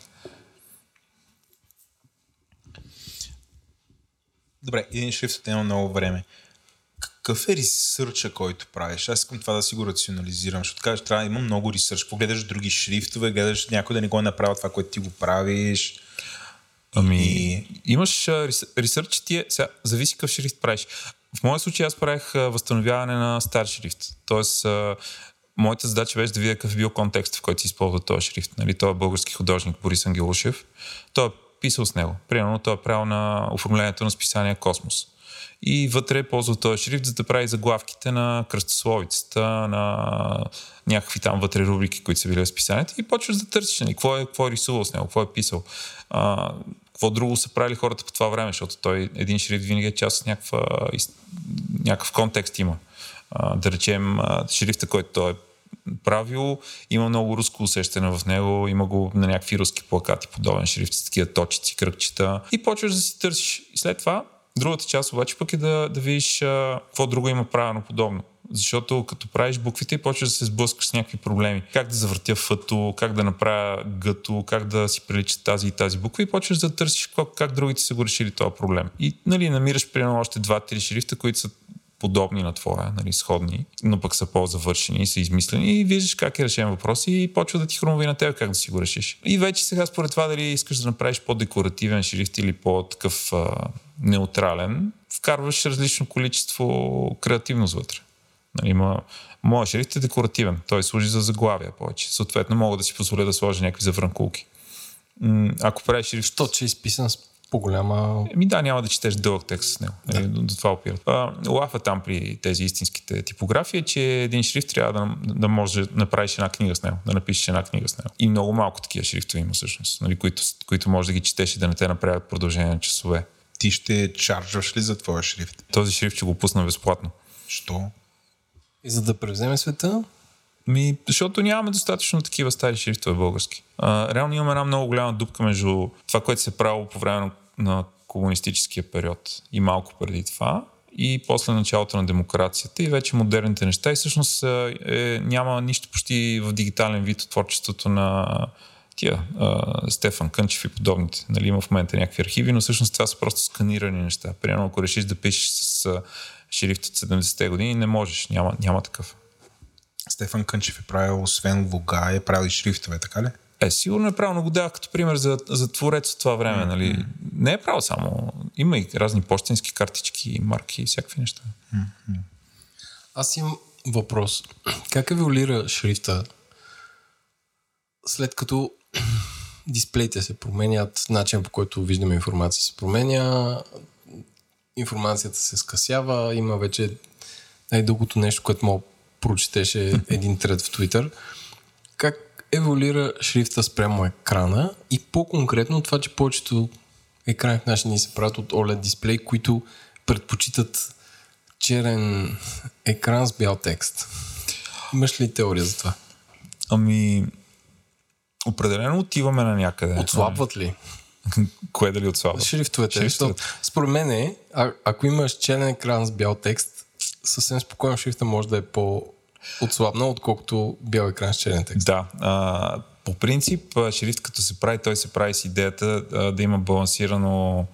Добре, един шрифт отнема много време. Какъв е ресърча, който правиш? Аз искам това да си го рационализирам, защото кажеш, трябва да има много ресърч. Какво гледаш други шрифтове, гледаш някой да не го е направил това, което ти го правиш. Ами, И- имаш ресърч, ти е, сега, зависи какъв шрифт правиш. В моя случай аз правих възстановяване на стар шрифт. Тоест, моята задача беше да видя какъв е бил контекст, в който се използва този шрифт. Нали, той е български художник Борис Ангелушев. Той е писал с него. Примерно той е правил на оформлението на списание Космос. И вътре е ползвал този шрифт, за да прави заглавките на кръстословицата, на някакви там вътре рубрики, които са били в списанието и почваш да търсиш нали, какво, е, какво е рисувал с него, какво е писал. А, какво друго са правили хората по това време, защото той един шрифт винаги е част от някаква, някакъв контекст има. А, да речем, шрифта, който той е правил, има много руско усещане в него, има го на някакви руски плакати, подобен шрифт такива точици, кръгчета и почваш да си търсиш. И след това, другата част обаче пък е да, да видиш а, какво друго има правено подобно. Защото като правиш буквите и почваш да се сблъскаш с някакви проблеми. Как да завъртя фъто, как да направя гъто, как да си приличат тази и тази буква и почваш да търсиш как, как другите са го решили този проблем. И нали, намираш примерно още два-три шрифта, които са подобни на твоя, нали, сходни, но пък са по-завършени са измислени и виждаш как е решен въпрос и почва да ти хрумва на теб как да си го решиш. И вече сега според това дали искаш да направиш по-декоративен шрифт или по-такъв а, неутрален, вкарваш различно количество креативност вътре. Нали, има, моят шрифт е декоративен, той служи за заглавия повече. Съответно мога да си позволя да сложа някакви завранкулки. Ако правиш шрифт... Що, че е изписан с по-голяма... Ми да, няма да четеш дълъг текст с него. Да. До, до това опират. лафа там при тези истинските типографии е, че един шрифт трябва да, да може да направиш една книга с него, да напишеш една книга с него. И много малко такива шрифтове има всъщност, нали, които, които може да ги четеш и да не те направят продължение на часове. Ти ще чарджваш ли за твоя шрифт? Този шрифт ще го пусна безплатно. Що? И за да превземе света? Ми, защото нямаме достатъчно такива стари шрифтове български. А, реално имаме една много голяма дупка между това, което се е правило по време на, комунистическия период и малко преди това и после началото на демокрацията и вече модерните неща и всъщност е, няма нищо почти в дигитален вид от творчеството на тия а, Стефан Кънчев и подобните. Нали, има в момента някакви архиви, но всъщност това са просто сканирани неща. Примерно, ако решиш да пишеш с шрифт от 70-те години, не можеш, няма, няма такъв. Стефан Кънчев е правил, освен лога, е правил и шрифтове, така ли? Е, сигурно е правил, но го дах като пример за, за творец от това време. Mm-hmm. Нали? Не е правил само. Има и разни почтенски картички, марки и всякакви неща. Mm-hmm. Аз имам въпрос. Как еволюира шрифта след като дисплеите се променят, начин по който виждаме информация се променя, информацията се скъсява, има вече най-дългото нещо, което мога прочетеше един тред в Twitter. Как еволюира шрифта спрямо екрана и по-конкретно това, че повечето екрани в наши ни се правят от OLED дисплей, които предпочитат черен екран с бял текст. Имаш ли теория за това? Ами, определено отиваме на някъде. Отслабват ли? Кое дали отслабва? Шрифтовете. Шрифтовете. Според мен е, а, ако имаш черен екран с бял текст, съвсем спокойно шрифта може да е по отслабна, отколкото бял екран с черен текст. Да. А, по принцип, шрифт като се прави, той се прави с идеята а, да има балансирано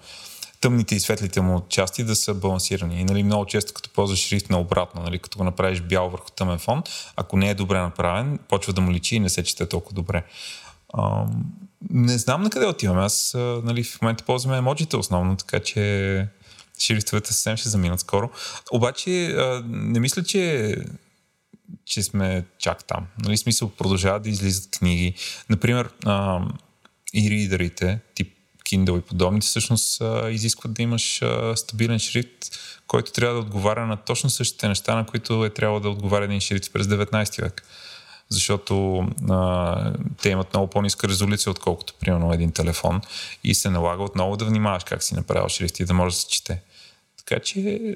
тъмните и светлите му части да са балансирани. И нали, много често, като ползваш шрифт на обратно, нали, като го направиш бял върху тъмен фон, ако не е добре направен, почва да му личи и не се чете толкова добре. А, не знам на къде отиваме. Аз нали, в момента ползваме емоджите основно, така че шрифтовете съвсем ще заминат скоро. Обаче не мисля, че че сме чак там. Нали, смисъл продължават да излизат книги. Например, а, и ридерите, тип Kindle и подобните, всъщност а, изискват да имаш а, стабилен шрифт, който трябва да отговаря на точно същите неща, на които е трябвало да отговаря един шрифт през 19 век. Защото а, те имат много по-ниска резолюция, отколкото примерно един телефон и се налага отново да внимаваш как си направил шрифт и да може да се чете. Така че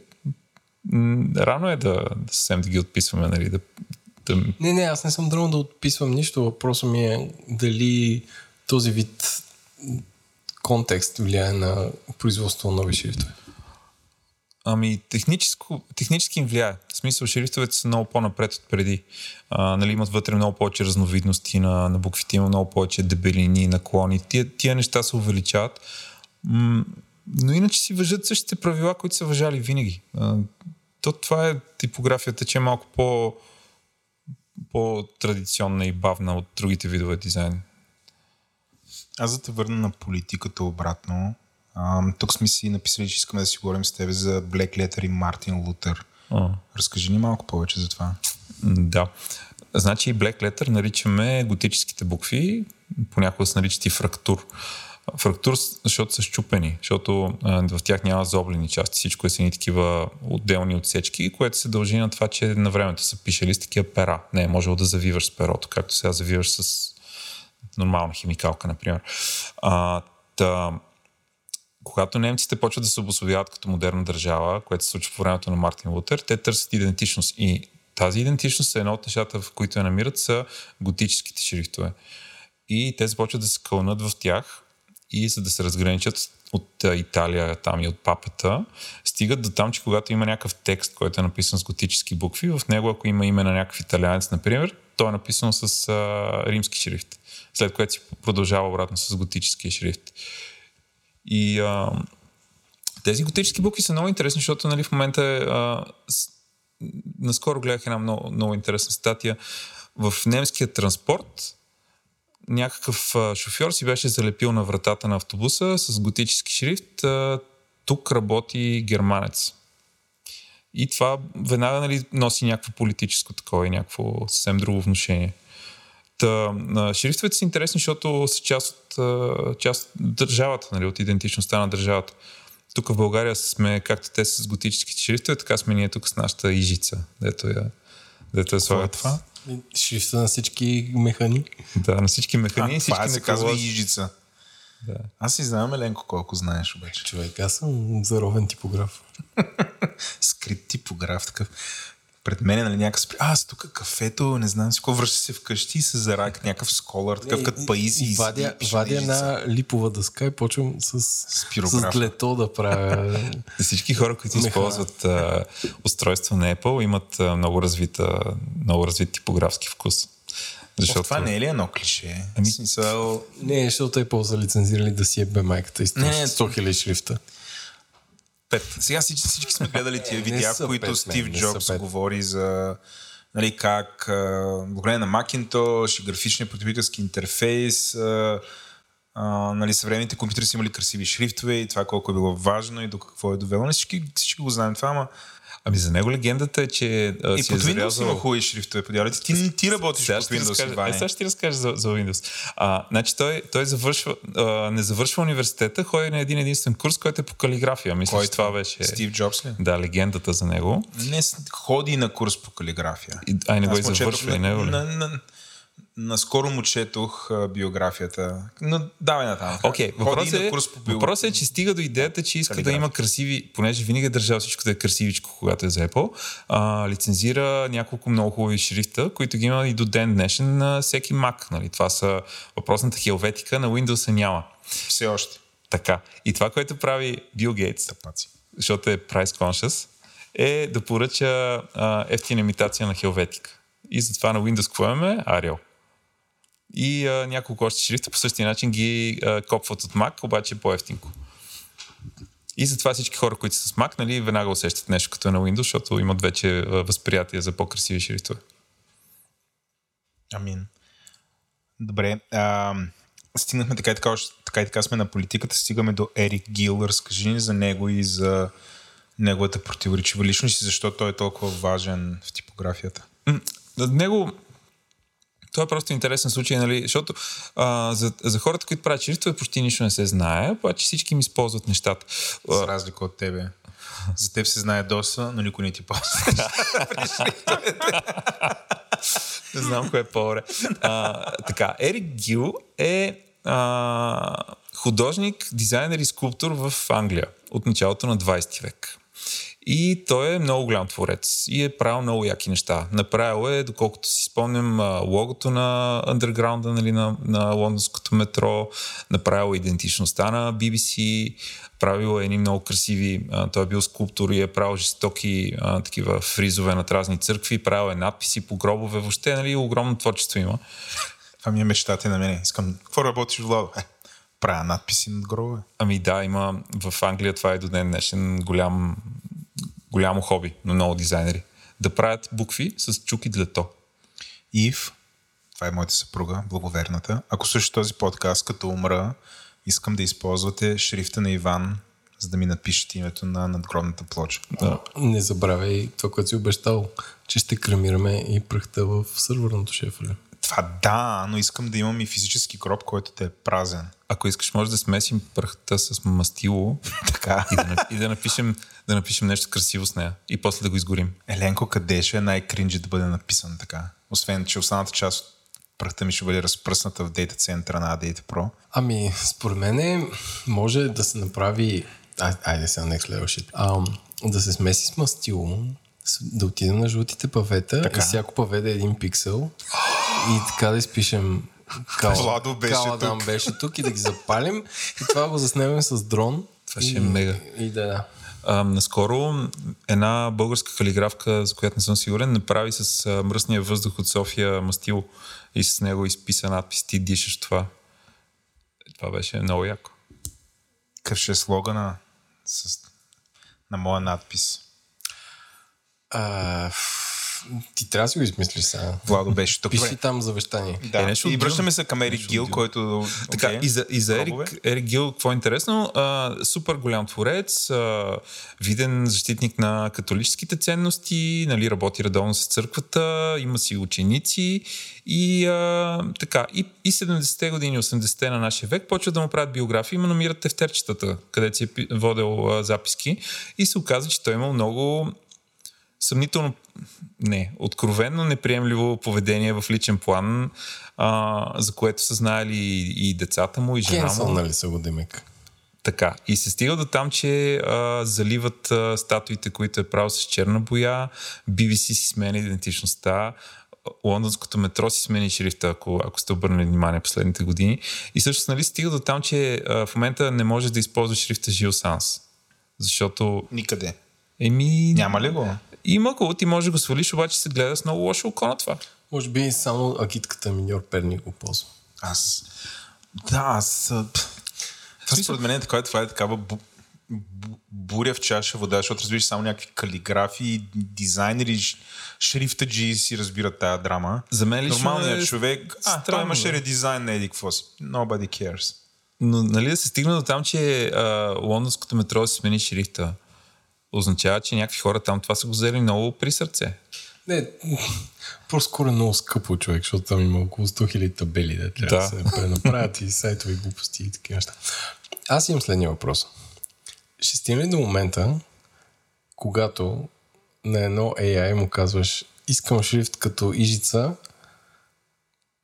рано е да, да съвсем да ги отписваме, нали, да, да... Не, не, аз не съм дрънал да отписвам нищо. Въпросът ми е дали този вид контекст влияе на производство на нови шрифтове. Ами, технически им влияе. В смисъл, шрифтовете са много по-напред от преди. А, нали, имат вътре много повече разновидности на, на буквите, има много повече дебелини, наклони. Тия, тия неща се увеличават. М- но иначе си въжат същите правила, които са въжали винаги. А, то това е типографията, че е малко по, по-традиционна и бавна от другите видове дизайн. Аз да те върна на политиката обратно. А, тук сме си написали, че искаме да си говорим с теб за Black Letter и Мартин Лутер. А. Разкажи ни малко повече за това. Да. Значи Black Letter наричаме готическите букви, понякога се наричат и фрактур. Фрактур, защото са щупени, защото а, в тях няма заоблени части, всичко е са ни такива отделни отсечки, което се дължи на това, че на времето са пишели с такива пера. Не е можело да завиваш с перото, както сега завиваш с нормална химикалка, например. А, та, когато немците почват да се обособяват като модерна държава, което се случва по времето на Мартин Лутер, те търсят идентичност. И тази идентичност е едно от нещата, в които я намират, са готическите шрифтове. И те започват да се кълнат в тях и за да се разграничат от Италия там и от папата, стигат до там, че когато има някакъв текст, който е написан с готически букви, в него ако има име на някакъв италианец, например, то е написано с а, римски шрифт, след което си продължава обратно с готическия шрифт. И а, тези готически букви са много интересни, защото нали, в момента а, с, наскоро гледах една много, много интересна статия. В немския транспорт някакъв шофьор си беше залепил на вратата на автобуса с готически шрифт тук работи германец. И това веднага нали, носи някакво политическо такова и някакво съвсем друго вношение. Та, шрифтовете са интересни, защото са част от, част от държавата, нали, от идентичността на държавата. Тук в България сме, както те с готическите шрифтове, така сме ние тук с нашата ижица, дето я, дето я слагат. това? Шрифта на всички механи. Да, на всички механи, А, всички това се казва. Ижица. Да. Аз си знам, Еленко, колко знаеш обаче. Човек, аз съм заровен типограф. Скрит типограф такъв. Пред мен е нали, някакъв спри... Аз тук кафето, не знам си какво, връща се вкъщи и се зарак някакъв сколър, такъв като паиси. И вадя, вадя една липова дъска и почвам с, с, длето да правя. Всички хора, които Меха. използват а, устройства на Apple, имат а, много, развита, много развит типографски вкус. Защото... Това не е ли едно клише? Ами... Смисъл... не, защото Apple са лицензирали да си ебе майката и Не, не, 100 000 шрифта. Пет. Сега всички, всички сме гледали тия Не видеа, в които пет, Стив не, не Джобс пет. говори за нали, как благодарение на Macintosh графичния потребителски интерфейс а, а, нали, съвременните компютри са имали красиви шрифтове и това колко е било важно и до какво е довело. Нали, всички, всички го знаем това, ама Ами за него легендата е, че а, и си е под Windows зарязал... има хубави шрифтове. Подявайте. Ти, ти, ти работиш Сега под Windows, разкажа, Иване. е, сега ще ти разкажа за, за Windows. А, значи той, той завършва, а, не завършва университета, ходи на един единствен курс, който е по калиграфия. Мисля, че това беше... Стив Джобс ли? Да, легендата за него. Не, ходи на курс по калиграфия. И, ай, не го и му четох завършва, и на, него ли? на, на, наскоро му четох биографията. Но давай натам. Окей, Ходи въпросът, е, курс по биография. въпросът е, че стига до идеята, че иска да Калиграфия. има красиви, понеже винаги е държал всичко да е красивичко, когато е за Apple, а, лицензира няколко много хубави шрифта, които ги има и до ден днешен на всеки Mac. Нали? Това са въпросната хелветика, на Windows няма. Все още. Така. И това, което прави Бил Гейтс, Тъпаци. защото е price conscious, е да поръча а, ефтина имитация на хелветика. И затова на Windows какво имаме? Arial. И а, няколко още шрифта по същия начин ги а, копват от Mac, обаче по-ефтинко. И затова всички хора, които са с Mac, нали, веднага усещат нещо като е на Windows, защото имат вече а, възприятие за по-красиви шрифтове. Амин. Добре. А, стигнахме така и така, така и така сме на политиката. Стигаме до Ерик Гил. Разкажи ни за него и за неговата противоречива личност и защо той е толкова важен в типографията. Него това е просто интересен случай, нали? защото а, за, за хората, които правят шрифтове, почти нищо не се знае, обаче всички им използват нещата. А, разлика от тебе. За теб се знае доста, но никой не ти ползва. Не знам кое е по-добре. Така, Ерик Гил е а, художник, дизайнер и скулптор в Англия от началото на 20 век. И той е много голям творец и е правил много яки неща. Направил е, доколкото си спомням, логото на Underground, нали, на, на лондонското метро, направил е идентичността на BBC, правил е едни много красиви, а, той е бил скулптор и е правил жестоки а, такива фризове на разни църкви, правил е надписи по гробове, въобще нали, огромно творчество има. Това ми е мечтата на мене. Искам, какво работиш, Владо? Е, правя надписи над гробове. Ами да, има в Англия това е до ден днешен голям, голямо хоби на много дизайнери. Да правят букви с чук и длето. Ив, това е моята съпруга, благоверната. Ако слушаш този подкаст, като умра, искам да използвате шрифта на Иван, за да ми напишете името на надгробната плоча. Да. Не забравяй това, което си обещал, че ще кремираме и пръхта в сървърното шефале. Това да, но искам да имам и физически гроб, който да е празен. Ако искаш, може да смесим пръхта с мастило Така. и да, и да, напишем, да напишем нещо красиво с нея и после да го изгорим. Еленко, къде ще е най-кринджи да бъде написан така? Освен, че останата част от пръхта ми ще бъде разпръсната в дейта центъра на Data Pro. Ами, според мен може да се направи... Ай, айде сега, next level shit. Ам, да се смеси с мастило, да отидем на жълтите павета Така. и всяко паве да е един пиксел и така да изпишем Кала, Владо беше Каладан тук. беше тук и да ги запалим и това го заснемем с дрон. Това ще е мега. И да, А, наскоро една българска калиграфка, за която не съм сигурен, направи с а, мръсния въздух от София мастило и с него изписа надпис Ти дишаш това. Това беше много яко. Какъв ще е слогана с... на моя надпис? А, Ти трябва да си го измислиш сега. Владо беше тук. Пиши там завещание. Да, Е, нещо и връщаме се към Ерик Гил, който... Така, окей. и за, и за. Ерик, Ерик Гил, какво е интересно? А, супер голям творец, а, виден защитник на католическите ценности, нали, работи редовно с църквата, има си ученици и а, така. И, и 70-те години, 80-те на нашия век почва да му правят биографии, има намират тефтерчетата, където си е водил а, записки и се оказа, че той имал много съмнително, не, откровенно неприемливо поведение в личен план, а, за което са знаели и, и децата му, и жена Кенсъл, му. нали са го демек? Така. И се стига до там, че а, заливат а, статуите, които е правил с черна боя, BBC си сменя идентичността, лондонското метро си смени шрифта, ако, ако сте обърнали внимание последните години. И всъщност, нали, стига до там, че а, в момента не можеш да използваш шрифта Жил Санс. Защото, Никъде. еми... Няма ли го? Има го, ти можеш да го свалиш, обаче се гледа с много лошо око на това. Може би само агитката миньор Перник го ползва. Аз... Да, аз... Това според мен е така, това е такава бу, бу, буря в чаша вода, защото разбираш само някакви калиграфи, дизайнери, ш- шрифтаджи си разбират тая драма. За мен лично Нормалният е човек, а, той странно, имаше бе. редизайн на еди какво си. Nobody cares. Но нали да се стигна до там, че а, лондонското метро си смени шрифта, означава, че някакви хора там това са го взели много при сърце. Не, по-скоро е много скъпо човек, защото там има около 100 000 табели, да трябва да, Да. се пренаправят и сайтови глупости и такива неща. Аз имам следния въпрос. Ще стигне ли до момента, когато на едно AI му казваш искам шрифт като ижица,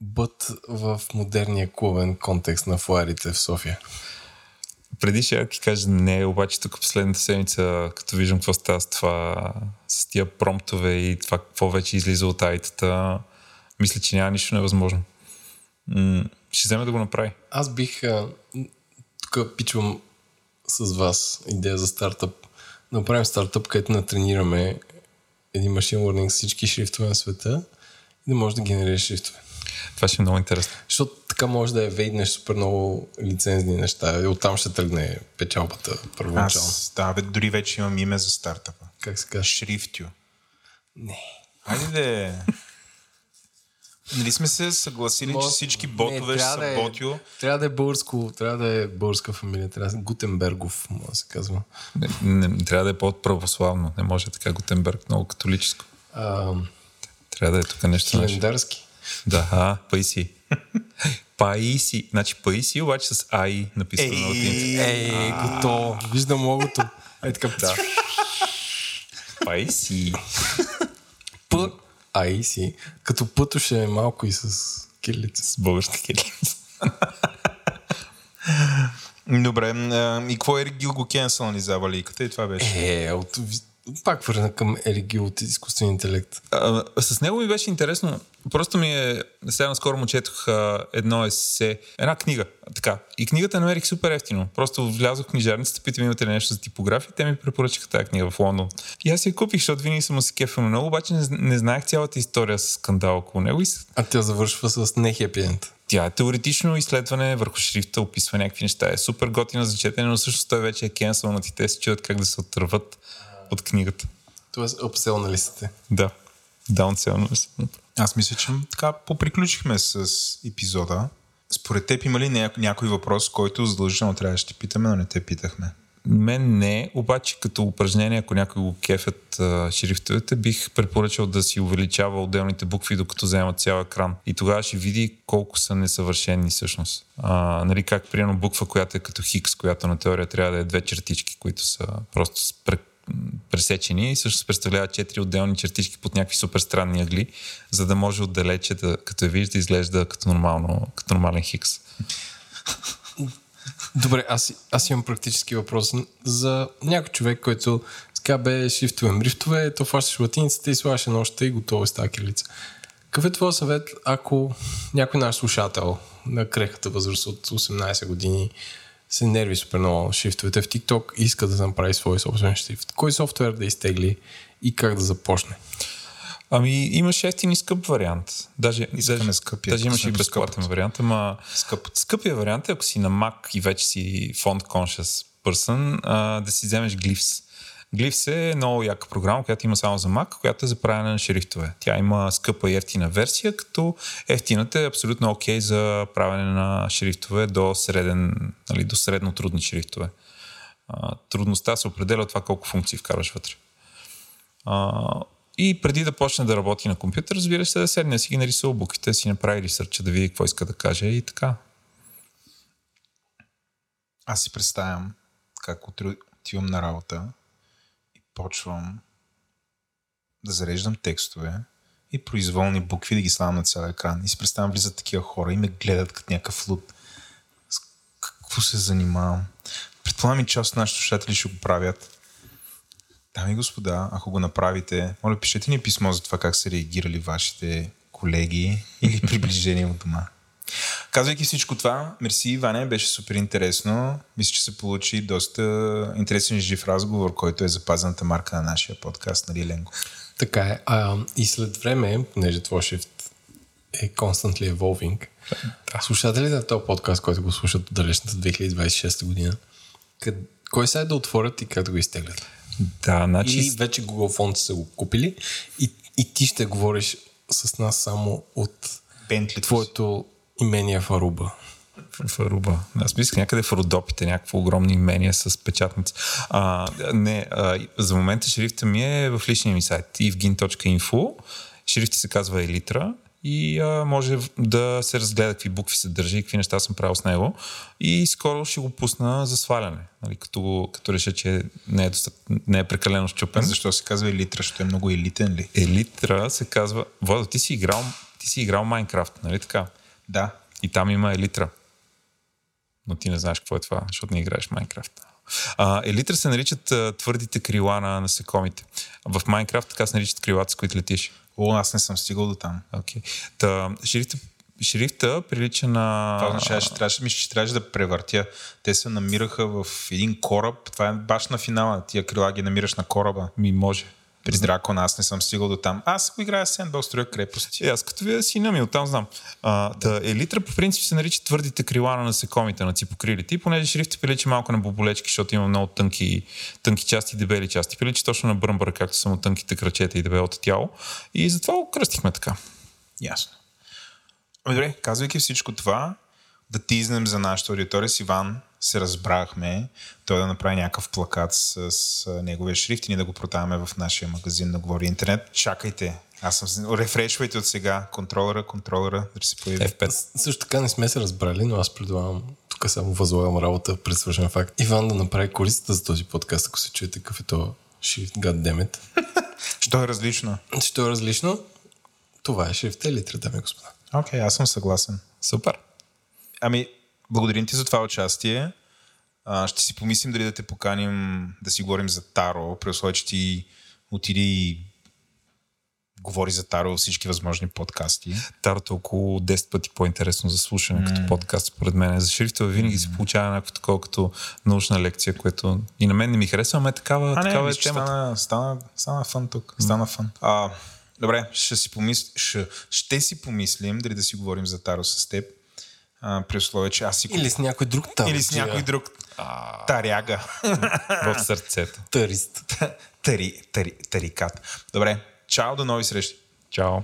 бът в модерния клубен контекст на флайерите в София. Преди ще ти кажа не, обаче тук последната седмица, като виждам какво става с това, с тия промптове и това какво вече излиза от айтата, мисля, че няма нищо невъзможно. М- ще вземе да го направи. Аз бих... Тук пичвам с вас идея за стартъп. Направим стартъп, където натренираме един машин learning с всички шрифтове на света и да може да генерираш шрифтове. Това ще е много интересно. Защото така може да я вейднеш супер много лицензни неща и оттам ще тръгне печалбата първоначално. Аз, да, бе, дори вече имам име за стартъпа. Как се казва? Шрифтю. Не. Хайде де. Нали сме се съгласили, че всички ботове ще са да е, ботио. Трябва да е българско, трябва да е българска фамилия, трябва да е Гутенбергов, може да се казва. Не, не, трябва да е по-православно. Не може така Готенберг, много католическо. А, Трябва да е тук нещо. календарски. Да, а, Паиси. Паиси. Значи Паиси, обаче с АИ написано на латиница. Ей, готово. Виждам логото. Ей така. Да. Паиси. П, а и си. Като пътоше е малко и с кирилица. С българска кирилица. Добре, и какво Ерик Гил го кенсъл ни за валиката и това беше. Е, от, пак върна към Ериги от изкуствен интелект. А, с него ми беше интересно. Просто ми е... Сега наскоро му четох а, едно есе, една книга. Така. И книгата намерих супер ефтино. Просто влязох в книжарницата, питам имате ли нещо за типография. Те ми препоръчаха тази книга в Лондон. И аз я купих, защото винаги съм се кефил много, обаче не, не знаех цялата история с скандал около него. И А тя завършва с нехепиент. тя е теоретично изследване върху шрифта, описва някакви неща. Е супер готина за четене, но всъщност той вече е кенсълнат и те се чуят как да се отърват от книгата. Тоест, апсел на листите. Да. Даунселно. Аз мисля, че така поприключихме с епизода. Според теб има ли ня- някой въпрос, който задължително трябваше да те питаме, но не те питахме? Мен не, обаче като упражнение, ако някой го кефят а, шрифтовете, бих препоръчал да си увеличава отделните букви, докато вземат цял екран. И тогава ще види колко са несъвършени всъщност. А, нали, как примерно буква, която е като хикс, която на теория трябва да е две чертички, които са просто спре, пресечени и всъщност представлява четири отделни чертички под някакви супер странни ъгли, за да може отдалече, да, като я видиш, да изглежда като, нормално, като нормален хикс. Добре, аз, аз имам практически въпрос за някой човек, който така бе шрифтове, мрифтове, то фащаш латиницата и слагаш нощта и готово е става кирилица. Какъв е твой съвет, ако някой наш слушател на крехата възраст от 18 години се нерви супер много шрифтовете в TikTok и иска да направи свой собствен шрифт? Кой софтуер да изтегли и как да започне? Ами имаш ефтин и скъп вариант. Даже, даже, скъпия, даже имаш и безплатен вариант, ама Скъп. скъпия вариант е, ако си на Mac и вече си font conscious person, а, да си вземеш Glyphs. Glyphs е много яка програма, която има само за Mac, която е за правене на шрифтове. Тя има скъпа и ефтина версия, като ефтината е абсолютно окей okay за правене на шрифтове до, среден, нали, до средно трудни шрифтове. Трудността се определя от това колко функции вкараш вътре. И преди да почне да работи на компютър, разбира се, да седне си ги нарисува буквите, си направи ресърча, да види какво иска да каже и така. Аз си представям как отивам на работа почвам да зареждам текстове и произволни букви да ги слагам на цял екран. И си представям, влизат такива хора и ме гледат като някакъв луд. С какво се занимавам? Предполагам и част от нашите слушатели ще го правят. Дами и господа, ако го направите, моля пишете ни писмо за това как са реагирали вашите колеги или приближени от дома. Казвайки всичко това, мерси, Ваня, беше супер интересно. Мисля, че се получи доста интересен жив разговор, който е запазената марка на нашия подкаст, нали, Ленко? Така е. А, и след време, понеже твой шифт е constantly evolving, да. слушателите на този подкаст, който го слушат от далечната 2026 година, къд... кой сайт да отворят и как да го изтеглят? Да, значи... Или вече Google Fonts са го купили и, и ти ще говориш с нас само от Bentley твоето имение в Аруба. В Аруба. Аз мислях някъде в Родопите, някакво огромно имение с печатница. А, не, а, за момента шрифта ми е в личния ми сайт evgin.info. Шрифта се казва Елитра и а, може да се разгледа какви букви се държи и какви неща съм правил с него. И скоро ще го пусна за сваляне, нали, като, като реша, че не е, достат, не е прекалено щупен. Защо се казва Елитра? Защото е много елитен ли? Елитра се казва... Водо, ти си играл, ти си играл Майнкрафт, нали така? Да. И там има елитра. Но ти не знаеш какво е това, защото не играеш в Майнкрафт. А, елитра се наричат а, твърдите крила на насекомите. В Майнкрафт така се наричат крилата, с които летиш. О, аз не съм стигал до там. Okay. Та, шрифта, шрифта прилича на... Това означава, че трябваше, мисля, че трябваше да превъртя. Те се намираха в един кораб. Това е баш на финала. Тия крила ги намираш на кораба. Ми може. При Дракон аз не съм стигал до там. Аз го играя Sandbox, строя крепости. Е, аз като вие сина ми, оттам знам. А, да. елитра по принцип се нарича твърдите крила на насекомите, на ципокрилите. И понеже шрифтът прилича малко на боболечки, защото има много тънки, тънки части и дебели части. Прилича точно на бръмбъра, както са му тънките кръчета и дебелото тяло. И затова го кръстихме така. Ясно. Ами добре, казвайки всичко това, да тизнем за нашата аудитория с Иван, се разбрахме той да направи някакъв плакат с, с неговия шрифт и ние да го продаваме в нашия магазин на Говори Интернет. Чакайте, аз съм... Рефрешвайте от сега контролера, контролера, да се появи. F5. Също така не сме се разбрали, но аз предлагам, тук само възлагам работа пред свършен факт. Иван да направи корицата за този подкаст, ако се чуете какъв е то шрифт, goddammit. Що е различно? Що е различно? Това е шрифт елитра, дами и господа. Окей, okay, аз съм съгласен. Супер. Ами, благодарим ти за това участие. А, ще си помислим дали да те поканим да си говорим за Таро, при условие, че ти отиди и говори за Таро всички възможни подкасти. Тарото е около 10 пъти по-интересно за слушане mm. като подкаст, според мен. За шрифтове винаги mm. се получава някакво такова като научна лекция, което и на мен не ми харесва, ама е такава, а, такава не, е темата. Стана, стана, стана фън тук. Стана mm. фън. А, добре, ще си, помис... ще, ще си помислим дали да си говорим за Таро с теб а, при условие, че аз си... Или с някой друг там. Или с някой друг а... таряга. в сърцето. Тарист. тари, тари, тарикат. Добре, чао, до нови срещи. Чао.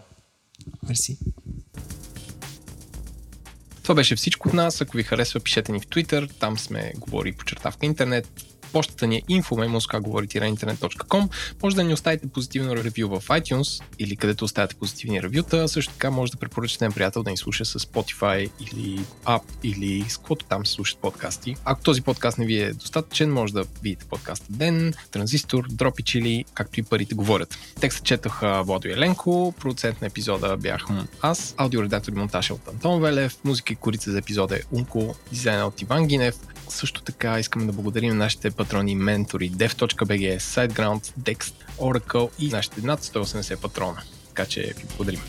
Мерси. Това беше всичко от нас. Ако ви харесва, пишете ни в Twitter. Там сме говори по чертавка интернет Почтата ни е info.memoskagovori-internet.com. Може да ни оставите позитивно ревю в iTunes или където оставяте позитивни ревюта. Също така може да препоръчате на приятел да ни слуша с Spotify или App или с каквото там се слушат подкасти. Ако този подкаст не ви е достатъчен, може да видите подкаста Ден, Транзистор, Дропич или както и парите говорят. Текста четоха Водо Еленко, продуцент на епизода бях аз, аудиоредактор и монтаж е от Антон Велев, музика и корица за епизода е Унко, дизайна от Иван Гинев. Също така искаме да благодарим нашите патрони ментори dev.bg, SiteGround, Dext, Oracle и нашите над 180 патрона. Така че ви благодарим.